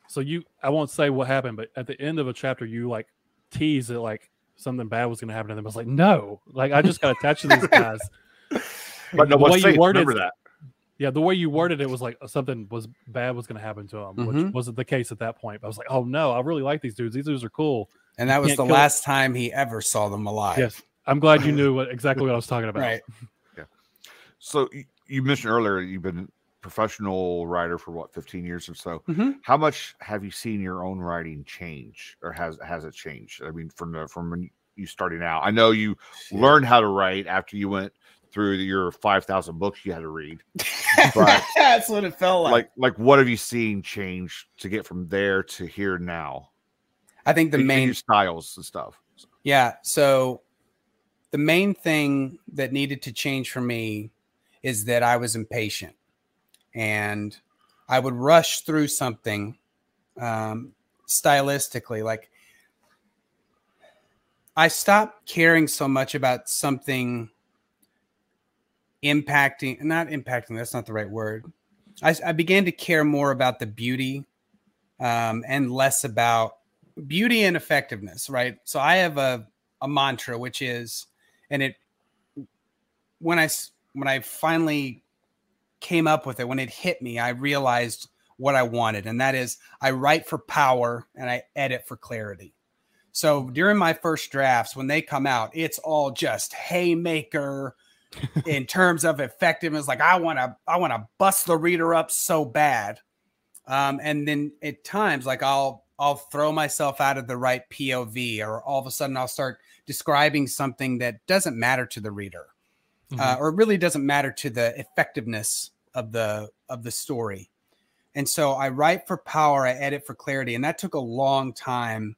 Speaker 3: so you, I won't say what happened, but at the end of a chapter, you like tease it like something bad was going to happen to them. I was like, no, like I just got attached to these guys.
Speaker 2: But no
Speaker 3: the
Speaker 2: one's
Speaker 3: way you worded-
Speaker 2: Remember that.
Speaker 3: Yeah, the way you worded it was like something was bad was going to happen to them, which
Speaker 4: Mhm.
Speaker 3: wasn't the case at that point. But I was like, oh no, I really like these dudes. These dudes are cool.
Speaker 4: and that was the
Speaker 3: kill it.
Speaker 4: last time he ever saw them alive.
Speaker 3: Yes, I'm glad you knew what exactly what I was talking about.
Speaker 4: right.
Speaker 2: Yeah. So you mentioned earlier you've been a professional writer for what 15 years or so.
Speaker 4: Mhm.
Speaker 2: How much have you seen your own writing change, or has has it changed? I mean, from the from when you starting out, I know you learned how to write after you went through your 5,000 books you had to read. But-
Speaker 4: That's what it felt like.
Speaker 2: Like, like what have you seen change to get from there to here now?
Speaker 4: I think the
Speaker 2: In- in
Speaker 4: main
Speaker 2: styles and stuff.
Speaker 4: Yeah. So the main thing that needed to change for me is that I was impatient and I would rush through something um, stylistically. Like I stopped caring so much about something impacting, not impacting, that's not the right word. I, I began to care more about the beauty um, and less about beauty and effectiveness, right? So I have a a mantra which is and it when I, when I finally came up with it when it hit me I realized what I wanted and that is I write for power and I edit for clarity. So during my first drafts when they come out it's all just haymaker in terms of effectiveness like I want to I want to bust the reader up so bad. Um, and then at times like I'll I'll throw myself out of the right POV or all of a sudden I'll start describing something that doesn't matter to the reader uh, or really doesn't matter to the effectiveness of the of the story. And so I write for power, I edit for clarity, and that took a long time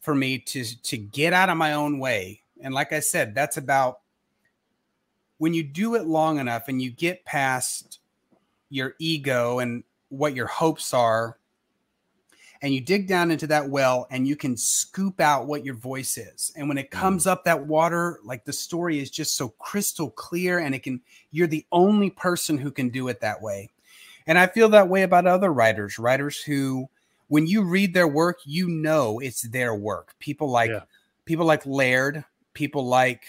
Speaker 4: for me to to get out of my own way. And like I said, that's about when you do it long enough and you get past your ego and what your hopes are and you dig down into that well and you can scoop out what your voice is. And when it comes up that water like the story is just so crystal clear and it can you're the only person who can do it that way. And i feel that way about other writers writers who when you read their work you know it's their work. People like
Speaker 3: Yeah.
Speaker 4: people like laird people like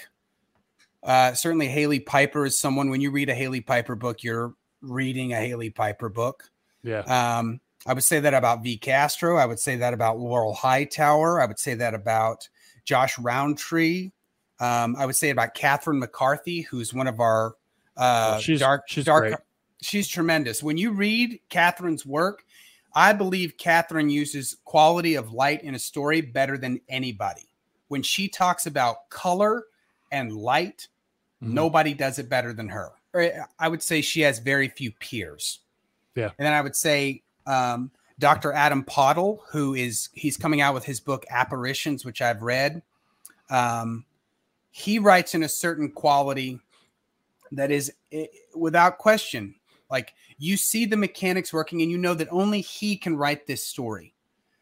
Speaker 4: uh, certainly Hailey Piper is someone when you read a Hailey Piper book you're reading a Hailey Piper book.
Speaker 3: Yeah.
Speaker 4: um, I would say that about V. Castro. I would say that about Laurel Hightower. I would say that about Josh Rountree. Um, I would say about Catherine McCarthy, who's one of our uh,
Speaker 3: Oh, she's-
Speaker 4: dark.
Speaker 3: she's
Speaker 4: dark.
Speaker 3: great.
Speaker 4: She's tremendous. When you read Catherine's work, I believe Catherine uses quality of light in a story better than anybody. When she talks about color and light,
Speaker 3: Mhm.
Speaker 4: nobody does it better than her. I would say she has very few peers.
Speaker 3: Yeah.
Speaker 4: And then I would say um, Dr. Adam Pottle, who is he's coming out with his book Apparitions, which I've read. Um, he writes in a certain quality that is eh, without question like you see the mechanics working and you know that only he can write this story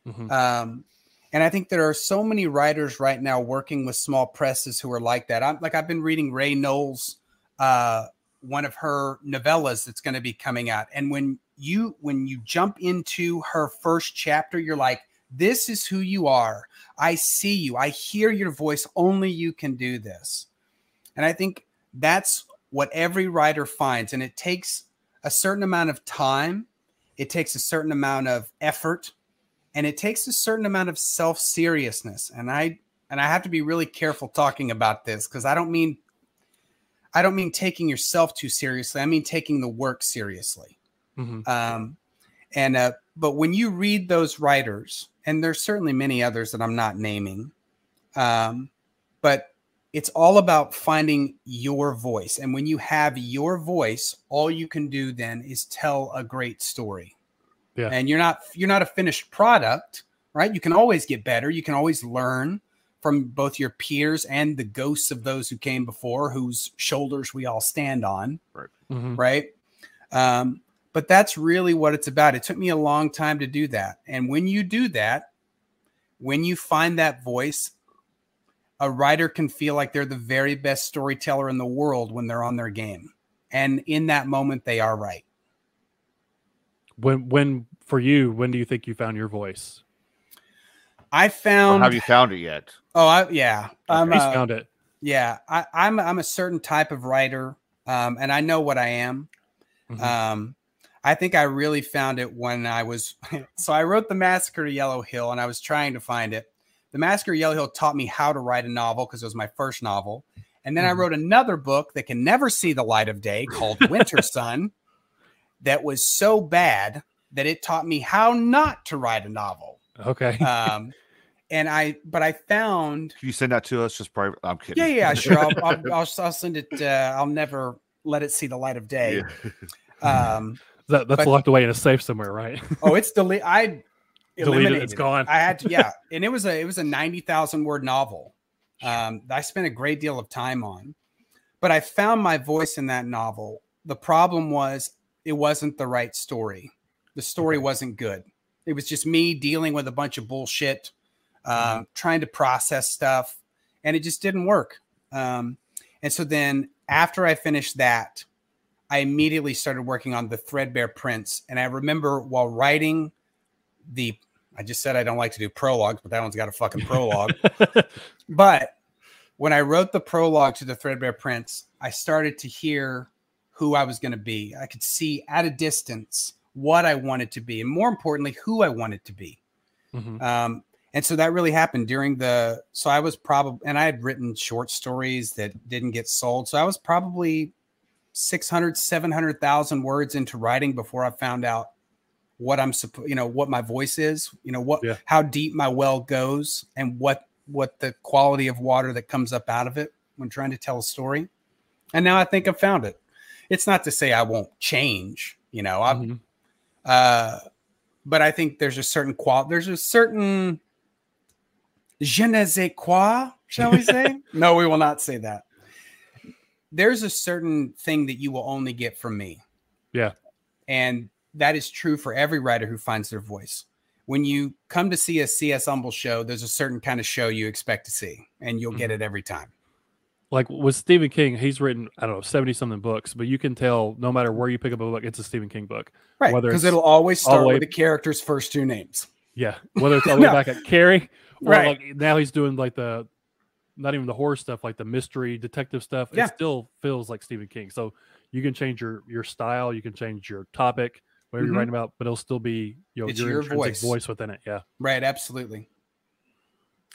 Speaker 3: Mhm.
Speaker 4: um, and i think there are so many writers right now working with small presses who are like that i'm like i've been reading Rae Knowles uh, one of her novellas that's going to be coming out and when you when you jump into her first chapter you're like this is who you are. I see you. I hear your voice. Only you can do this. And i think that's what every writer finds and it takes a certain amount of time it takes a certain amount of effort and it takes a certain amount of self-seriousness. And i and i have to be really careful talking about this because i don't mean i don't mean taking yourself too seriously. I mean taking the work seriously
Speaker 3: Mhm.
Speaker 4: um, and uh, but when you read those writers, and there's certainly many others that I'm not naming, um, but it's all about finding your voice. And when you have your voice, all you can do then is tell a great story.
Speaker 3: Yeah.
Speaker 4: And you're not you're not a finished product, right? You can always get better. You can always learn from both your peers and the ghosts of those who came before, whose shoulders we all stand on
Speaker 3: Mhm.
Speaker 4: right? Um, but that's really what it's about. It took me a long time to do that. And when you do that, when you find that voice, a writer can feel like they're the very best storyteller in the world when they're on their game. And in that moment, they are right.
Speaker 3: When when for you, when do you think you found your voice?
Speaker 4: I
Speaker 2: Or
Speaker 4: found.
Speaker 2: have you found it yet?
Speaker 4: oh, I, yeah. I'm, uh,
Speaker 3: found it.
Speaker 4: yeah. I, I'm, I'm a certain type of writer, um, and I know what I am.
Speaker 3: Mhm.
Speaker 4: Um, I think I really found it when I was so I wrote the Massacre of Yellow Hill and I was trying to find it. The Massacre of Yellow Hill taught me how to write a novel because it was my first novel. And then I
Speaker 3: Mhm.
Speaker 4: wrote another book that can never see the light of day called Winter Sun that was so bad that it taught me how not to write a novel.
Speaker 3: okay.
Speaker 4: Um, and I, but I found
Speaker 2: Can you send that to us? Just private. I'm kidding.
Speaker 4: yeah, yeah, sure. I'll, I'll, I'll, I'll send it. Uh, I'll never let it see the light of day.
Speaker 2: Yeah.
Speaker 4: Um,
Speaker 3: that, that's
Speaker 4: but-
Speaker 3: locked away in a safe somewhere, right?
Speaker 4: Oh, it's delete. I
Speaker 3: Deleted, It's gone.
Speaker 4: I had to, yeah, and it was a it was a ninety thousand word novel. Um, that I spent a great deal of time on, but I found my voice in that novel. The problem was it wasn't the right story. The story wasn't good. It was just me dealing with a bunch of bullshit, um,
Speaker 3: Mm-hmm.
Speaker 4: trying to process stuff, and it just didn't work. Um, and so then after I finished that, I immediately started working on the Threadbare Prince. And I remember while writing the, I just said I don't like to do prologues, but that one's got a fucking prologue. but when I wrote the prologue to the Threadbare Prince, I started to hear who I was going to be. I could see at a distance what I wanted to be, and more importantly, who I wanted to be.
Speaker 3: Mhm.
Speaker 4: Um, and so that really happened during the. So I was probably, and I had written short stories that didn't get sold. So I was probably 600, 700,000 words into writing before I found out what I'm supposed, you know, what my voice is, you know, what,
Speaker 3: Yeah.
Speaker 4: how deep my well goes and what, what the quality of water that comes up out of it when trying to tell a story. And now I think I've found it. It's not to say I won't change, you know, I,
Speaker 3: Mhm.
Speaker 4: uh, but I think there's a certain qual. There's a certain je ne sais quoi, shall we say? no, we will not say that. There's a certain thing that you will only get from me.
Speaker 3: Yeah.
Speaker 4: And that is true for every writer who finds their voice. When you come to see a CS Humble show, there's a certain kind of show you expect to see, and you'll get
Speaker 3: Mhm.
Speaker 4: it every time.
Speaker 3: like with Stephen King, he's written I don't know seventy something books, but you can tell no matter where you pick up a book, it's a Stephen King book.
Speaker 4: Right.
Speaker 3: Whether
Speaker 4: Because it'll always start
Speaker 3: way-
Speaker 4: with the character's first two names.
Speaker 3: Yeah, whether it's all the way
Speaker 4: No.
Speaker 3: back at Carrie, or
Speaker 4: Right.
Speaker 3: like now he's doing like the not even the horror stuff, like the mystery detective stuff.
Speaker 4: Yeah.
Speaker 3: It still feels like Stephen King. So you can change your your style, you can change your topic, whatever
Speaker 4: Mhm.
Speaker 3: you're writing about, but it'll still be you know your,
Speaker 4: your voice.
Speaker 3: voice within it. Yeah.
Speaker 4: Right. Absolutely.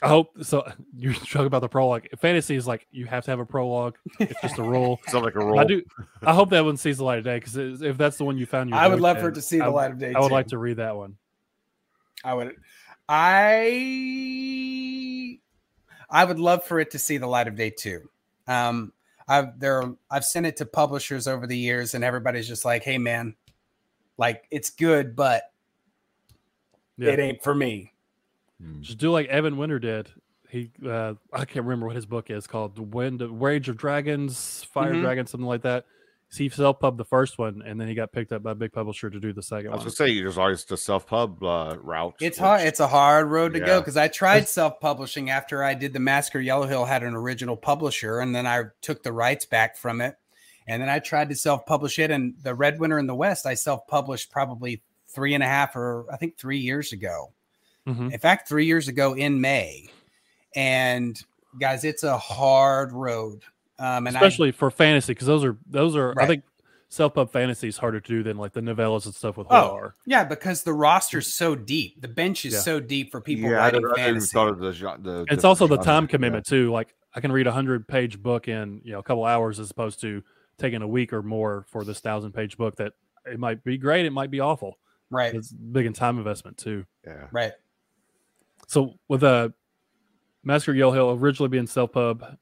Speaker 3: I hope so. You're talking about the prologue. Fantasy is like you have to have a prologue. It's just a rule.
Speaker 2: Sound like a roll.
Speaker 3: I do. I hope that one sees the light of day because if that's the one you found, your
Speaker 4: I would love for it to see the
Speaker 3: I,
Speaker 4: light of day.
Speaker 3: I would
Speaker 4: too.
Speaker 3: like to read that one.
Speaker 4: I would I I would love for it to see the light of day too. Um I've there are, I've sent it to publishers over the years and everybody's just like, "Hey man, like it's good, but
Speaker 3: Yeah.
Speaker 4: it ain't for me.
Speaker 2: Hmm.
Speaker 3: Just do like Evan Winter did. He, uh, I can't remember what his book is called. The Wind, Rage of Dragons, Fire
Speaker 4: Mhm.
Speaker 3: Dragons, something like that. So he self pubbed the first one, and then he got picked up by a big publisher to do the second
Speaker 2: I was
Speaker 3: one.
Speaker 2: gonna say there's always the self pub uh, route.
Speaker 4: It's
Speaker 2: which-
Speaker 4: hard. It's a hard road to go because I tried self publishing after I did the Massacre Yellow Hill had an original publisher, and then I took the rights back from it, and then I tried to self publish it. And the Red Winter in the West, I self published probably three and a half or I think three years ago.
Speaker 3: Mhm.
Speaker 4: In fact, three years ago in May. And guys, it's a hard road. Um, and I,
Speaker 3: especially for fantasy because those are those are I think self pub fantasy is harder to do than like the novellas and stuff with
Speaker 4: Oh,
Speaker 3: horror.
Speaker 4: yeah, because the roster's so deep, the bench is
Speaker 3: Yeah.
Speaker 4: so deep for people
Speaker 2: yeah, I
Speaker 4: writing
Speaker 2: never, I never even
Speaker 4: fantasy.
Speaker 2: thought of the, gen- the
Speaker 3: It's also the
Speaker 2: different
Speaker 3: time
Speaker 2: genres.
Speaker 3: commitment too. Like I can read a hundred page book in you know a couple hours as opposed to taking a week or more for this thousand page book that it might be great, it might be awful.
Speaker 4: right,
Speaker 3: It's big in time investment too.
Speaker 2: Yeah. yeah.
Speaker 4: right.
Speaker 3: So with uh Massacre Yellow Hill originally being self pub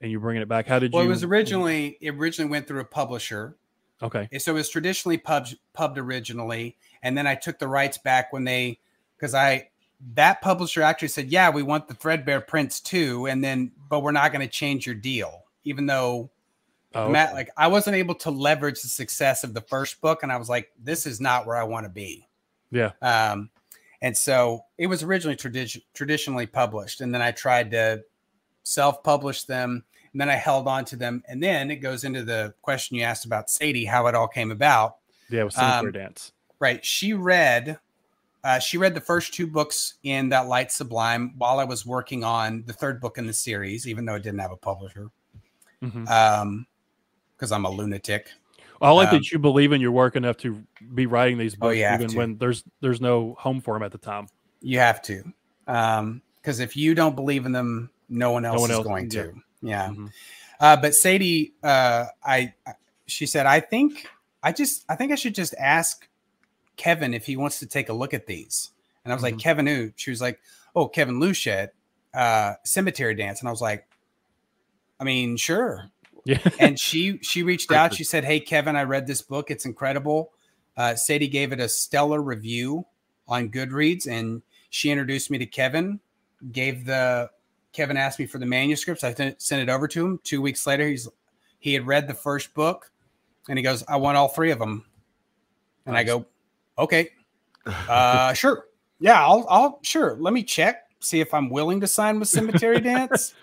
Speaker 3: and you're bringing it back, how did
Speaker 4: Well,
Speaker 3: you?
Speaker 4: it was originally it originally went through a publisher,
Speaker 3: okay.
Speaker 4: so it was traditionally pubbed pubbed originally, and then I took the rights back when they because I that publisher actually said, yeah, we want the Threadbare Prince too, and then but we're not going to change your deal, even though
Speaker 3: Oh,
Speaker 4: Matt,
Speaker 3: okay.
Speaker 4: like I wasn't able to leverage the success of the first book, and I was like, this is not where I want to be.
Speaker 3: yeah.
Speaker 4: Um, and so it was originally tradi- traditionally published, and then I tried to self-publish them, and then I held on to them, and then it goes into the question you asked about Sadie, how it all came about.
Speaker 3: Yeah, with was Cemetery
Speaker 4: Um,
Speaker 3: Dance.
Speaker 4: Right? She read, uh, she read the first two books in that Light Sublime while I was working on the third book in the series, even though it didn't have a publisher,
Speaker 3: Mhm.
Speaker 4: um, because I'm a lunatic.
Speaker 3: I like
Speaker 4: um,
Speaker 3: that you believe in your work enough to be writing these
Speaker 4: Oh,
Speaker 3: books
Speaker 4: have
Speaker 3: even
Speaker 4: to.
Speaker 3: when there's there's no home for them at the time.
Speaker 4: You have to, because if you don't believe in them, no one else
Speaker 3: one
Speaker 4: is
Speaker 3: else-
Speaker 4: going
Speaker 3: yeah.
Speaker 4: to. Yeah.
Speaker 3: Mhm.
Speaker 4: Uh, but Sadie, uh, I, she said, I think I just, I think I should just ask Kevin if he wants to take a look at these. And I was like,
Speaker 3: Mhm.
Speaker 4: Kevin who? She was like, Oh, Kevin Lucia, uh, Cemetery Dance. And I was like, I mean, sure.
Speaker 3: Yeah.
Speaker 4: and she she reached out. She said, "Hey, Kevin, I read this book. It's incredible." Uh, Sadie gave it a stellar review on Goodreads, and she introduced me to Kevin. Gave the Kevin asked me for the manuscripts. I sent it over to him. Two weeks later, he's he had read the first book, and he goes, "I want all three of them." And I go, "Okay, uh, sure, yeah, I'll I'll sure. Let me check, see if I'm willing to sign with Cemetery Dance."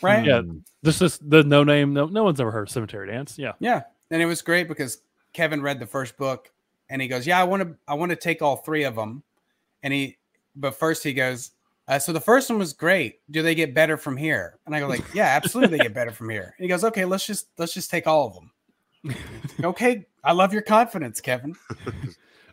Speaker 4: Right?
Speaker 3: Yeah. This is the no name. No, no one's ever heard of Cemetery Dance. Yeah.
Speaker 4: Yeah, and it was great because Kevin read the first book, and he goes, "Yeah, I want to, I want to take all three of them." And he, but first he goes, uh, "So the first one was great. Do they get better from here?" And I go, "Like, yeah, absolutely, they get better from here." And he goes, "Okay, let's just let's just take all of them." okay, I love your confidence, Kevin.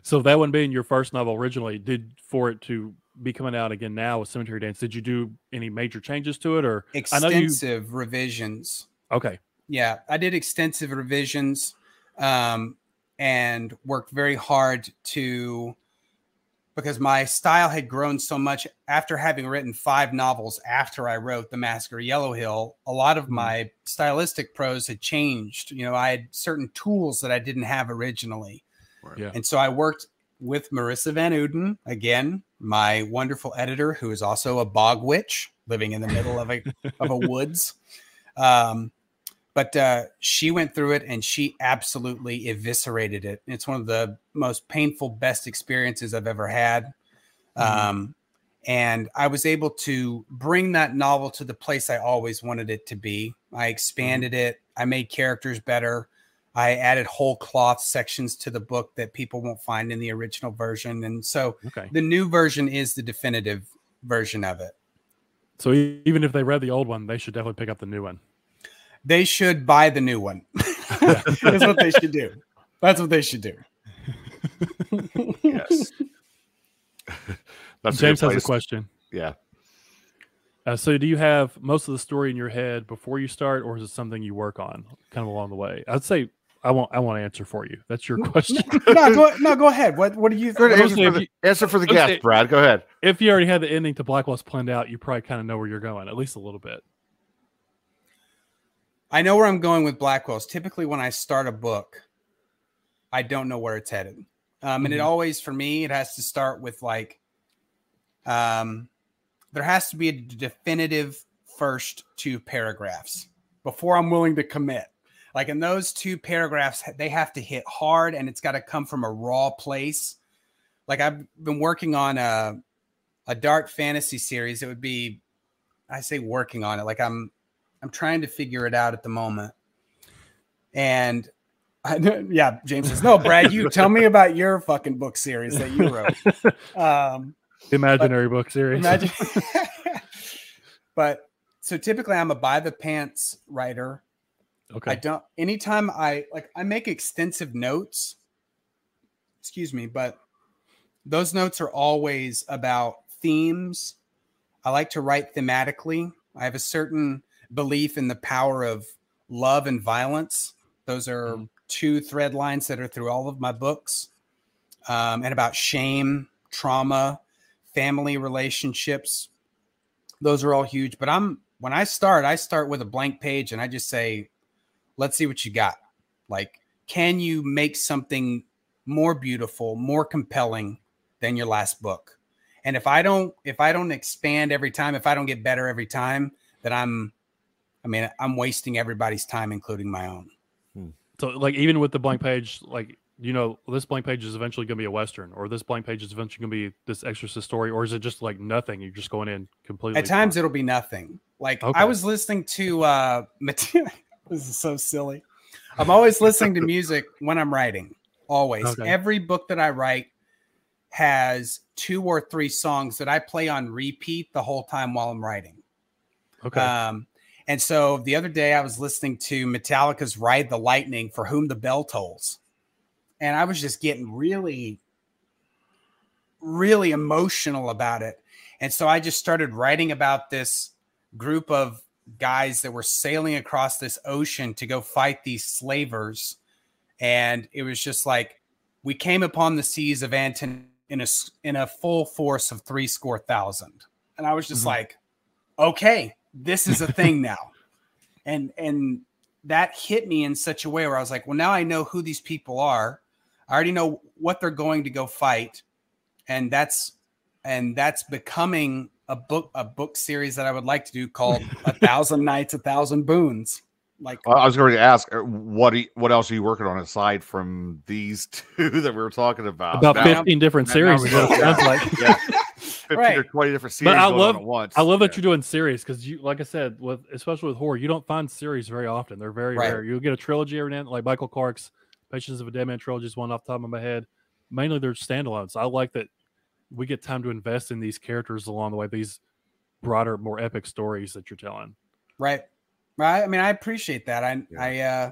Speaker 3: So that one being your first novel originally, did for it to be coming out again now with Cemetery Dance, did you do any major changes to it or know you
Speaker 4: Extensive revisions.
Speaker 3: okay.
Speaker 4: Yeah, I did extensive revisions um, and worked very hard to because my style had grown so much after having written five novels after I wrote The Massacre of Yellow Hill. A lot of
Speaker 3: Mhm.
Speaker 4: my stylistic prose had changed. You know, I had certain tools that I didn't have originally.
Speaker 3: Yeah.
Speaker 4: And so I worked with Marissa Van Uden, again, my wonderful editor, who is also a bog witch living in the middle of a of a woods. Um, but uh, she went through it and she absolutely eviscerated it. It's one of the most painful, best experiences I've ever had.
Speaker 3: Mhm.
Speaker 4: Um, and I was able to bring that novel to the place I always wanted it to be. I expanded it. I made characters better. I added whole cloth sections to the book that people won't find in the original version. And so
Speaker 3: Okay.
Speaker 4: the new version is the definitive version of it.
Speaker 3: So even if they read the old one, they should definitely pick up the new one.
Speaker 4: They should buy the new one. That's what they should do. That's what they should do.
Speaker 2: Yes. That's
Speaker 3: James
Speaker 2: a
Speaker 3: has a question.
Speaker 2: Yeah.
Speaker 3: Uh, so do you have most of the story in your head before you start, or is it something you work on kind of along the way? I'd say I won't. I won't answer for you. That's your question.
Speaker 4: no, go, no, go ahead. What what do you
Speaker 2: Good
Speaker 3: I was
Speaker 2: answer, for
Speaker 3: if
Speaker 2: the, answer for the
Speaker 3: I was saying-
Speaker 2: guest, Brad. Go ahead.
Speaker 3: if you already had the ending to Black Wells planned out, you probably kind of know where you're going, at least a little bit.
Speaker 4: I know where I'm going with Black Wells. Typically, when I start a book, I don't know where it's headed. Um, and it
Speaker 3: Mhm.
Speaker 4: always, for me, it has to start with like um, there has to be a definitive first two paragraphs before I'm willing to commit. Like in those two paragraphs, they have to hit hard and it's got to come from a raw place. Like I've been working on a a dark fantasy series. It would be I say working on it, like I'm I'm trying to figure it out at the moment. And I, yeah, James says, no, Brad, you tell me about your fucking book series that you wrote. Um,
Speaker 3: Imaginary book series.
Speaker 4: Imagine. but so typically I'm a by the pants writer.
Speaker 3: okay.
Speaker 4: I don't anytime I like I make extensive notes. Excuse me, but those notes are always about themes. I like to write thematically. I have a certain belief in the power of love and violence. Those are
Speaker 3: Mhm.
Speaker 4: two thread lines that are through all of my books. Um, and about shame, trauma, family relationships. Those are all huge. But I'm when I start, I start with a blank page and I just say, let's see what you got. Like, can you make something more beautiful, more compelling than your last book? And if I don't, if I don't expand every time, if I don't get better every time, then I'm, I mean, I'm wasting everybody's time, including my own.
Speaker 3: So, like, even with the blank page, like, you know, this blank page is eventually going to be a western, or this blank page is eventually going to be this exorcist story, or is it just like nothing? You're just going in completely.
Speaker 4: At times,
Speaker 3: blank?
Speaker 4: it'll be nothing. Like
Speaker 3: Okay.
Speaker 4: I was listening to, uh, this is so silly. I'm always listening to music when I'm writing. Always.
Speaker 3: Okay.
Speaker 4: Every book that I write has two or three songs that I play on repeat the whole time while I'm writing.
Speaker 3: okay.
Speaker 4: Um, and so the other day I was listening to Metallica's Ride the Lightning for Whom the Bell Tolls. And I was just getting really, really emotional about it. And so I just started writing about this group of guys that were sailing across this ocean to go fight these slavers. And it was just like we came upon the seas of Anton in a in a full force of three score thousand. And I was just
Speaker 3: Mhm.
Speaker 4: like, okay, this is a thing now. And and that hit me in such a way where I was like, well, now I know who these people are. I already know what they're going to go fight. And that's and that's becoming a book a book series that I would like to do called A Thousand Nights, A Thousand Boons. Like
Speaker 2: I was going to ask, uh, what do you- what else are you working on aside from these two that we were talking about?
Speaker 3: About
Speaker 2: Now-
Speaker 3: 15 different
Speaker 2: now
Speaker 3: series.
Speaker 2: we
Speaker 3: is what it sounds like.
Speaker 2: yeah, fifteen or
Speaker 4: Right.
Speaker 2: twenty different series.
Speaker 3: But I
Speaker 2: going
Speaker 3: love-
Speaker 2: on at once.
Speaker 3: I love that you're doing series because you, like I said, with especially with horror, you don't find series very often. They're very
Speaker 4: Right.
Speaker 3: rare. You'll get a trilogy every now and like Michael Clark's Patience of a Dead Man trilogy is one off the top of my head. Mainly they're standalones. I like that we get time to invest in these characters along the way. These broader, more epic stories that you're telling.
Speaker 4: Right. Right. I mean, I appreciate that. I,
Speaker 2: Yeah.
Speaker 4: I, uh,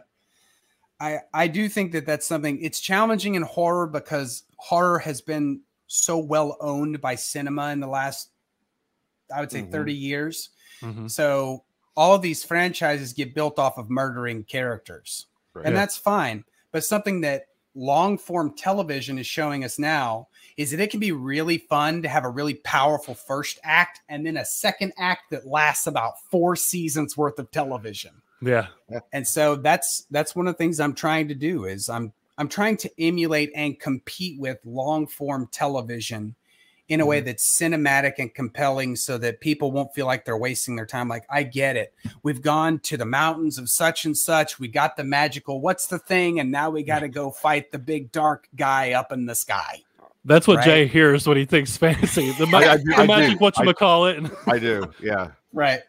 Speaker 4: I, I do think that that's something. It's challenging in horror because horror has been so well owned by cinema in the last, I would say,
Speaker 2: Mhm.
Speaker 4: thirty years.
Speaker 3: Mhm.
Speaker 4: So all of these franchises get built off of murdering characters,
Speaker 2: Right.
Speaker 4: and
Speaker 3: Yeah.
Speaker 4: that's fine. But something that long form television is showing us now is that it can be really fun to have a really powerful first act and then a second act that lasts about four seasons worth of television.
Speaker 3: Yeah.
Speaker 4: And so that's that's one of the things I'm trying to do is I'm I'm trying to emulate and compete with long form television in a way mm-hmm. that's cinematic and compelling so that people won't feel like they're wasting their time like I get it. We've gone to the mountains of such and such. We got the magical what's the thing and now we got to go fight the big dark guy up in the sky.
Speaker 3: That's what
Speaker 4: Right.
Speaker 3: Jay hears when he thinks fantasy. The, ma-
Speaker 2: I- I do-
Speaker 3: the magic, what you call it.
Speaker 2: I do. Yeah,
Speaker 4: Right.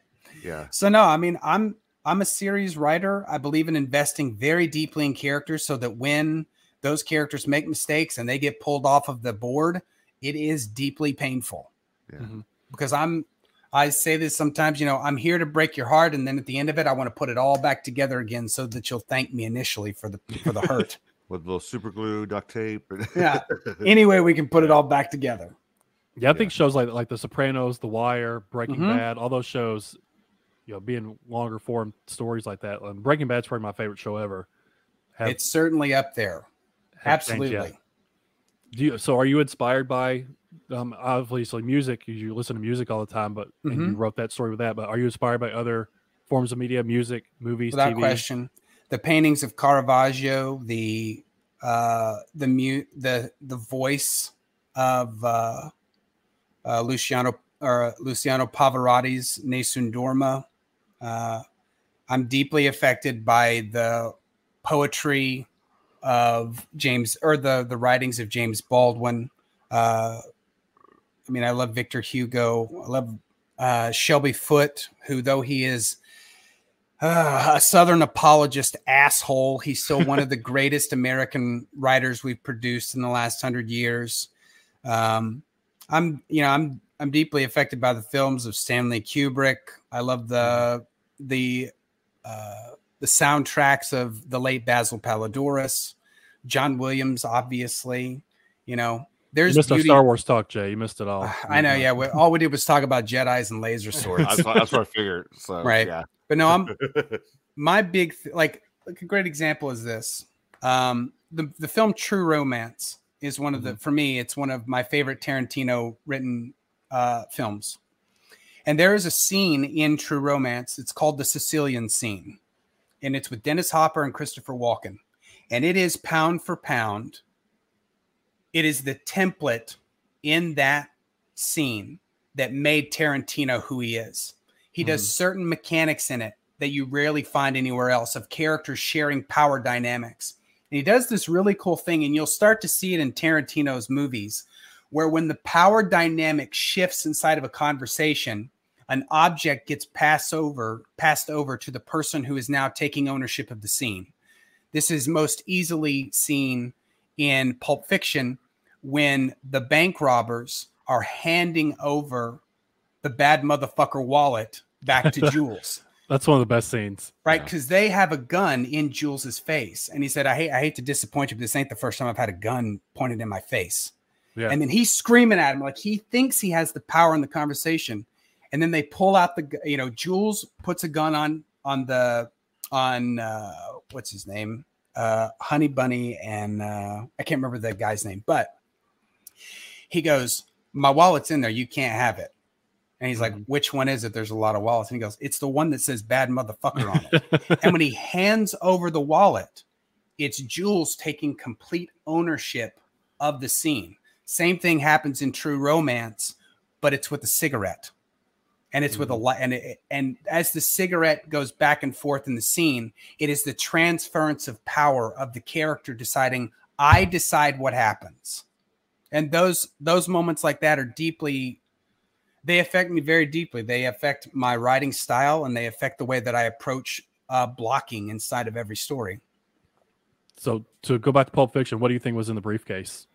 Speaker 2: yeah.
Speaker 4: So no, I mean I'm I'm a series writer. I believe in investing very deeply in characters so that when those characters make mistakes and they get pulled off of the board, it is deeply painful.
Speaker 2: Yeah.
Speaker 3: Mhm.
Speaker 4: Because I'm I say this sometimes, you know, I'm here to break your heart and then at the end of it I want to put it all back together again so that you'll thank me initially for the for the hurt.
Speaker 2: With a little super glue, duct tape.
Speaker 4: Yeah. Any way we can put it all back together.
Speaker 3: Yeah, I think shows like like The Sopranos, The Wire, Breaking
Speaker 4: Mhm.
Speaker 3: Bad, all those shows, you know, being longer form stories like that. Um, Breaking Bad's probably my favorite show ever. Have-
Speaker 4: it's certainly up there. Absolutely.
Speaker 3: Do you, so are you inspired by um obviously music? You, you listen to music all the time, but
Speaker 4: Mm-hmm.
Speaker 3: you wrote that story with that. But are you inspired by other forms of media, music, movies,
Speaker 4: without
Speaker 3: TV?
Speaker 4: question. The paintings of Caravaggio, the uh, the mute, the the voice of uh, uh, Luciano or Luciano Pavarotti's Nessun Dorma. Uh, I'm deeply affected by the poetry of James or the the writings of James Baldwin. Uh, I mean, I love Victor Hugo. I love uh, Shelby Foote, who though he is uh, a Southern apologist asshole, he's still one of the greatest American writers we've produced in the last hundred years. Um, I'm, you know, I'm I'm deeply affected by the films of Stanley Kubrick. I love the the uh, the soundtracks of the late Basil Poledouris, John Williams, obviously. You know, there's
Speaker 3: you missed
Speaker 4: beauty-
Speaker 3: our Star Wars talk, Jay. You missed it all.
Speaker 4: I know, yeah. We, all we did was talk about Jedi's and laser swords.
Speaker 2: That's, what, that's what I figured. So
Speaker 4: Right.
Speaker 2: yeah.
Speaker 4: But no, I'm my big th- like, like a great example is this. Um, the the film True Romance is one of the for me it's one of my favorite Tarantino written uh, films. And there is a scene in True Romance. It's called the Sicilian scene, and it's with Dennis Hopper and Christopher Walken, and it is pound for pound. It is the template in that scene that made Tarantino who he is. He does certain mechanics in it that you rarely find anywhere else of characters sharing power dynamics. And he does this really cool thing, and you'll start to see it in Tarantino's movies, where when the power dynamic shifts inside of a conversation, an object gets passed over, passed over to the person who is now taking ownership of the scene. This is most easily seen in Pulp Fiction when the bank robbers are handing over the bad motherfucker wallet back to Jules,
Speaker 3: That's one of the best scenes.
Speaker 4: right? Because they have a gun in Jules's face, and he said, "I hate, I hate to disappoint you, but this ain't the first time I've had a gun pointed in my face."
Speaker 3: Yeah.
Speaker 4: And then he's screaming at him like he thinks he has the power in the conversation, and then they pull out the, you know, Jules puts a gun on on the on uh, what's his name, uh, Honey Bunny, and uh, I can't remember the guy's name, but he goes, "My wallet's in there. You can't have it." And he's like, "Which one is it?" There's a lot of wallets, and he goes, "It's the one that says bad motherfucker on it." and when he hands over the wallet, it's Jules taking complete ownership of the scene. Same thing happens in True Romance, but it's with a cigarette, and it's with a light. And it, and as the cigarette goes back and forth in the scene, it is the transference of power of the character deciding, "I decide what happens." And those those moments like that are deeply they affect me very deeply. They affect my writing style and they affect the way that I approach uh, blocking inside of every story.
Speaker 3: So to go back to Pulp Fiction, what do you think was in the briefcase?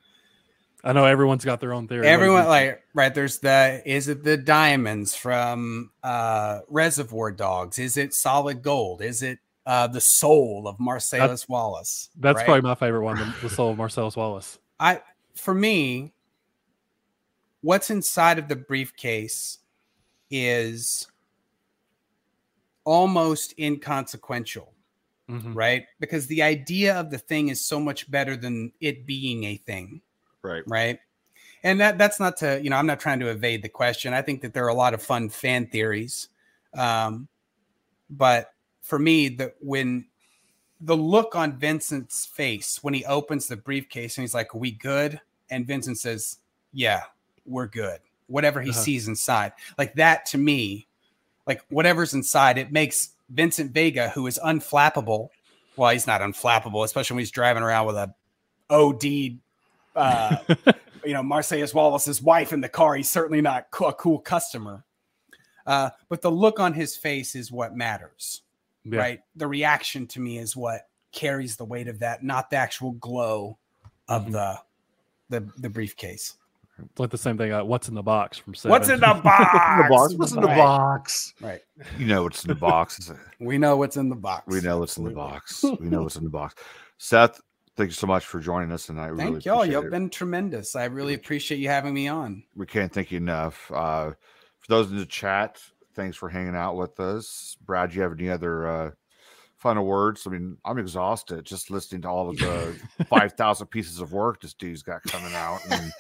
Speaker 3: I know everyone's got their own theory.
Speaker 4: Everyone like right there's the is it the diamonds from uh Reservoir Dogs? Is it solid gold? Is it uh the soul of Marcellus Wallace?
Speaker 3: that's
Speaker 4: right?
Speaker 3: probably my favorite one, the, the soul of Marcellus Wallace.
Speaker 4: I for me, what's inside of the briefcase is almost inconsequential,
Speaker 3: Mhm.
Speaker 4: right? Because the idea of the thing is so much better than it being a thing,
Speaker 2: Right.
Speaker 4: right? And that that's not to, you know, I'm not trying to evade the question. I think that there are a lot of fun fan theories. Um, but for me, the when the look on Vincent's face when he opens the briefcase and he's like, Are we good? And Vincent says, Yeah, we're good. Whatever he
Speaker 3: Uh-huh.
Speaker 4: sees inside. Like that to me, like whatever's inside, it makes Vincent Vega, who is unflappable. Well, he's not unflappable, especially when he's driving around with a OD uh, you know, Marcellus Wallace's wife in the car. He's certainly not a cool customer. Uh, but the look on his face is what matters,
Speaker 3: Yeah.
Speaker 4: right? The reaction to me is what carries the weight of that, not the actual glow of
Speaker 3: Mhm.
Speaker 4: the the the briefcase.
Speaker 3: It's like the same thing. Uh, what's in the box from Seven?
Speaker 4: What's in the box?
Speaker 2: the box. What's in the
Speaker 4: Right,
Speaker 2: box?
Speaker 4: Right.
Speaker 2: You know what's in the box.
Speaker 4: We know what's in the box.
Speaker 2: We know what's in the box. We know what's in the box. Seth, thank you so much for joining us, and I really
Speaker 4: Thank y'all. You've been tremendous. I really appreciate you having me on.
Speaker 2: we can't thank you enough. Uh, for those in the chat, thanks for hanging out with us. Brad, do you have any other uh, final words? I mean, I'm exhausted just listening to all of the 5,000 pieces of work this dude's got coming out. And,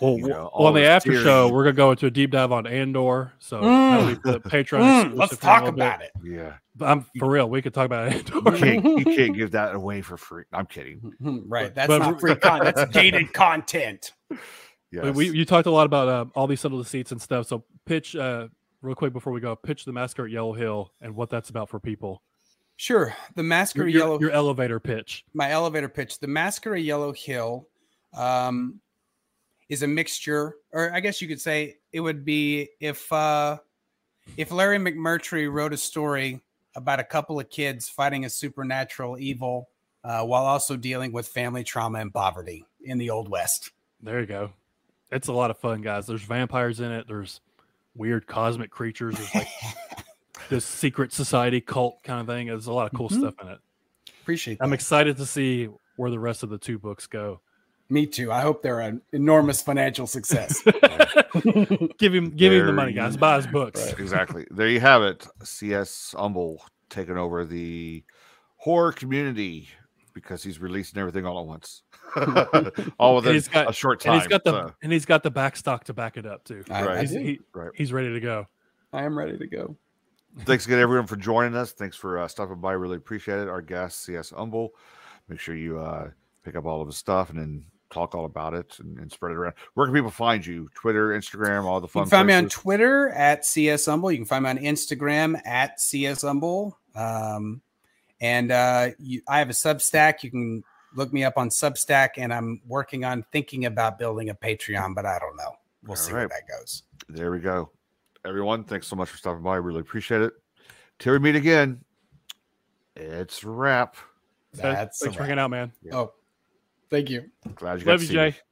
Speaker 3: Well,
Speaker 2: you know,
Speaker 3: on the
Speaker 2: his
Speaker 3: after show, we're gonna go into a deep dive on Andor. So
Speaker 4: Mm.
Speaker 3: that'll be the Patreon.
Speaker 4: Mm, let's
Speaker 3: exclusive for a
Speaker 4: talk
Speaker 3: little bit.
Speaker 4: about it.
Speaker 2: yeah,
Speaker 3: But I'm for real. We could talk about Andor.
Speaker 2: you can't, you can't give that away for free. I'm kidding.
Speaker 4: right.
Speaker 3: But-
Speaker 4: That's
Speaker 3: but-
Speaker 4: not free content. That's gated content.
Speaker 3: But
Speaker 2: Yes.
Speaker 3: We you talked a lot about uh, all these subtle deceits and stuff. So pitch uh, real quick before we go. Pitch the massacre at Yellow Hill and what that's about for people.
Speaker 4: Sure. The Massacre
Speaker 3: Your, your-
Speaker 4: Yellow
Speaker 3: your elevator pitch.
Speaker 4: my elevator pitch. The Massacre at Yellow Hill um, is a mixture, or I guess you could say it would be if uh, if Larry McMurtry wrote a story about a couple of kids fighting a supernatural evil uh, while also dealing with family trauma and poverty in the Old West.
Speaker 3: There you go. It's a lot of fun, guys. There's vampires in it. There's weird cosmic creatures. There's like this secret society cult kind of thing. There's a lot of cool
Speaker 4: Mhm.
Speaker 3: stuff in it.
Speaker 4: Appreciate that.
Speaker 3: I'm excited to see where the rest of the two books go.
Speaker 4: Me too. I hope they're an enormous financial success.
Speaker 3: give him give him the money, guys. Buy his books.
Speaker 2: exactly. There you have it. CS Humble taking over the horror community because he's releasing everything all at once. all within
Speaker 3: he's got-
Speaker 2: a short time.
Speaker 3: And he's got the
Speaker 2: so,
Speaker 3: and he's got the back stock to back it up too.
Speaker 4: I, I
Speaker 2: Right.
Speaker 3: He's, he,
Speaker 2: right.
Speaker 3: he's ready to go.
Speaker 4: I am ready to go.
Speaker 2: Thanks again, everyone, for joining us. Thanks for uh, stopping by. Really appreciate it. Our guest, CS Humble. Make sure you uh, pick up all of his stuff and then talk all about it and, and spread it around. Where can people find you? Twitter, Instagram, all the fun.
Speaker 4: You can find me on? Twitter at CS Humble. You can find me on Instagram at CS Humble. Um, and uh, you, I have a Substack. You can look me up on Substack, and I'm working on thinking about building a Patreon, but I don't know. We'll
Speaker 2: All
Speaker 4: see
Speaker 2: right.
Speaker 4: where that goes.
Speaker 2: There we go. Everyone, thanks so much for stopping by. Really appreciate it. Till we meet again, it's a wrap.
Speaker 4: That's a
Speaker 3: thanks for hanging out, man.
Speaker 4: Oh, thank you.
Speaker 2: Glad you got
Speaker 3: Love
Speaker 2: to
Speaker 3: you,
Speaker 2: see me.
Speaker 3: Jay.